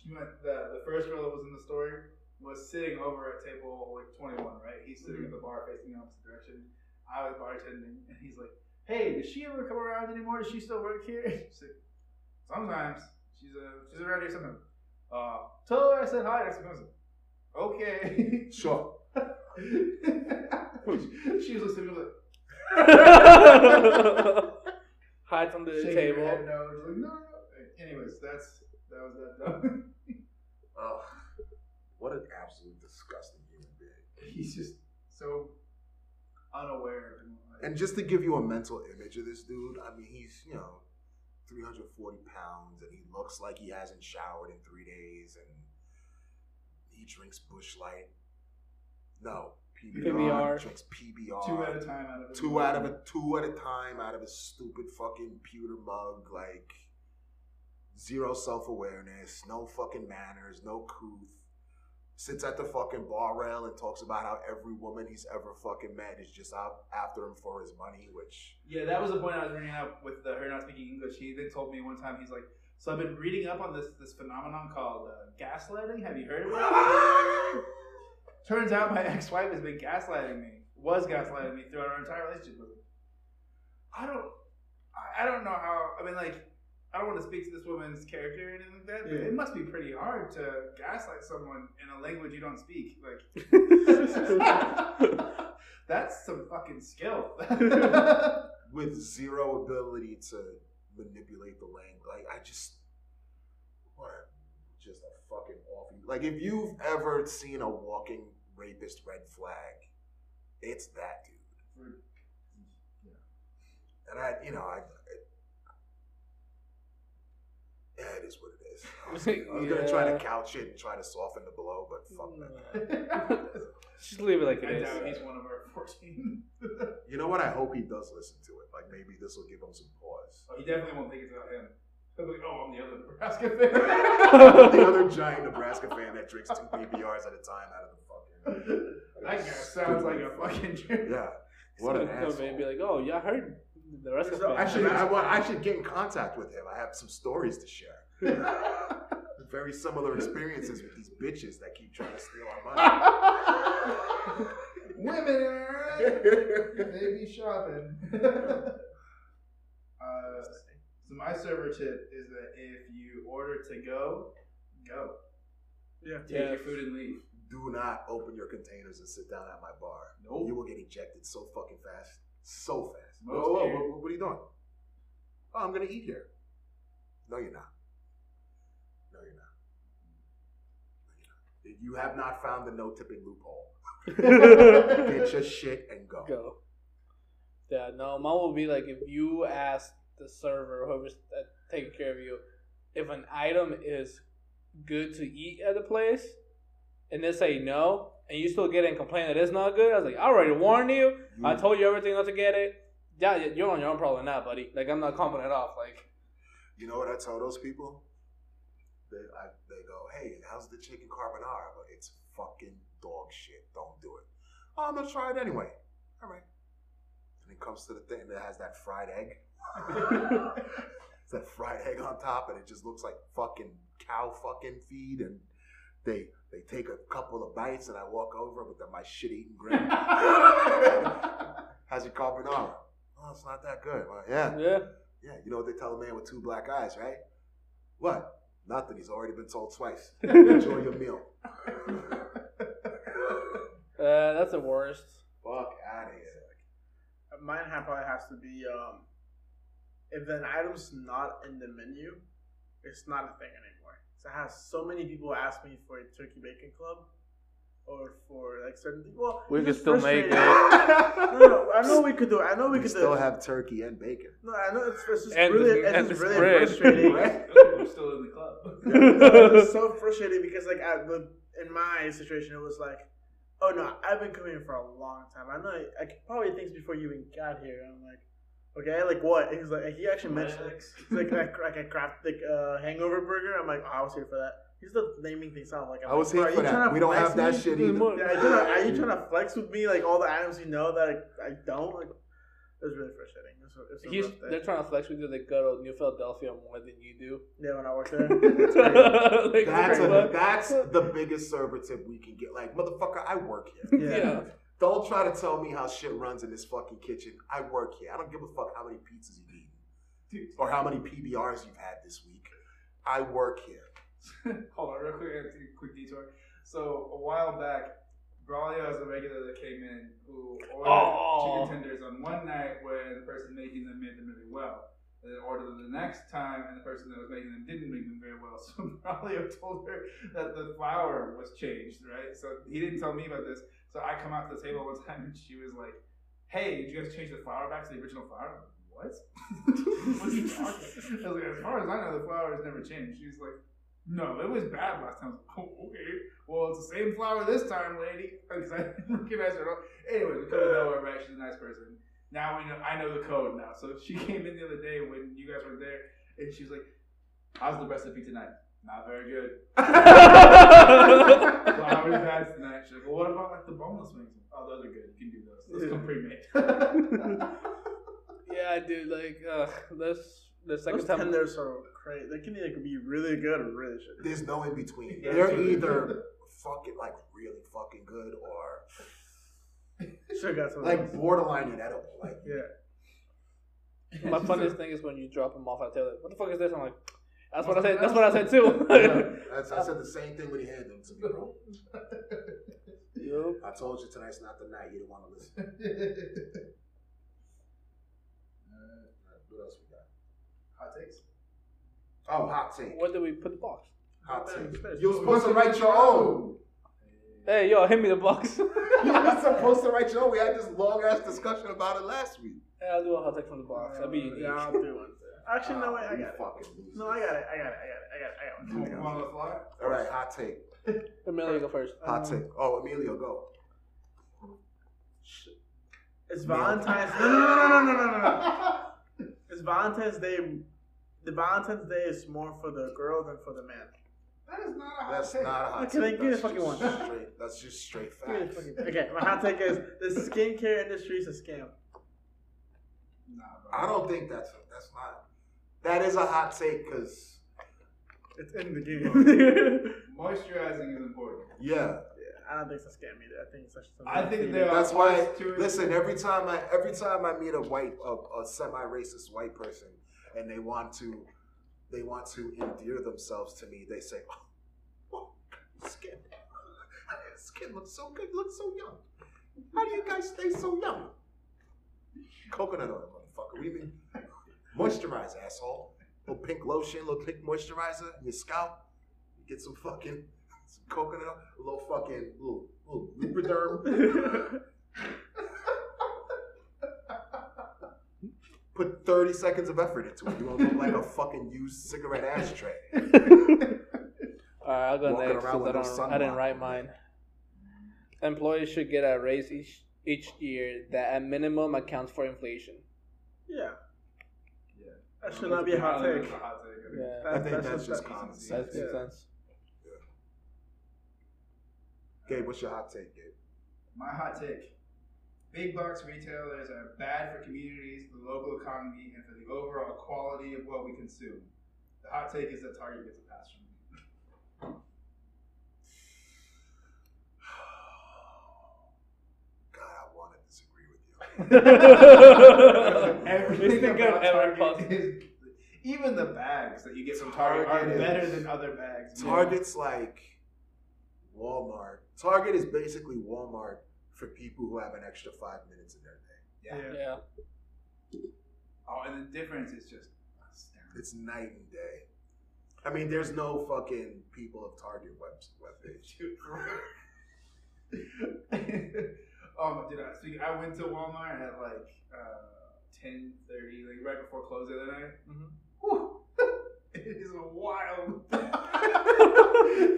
he went, the the first girl that was in the story was sitting over at table like 21, right? He's sitting at the bar facing the opposite direction. I was bartending, and he's like, "Hey, does she ever come around anymore? Does she still work here?" She's like, "Sometimes. She's uh, she's around here sometimes." Uh, tell her I said hi. Next time. Like, Okay. Sure. she was listening to Hides under the shaking table. her head no. Like, no, no. Anyways, that's that was that done. Oh, what an absolute disgusting human being. He's just so unaware. And, like, And just to give you a mental image of this dude, I mean, he's, you know, 340 pounds and he looks like he hasn't showered in three days and he drinks Busch Light. No, PBR. PBR. He drinks PBR. two at a time out of his Two out of a two at a time out of his stupid fucking pewter mug, like zero self awareness, no fucking manners, no couth. Sits at the fucking bar rail and talks about how every woman he's ever fucking met is just out after him for his money, which Yeah, that was the point I was bringing up with the, her not speaking English. He then told me one time he's like, "So I've been reading up on this this phenomenon called uh, gaslighting. Have you heard of it?" Turns out my ex wife has been gaslighting me. Was gaslighting me throughout our entire relationship. I don't. I- I don't know how. I mean, like, I don't want to speak to this woman's character or anything like that. But Yeah. it must be pretty hard to gaslight someone in a language you don't speak. Like, that's some fucking skill. with zero ability to manipulate the language. Like I just what just a fucking awful. Like if you've ever seen a walking rapist red flag, it's that dude. Hmm. Yeah, And I, you know, I. It, yeah, it is what it is. I was, I was gonna try to couch it and try to soften the blow, but fuck that. Just leave it like I it is. doubt he's one of our 14. You know what? I hope he does listen to it. Like maybe this will give him some pause. oh, he definitely won't think it's about him. He'll be like, oh, I'm the other Nebraska fan. the other giant Nebraska fan that drinks two PBRs at a time out of the fucking. that guy sounds like a fucking jerk. Yeah. What an Someone come in and be like, oh, yeah, I heard the rest of So it. I should, I, want- I should get in contact with him. I have some stories to share. Very similar experiences with these bitches that keep trying to steal our money. Women, they be shopping. uh, so my server tip is that if you order to go, go. Yeah. Take Yeah. your food and leave. Do not open your containers and sit down at my bar. Nope. You will get ejected so fucking fast. So fast. Most Whoa, whoa, what, what are you doing? Oh, I'm going to eat here. No, you're not. No, you're not. No, you're not. You have not found the no tipping loophole. Get your shit and go. Go. Yeah, no, mine will be like if you ask the server, whoever's uh, taking care of you, if an item is good to eat at the place, and they say no, and you still get in complain that it's not good, I was like, I already warned you. I told you everything not to get it. Yeah, you're on your own problem now, buddy. Like I'm not comping it off. Like You know what I tell those people? They, I, they go, hey, how's the chicken carbonara? But it's fucking dog shit. Don't do it. Oh, I'm going to try it anyway. All right. And it comes to the thing that has that fried egg. it's that fried egg on top, and it just looks like fucking cow fucking feed. And they they take a couple of bites, and I walk over with my shit eating grin. How's your carbonara? Oh, it's not that good. Well, yeah. yeah, Yeah, you know what they tell a man with two black eyes, right? What? Nothing. He's already been told twice. Enjoy your meal. Uh, that's the worst. Fuck out of here. Mine ha- probably has to be um, if an item's not in the menu, it's not a thing anymore. So I have so many people ask me for a turkey bacon club, or for like certain things. Well, We could still make it. No, no, I know we could do. it. I know we, We could still do. it. have turkey and bacon. No, I know it's, it's just And really, the- it's and just really spread. frustrating. I'm still in the club. it's so frustrating because like at the, in my situation it was like oh no i've been coming here for a long time i know i could probably things before you even got here i'm like okay like what he's like he actually mentioned it. He's like like, like a craft like uh, hangover burger i'm like oh, i was here for that he's still naming things out like I'm I was like, here are for you trying that. to We don't flex have that shit Mm, either. more- yeah, are you, trying to, are you trying to flex with me like all the items you know that I, I don't like it was really frustrating it was, it was a He's, rough day. they're trying to flex with you. They go to New Philadelphia more than you do. yeah when i worked there It's. Like, That's a, that's the biggest server tip we can get. Like, motherfucker, I work here. yeah. yeah. Don't try to tell me how shit runs in this fucking kitchen. I work here. I don't give a fuck how many pizzas you eat Dude, or how many PBRs you've had this week. I work here. Hold on, real quick, I have to take a quick detour. So a while back, Braulio is a regular that came in who ordered Oh. chicken tenders on one night when the person making them made them really well. And then ordered them the next time, and the person that was making them didn't make them very well. So Braulio told her that the flour was changed, right? So he didn't tell me about this. So I come out to the table one time, and she was like, "Hey, did you guys change the flour back to the original flour?" Like, What? what are you talking? I was like, as far as I know, the flour has never changed. She was like, no, it was bad last time. I was like, oh, okay. Well, it's the same flower this time, lady. Because I didn't recognize her. at all. Anyway, we couldn't know her, right? She's a nice person. Now we know. I know the code now. So she came in the other day when you guys were there, and she was like, "How's the recipe tonight?" Not very good. Flour is bad tonight. She's like, "Well, what about like the boneless wings?" Oh, those are good. You can do those. Those come pre-made. Yeah, dude. Like, uh, this the second Those time. tenders are crazy. They can either be really good or really shitty. There's no in between. Yeah. They're either fucking like really fucking good or Should got some. like borderline inedible. Like yeah. My funniest thing is when you drop them off at the What the fuck is this? I'm like, that's what I said. That's what I said too. That's, I said the same thing when he handed them to me, bro. Yup. I told you tonight's not the night. You didn't want to listen. Uh, what else we got? Hot takes. Oh, hot take. Where did we put the box? Hot take. You're supposed to write your own. Hey, yo, hit me the box. You were supposed to write your own. We had this long ass discussion about it last week. Hey, I'll do a hot take from the box. That'd be unique. Yeah, I'll do one. too. Actually, no, wait, I Ah, got it. fucking. No, I got it. I got it. I got it. I got it. I got it. I got You want to fly? All right, hot take. Emilio, go first. Hot Um, take. Oh, Emilio, go. It's Valentine's. No, no, no, no, no, no, no, no. It's Valentine's Day. The Valentine's Day is more for the girl than for the man. That is not a hot That's take. not a hot Okay, take. then give me That's the fucking just one. Straight, that's just straight Give me the facts. fucking- Okay, my hot take is the skincare industry is a scam. Nah, bro. I don't think that's that's not. That is a hot take because It's in the game. Moisturizing is important. yeah, Yeah. I don't think it's a scam either. I think it's actually something. I think that's are- that's why. parts to it- Listen, every time I every time I meet a white a, a semi-racist white person and they want to they want to endear themselves to me, they say, "Oh, oh skin, skin looks so good, looks so young. How do you guys stay so young?" Coconut oil, motherfucker. We mean moisturize, asshole. Little pink lotion, little pink moisturizer your scalp. Get some fucking some coconut, a little fucking little little lubriderm. Put 30 seconds of effort into it. You won't look like a fucking used cigarette ashtray. Alright, I'll go Walking next around because I don't. I didn't write mine. Employees should get a raise each each year that at minimum accounts for inflation. yeah. Yeah. That should not be a hot I don't think take. it's a hot take. I think- Yeah, I think That's- that's, that's just what- common that's that sense. makes Yeah. sense. Gabe, what's your hot take, Gabe? My hot take. Big box retailers are uh, bad for communities, the local economy, and for the overall quality of what we consume. The hot take is that Target gets a pass from me. God, I want to disagree with you. Everything about every Target is, even the bags that you get from Target, Target are better is- than other bags. Target's like Walmart. Target is basically Walmart for people who have an extra five minutes in their day. Yeah. Yeah. Oh, and the difference is just astounding. It's night and day. I mean, there's no fucking people of Target web webpage. um, dude, I, speak, I went to Walmart at like uh, ten thirty, like right before close the other night. Mhm. It is a wild.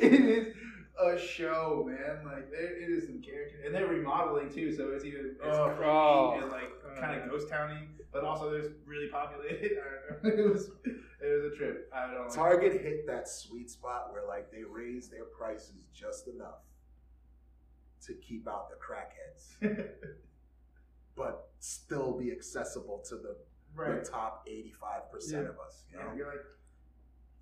it is a show, man. Like there, it is some character, and they're remodeling too, so it's even it's Oh. creepy Oh. and like kind of ghost towny, but also there's really populated. I don't know. it was it was a trip. I don't. know. Target hit that sweet spot where like they raise their prices just enough to keep out the crackheads, but still be accessible to the, right. the top eighty-five percent of us. You know? Yeah, you're like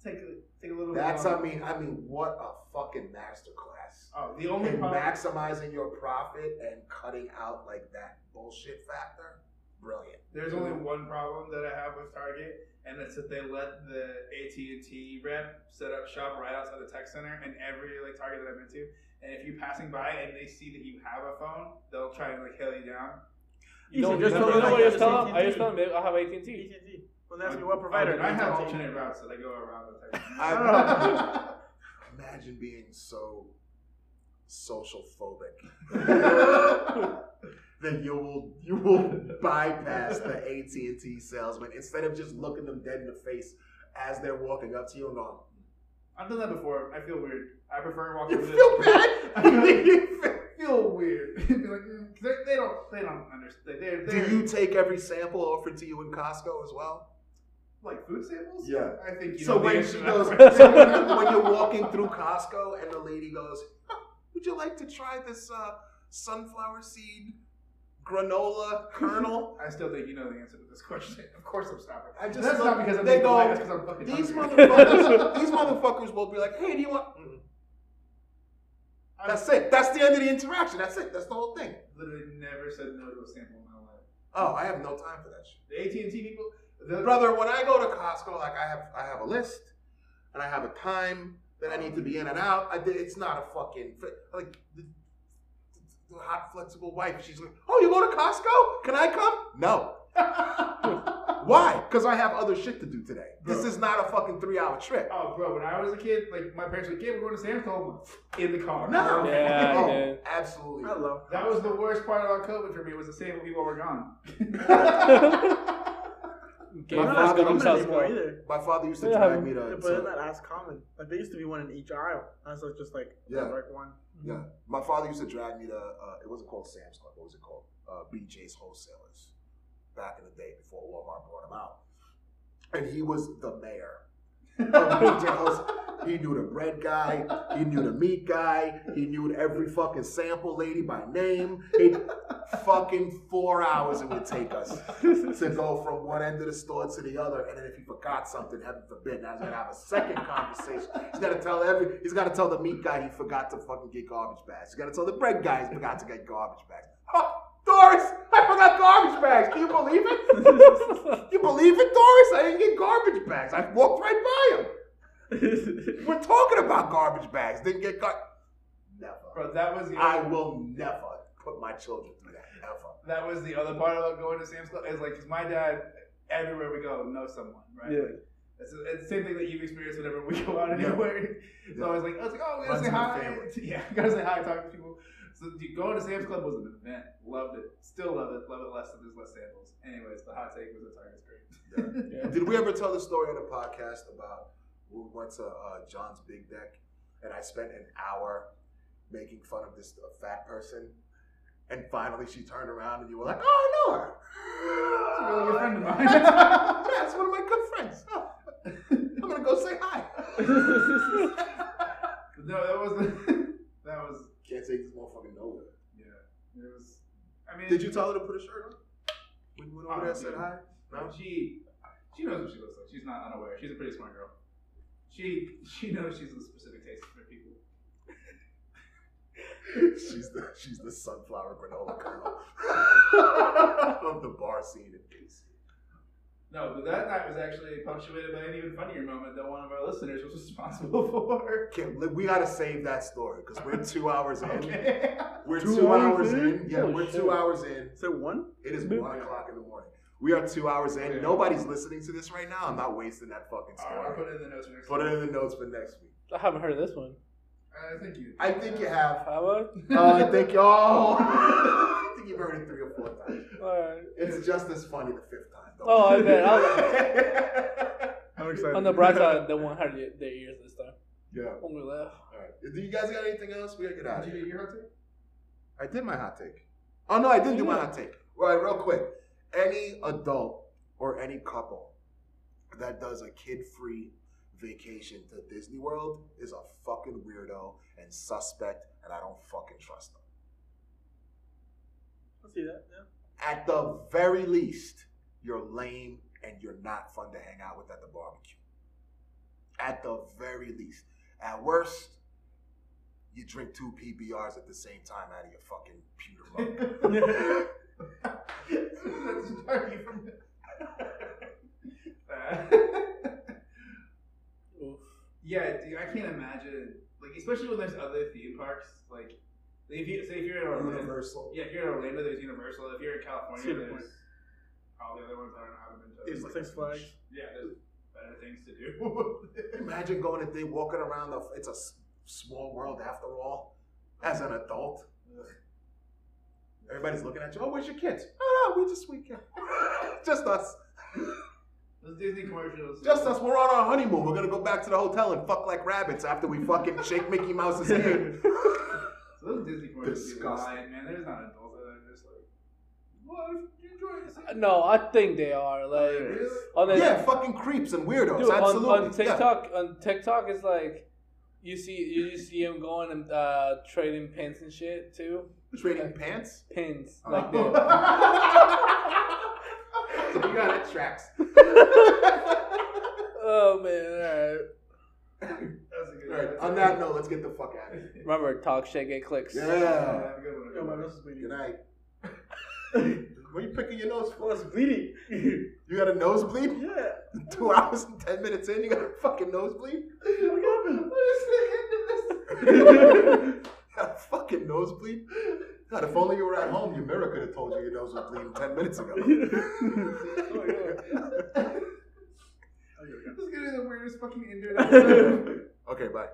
take a take a little. That's bit I mean I mean what a fucking masterclass. Oh, the only in problem. maximizing your profit and cutting out like that bullshit factor, brilliant. There's only one problem that I have with Target, and it's that they let the AT and T rep set up shop right outside the tech center, and every like Target that I've been to, and if you're passing by and they see that you have a phone, they'll try and like hail you down. You know, should just tell them what I like just tell them? I just tell them I have AT and T. AT&T. When they ask me what provider, Oh, I have AT&T. alternate routes that I go around the tech center. I- Imagine being so social phobic that you will you will bypass the AT and T salesman instead of just looking them dead in the face as they're walking up to you and going, I've done that before. I feel weird. I prefer walking. "You with feel it. I bad." feel, feel weird. Like, mm, 'cause they, they don't they don't understand. They're, they're Do you take every sample offered to you in Costco as well? Like food samples? Yeah. I think you So know when she goes, question. when you're walking through Costco and the lady goes, "Would you like to try this uh, sunflower seed granola kernel?" I still think you know the answer to this question. Of course I'm stopping. I just that's look- not because I'm they go, polite, that's because I'm fucking These hungry. motherfuckers, these motherfuckers will be like, "Hey, do you want?" Mm. I've That's it. That's the end of the interaction. That's it. That's the whole thing. literally never said no to a sample in my life. Oh, I have no time for that shit. The AT and T people, brother when i go to costco like i have i have a list and i have a time that i need to be in and out. I, it's not a fucking like the, the hot flexible wife. She's like oh you go to costco? Can i come? No. Why? Because i have other shit to do today. This is not a fucking three hour trip. Oh, bro, when I was a kid, like my parents were like, "Yeah, we're going to Sam's Club." In the car. no. Yeah, oh, dude. absolutely. Hello. That was the worst part about COVID for me was the same people were gone. Game My They're Pass not father got used common themselves anymore either. my father used to Yeah, drive me Yeah, to, but they're to not as common. Like there used to be one in each aisle. That's like just like Yeah. like one. Yeah, my father used to drag me to. Uh, it wasn't called Sam's Club. What was it called? Uh, BJ's Wholesalers. Back in the day, before Walmart brought him out, and he was the mayor. Oh, of BJ He knew the bread guy. He knew the meat guy. He knew every fucking sample lady by name. He fucking four hours it would take us to go from one end of the store to the other. And then if he forgot something, heaven forbid, now he's gonna have a second conversation. He's gotta tell every he's gotta tell the meat guy he forgot to fucking get garbage bags. He's gotta tell the bread guy he forgot to get garbage bags. Doris, I forgot garbage bags. Can you believe it? you believe it, Doris? I didn't get garbage bags. I walked right by him. We're talking about garbage bags. Didn't get gar- Never. Bro, that was the I other, will never put my children through that. Ever. that was the other part about going to Sam's Club. Is like, cause my dad, everywhere we go, knows someone, right? Yeah. It's, it's the same thing that you've experienced whenever we go out Yeah. anywhere. So Yeah. I was like, I was like, oh, we gotta Runs say hi. Yeah, gotta say hi, talk to people. So dude, going to Sam's Club was an event. Loved it. Still love it. Love it less than there's less samples. Anyways, the hot take was the Target's great. Yeah. Did we ever tell the story on the podcast about we went to uh, John's Big Deck and I spent an hour making fun of this uh, fat person, and finally she turned around and you were like, "Oh, I know her. She's a really good friend of mine." yeah, it's one of my good friends. Oh, I'm gonna go say hi. No, that wasn't. that was Can't take this motherfucker nowhere. yeah. It was. I mean, Did you tell her to put a shirt on when you went over Oh, there and said hi? No. She she knows what she looks like. She's not unaware. She's a pretty smart girl. She she knows she's a specific taste for people. she's the she's the sunflower granola kernel of the bar scene in DC. No, but that night was actually punctuated by an even funnier moment that one of our listeners was responsible for. Kim, li- we gotta save that story because we're two hours in. Okay. We're Two two, hours hours in? in. Yeah, Holy we're shit. two hours in. Is it one? It is one o'clock in the morning. We are two hours in. Yeah. Nobody's listening to this right now. I'm not wasting that fucking All right, I'll story. put it in the notes for next week. Put it in the notes for next week. I haven't heard of this one. Uh, I think you. I think you have. Have I? Oh, I think oh, I think you've heard it three or four times. Alright. It's just as funny the fifth time. Though. Oh, I bet. I'll- I'm excited. On the bright side, they won't have their ears this time. yeah. Only laugh. All right. Do you guys got anything else? We gotta get out of Did you here. do your hot take? I did my hot take. Oh no, I didn't do my hot take. All right, real quick. Any adult or any couple that does a kid-free vacation to Disney World is a fucking weirdo and suspect, and I don't fucking trust them. I see that. Yeah. At the very least, you're lame and you're not fun to hang out with at the barbecue. At the very least. At worst, you drink two PBRs at the same time out of your fucking pewter mug. That's starting from. Yeah, dude, I can't imagine. Like, especially when there's other theme parks. Like, if you say if you're in Orlando, Universal. yeah, if you're in Orlando, there's Universal. If you're in California, Cedar there's Point. probably other ones I don't know. I haven't been to. It's Like, Six Flags. Yeah, there's better things to do. Imagine going and they walking around the. It's a s- small world after all. As an adult, everybody's looking at you. Oh, where's your kids? Oh, no, we just we can. just us. Those Disney commercials. Just us. We're on our honeymoon. We're gonna go back to the hotel and fuck like rabbits after we fucking shake Mickey Mouse's hand. So those Disney commercials be Disgusting. lying, man. There's not adults that are just like, what? You enjoying this? No, I think they are. Like, Really? on the, yeah, fucking creeps and weirdos. Dude, on, Absolutely. on Yeah. TikTok, on TikTok, it's like you see you just see him going and uh, trading pins and shit too. Trading pants. Pins Oh. like that. So you got it tracks. oh man! All right. That's a good All right. On that note, let's get the fuck out of here. Remember, talk shit, get clicks. Yeah. Have a good one. Yo, my everybody. nose is bleeding. Good night. what are you picking your nose Oh, for? it's bleeding. You got a nosebleed? yeah. Two hours and ten minutes in, you got a fucking nosebleed? What happened? What is the end of this? got a fucking nosebleed? God, if only you were at home, your mirror could have told you your nose was bleeding ten minutes ago. Oh, this is gonna be the weirdest fucking internet. okay, bye.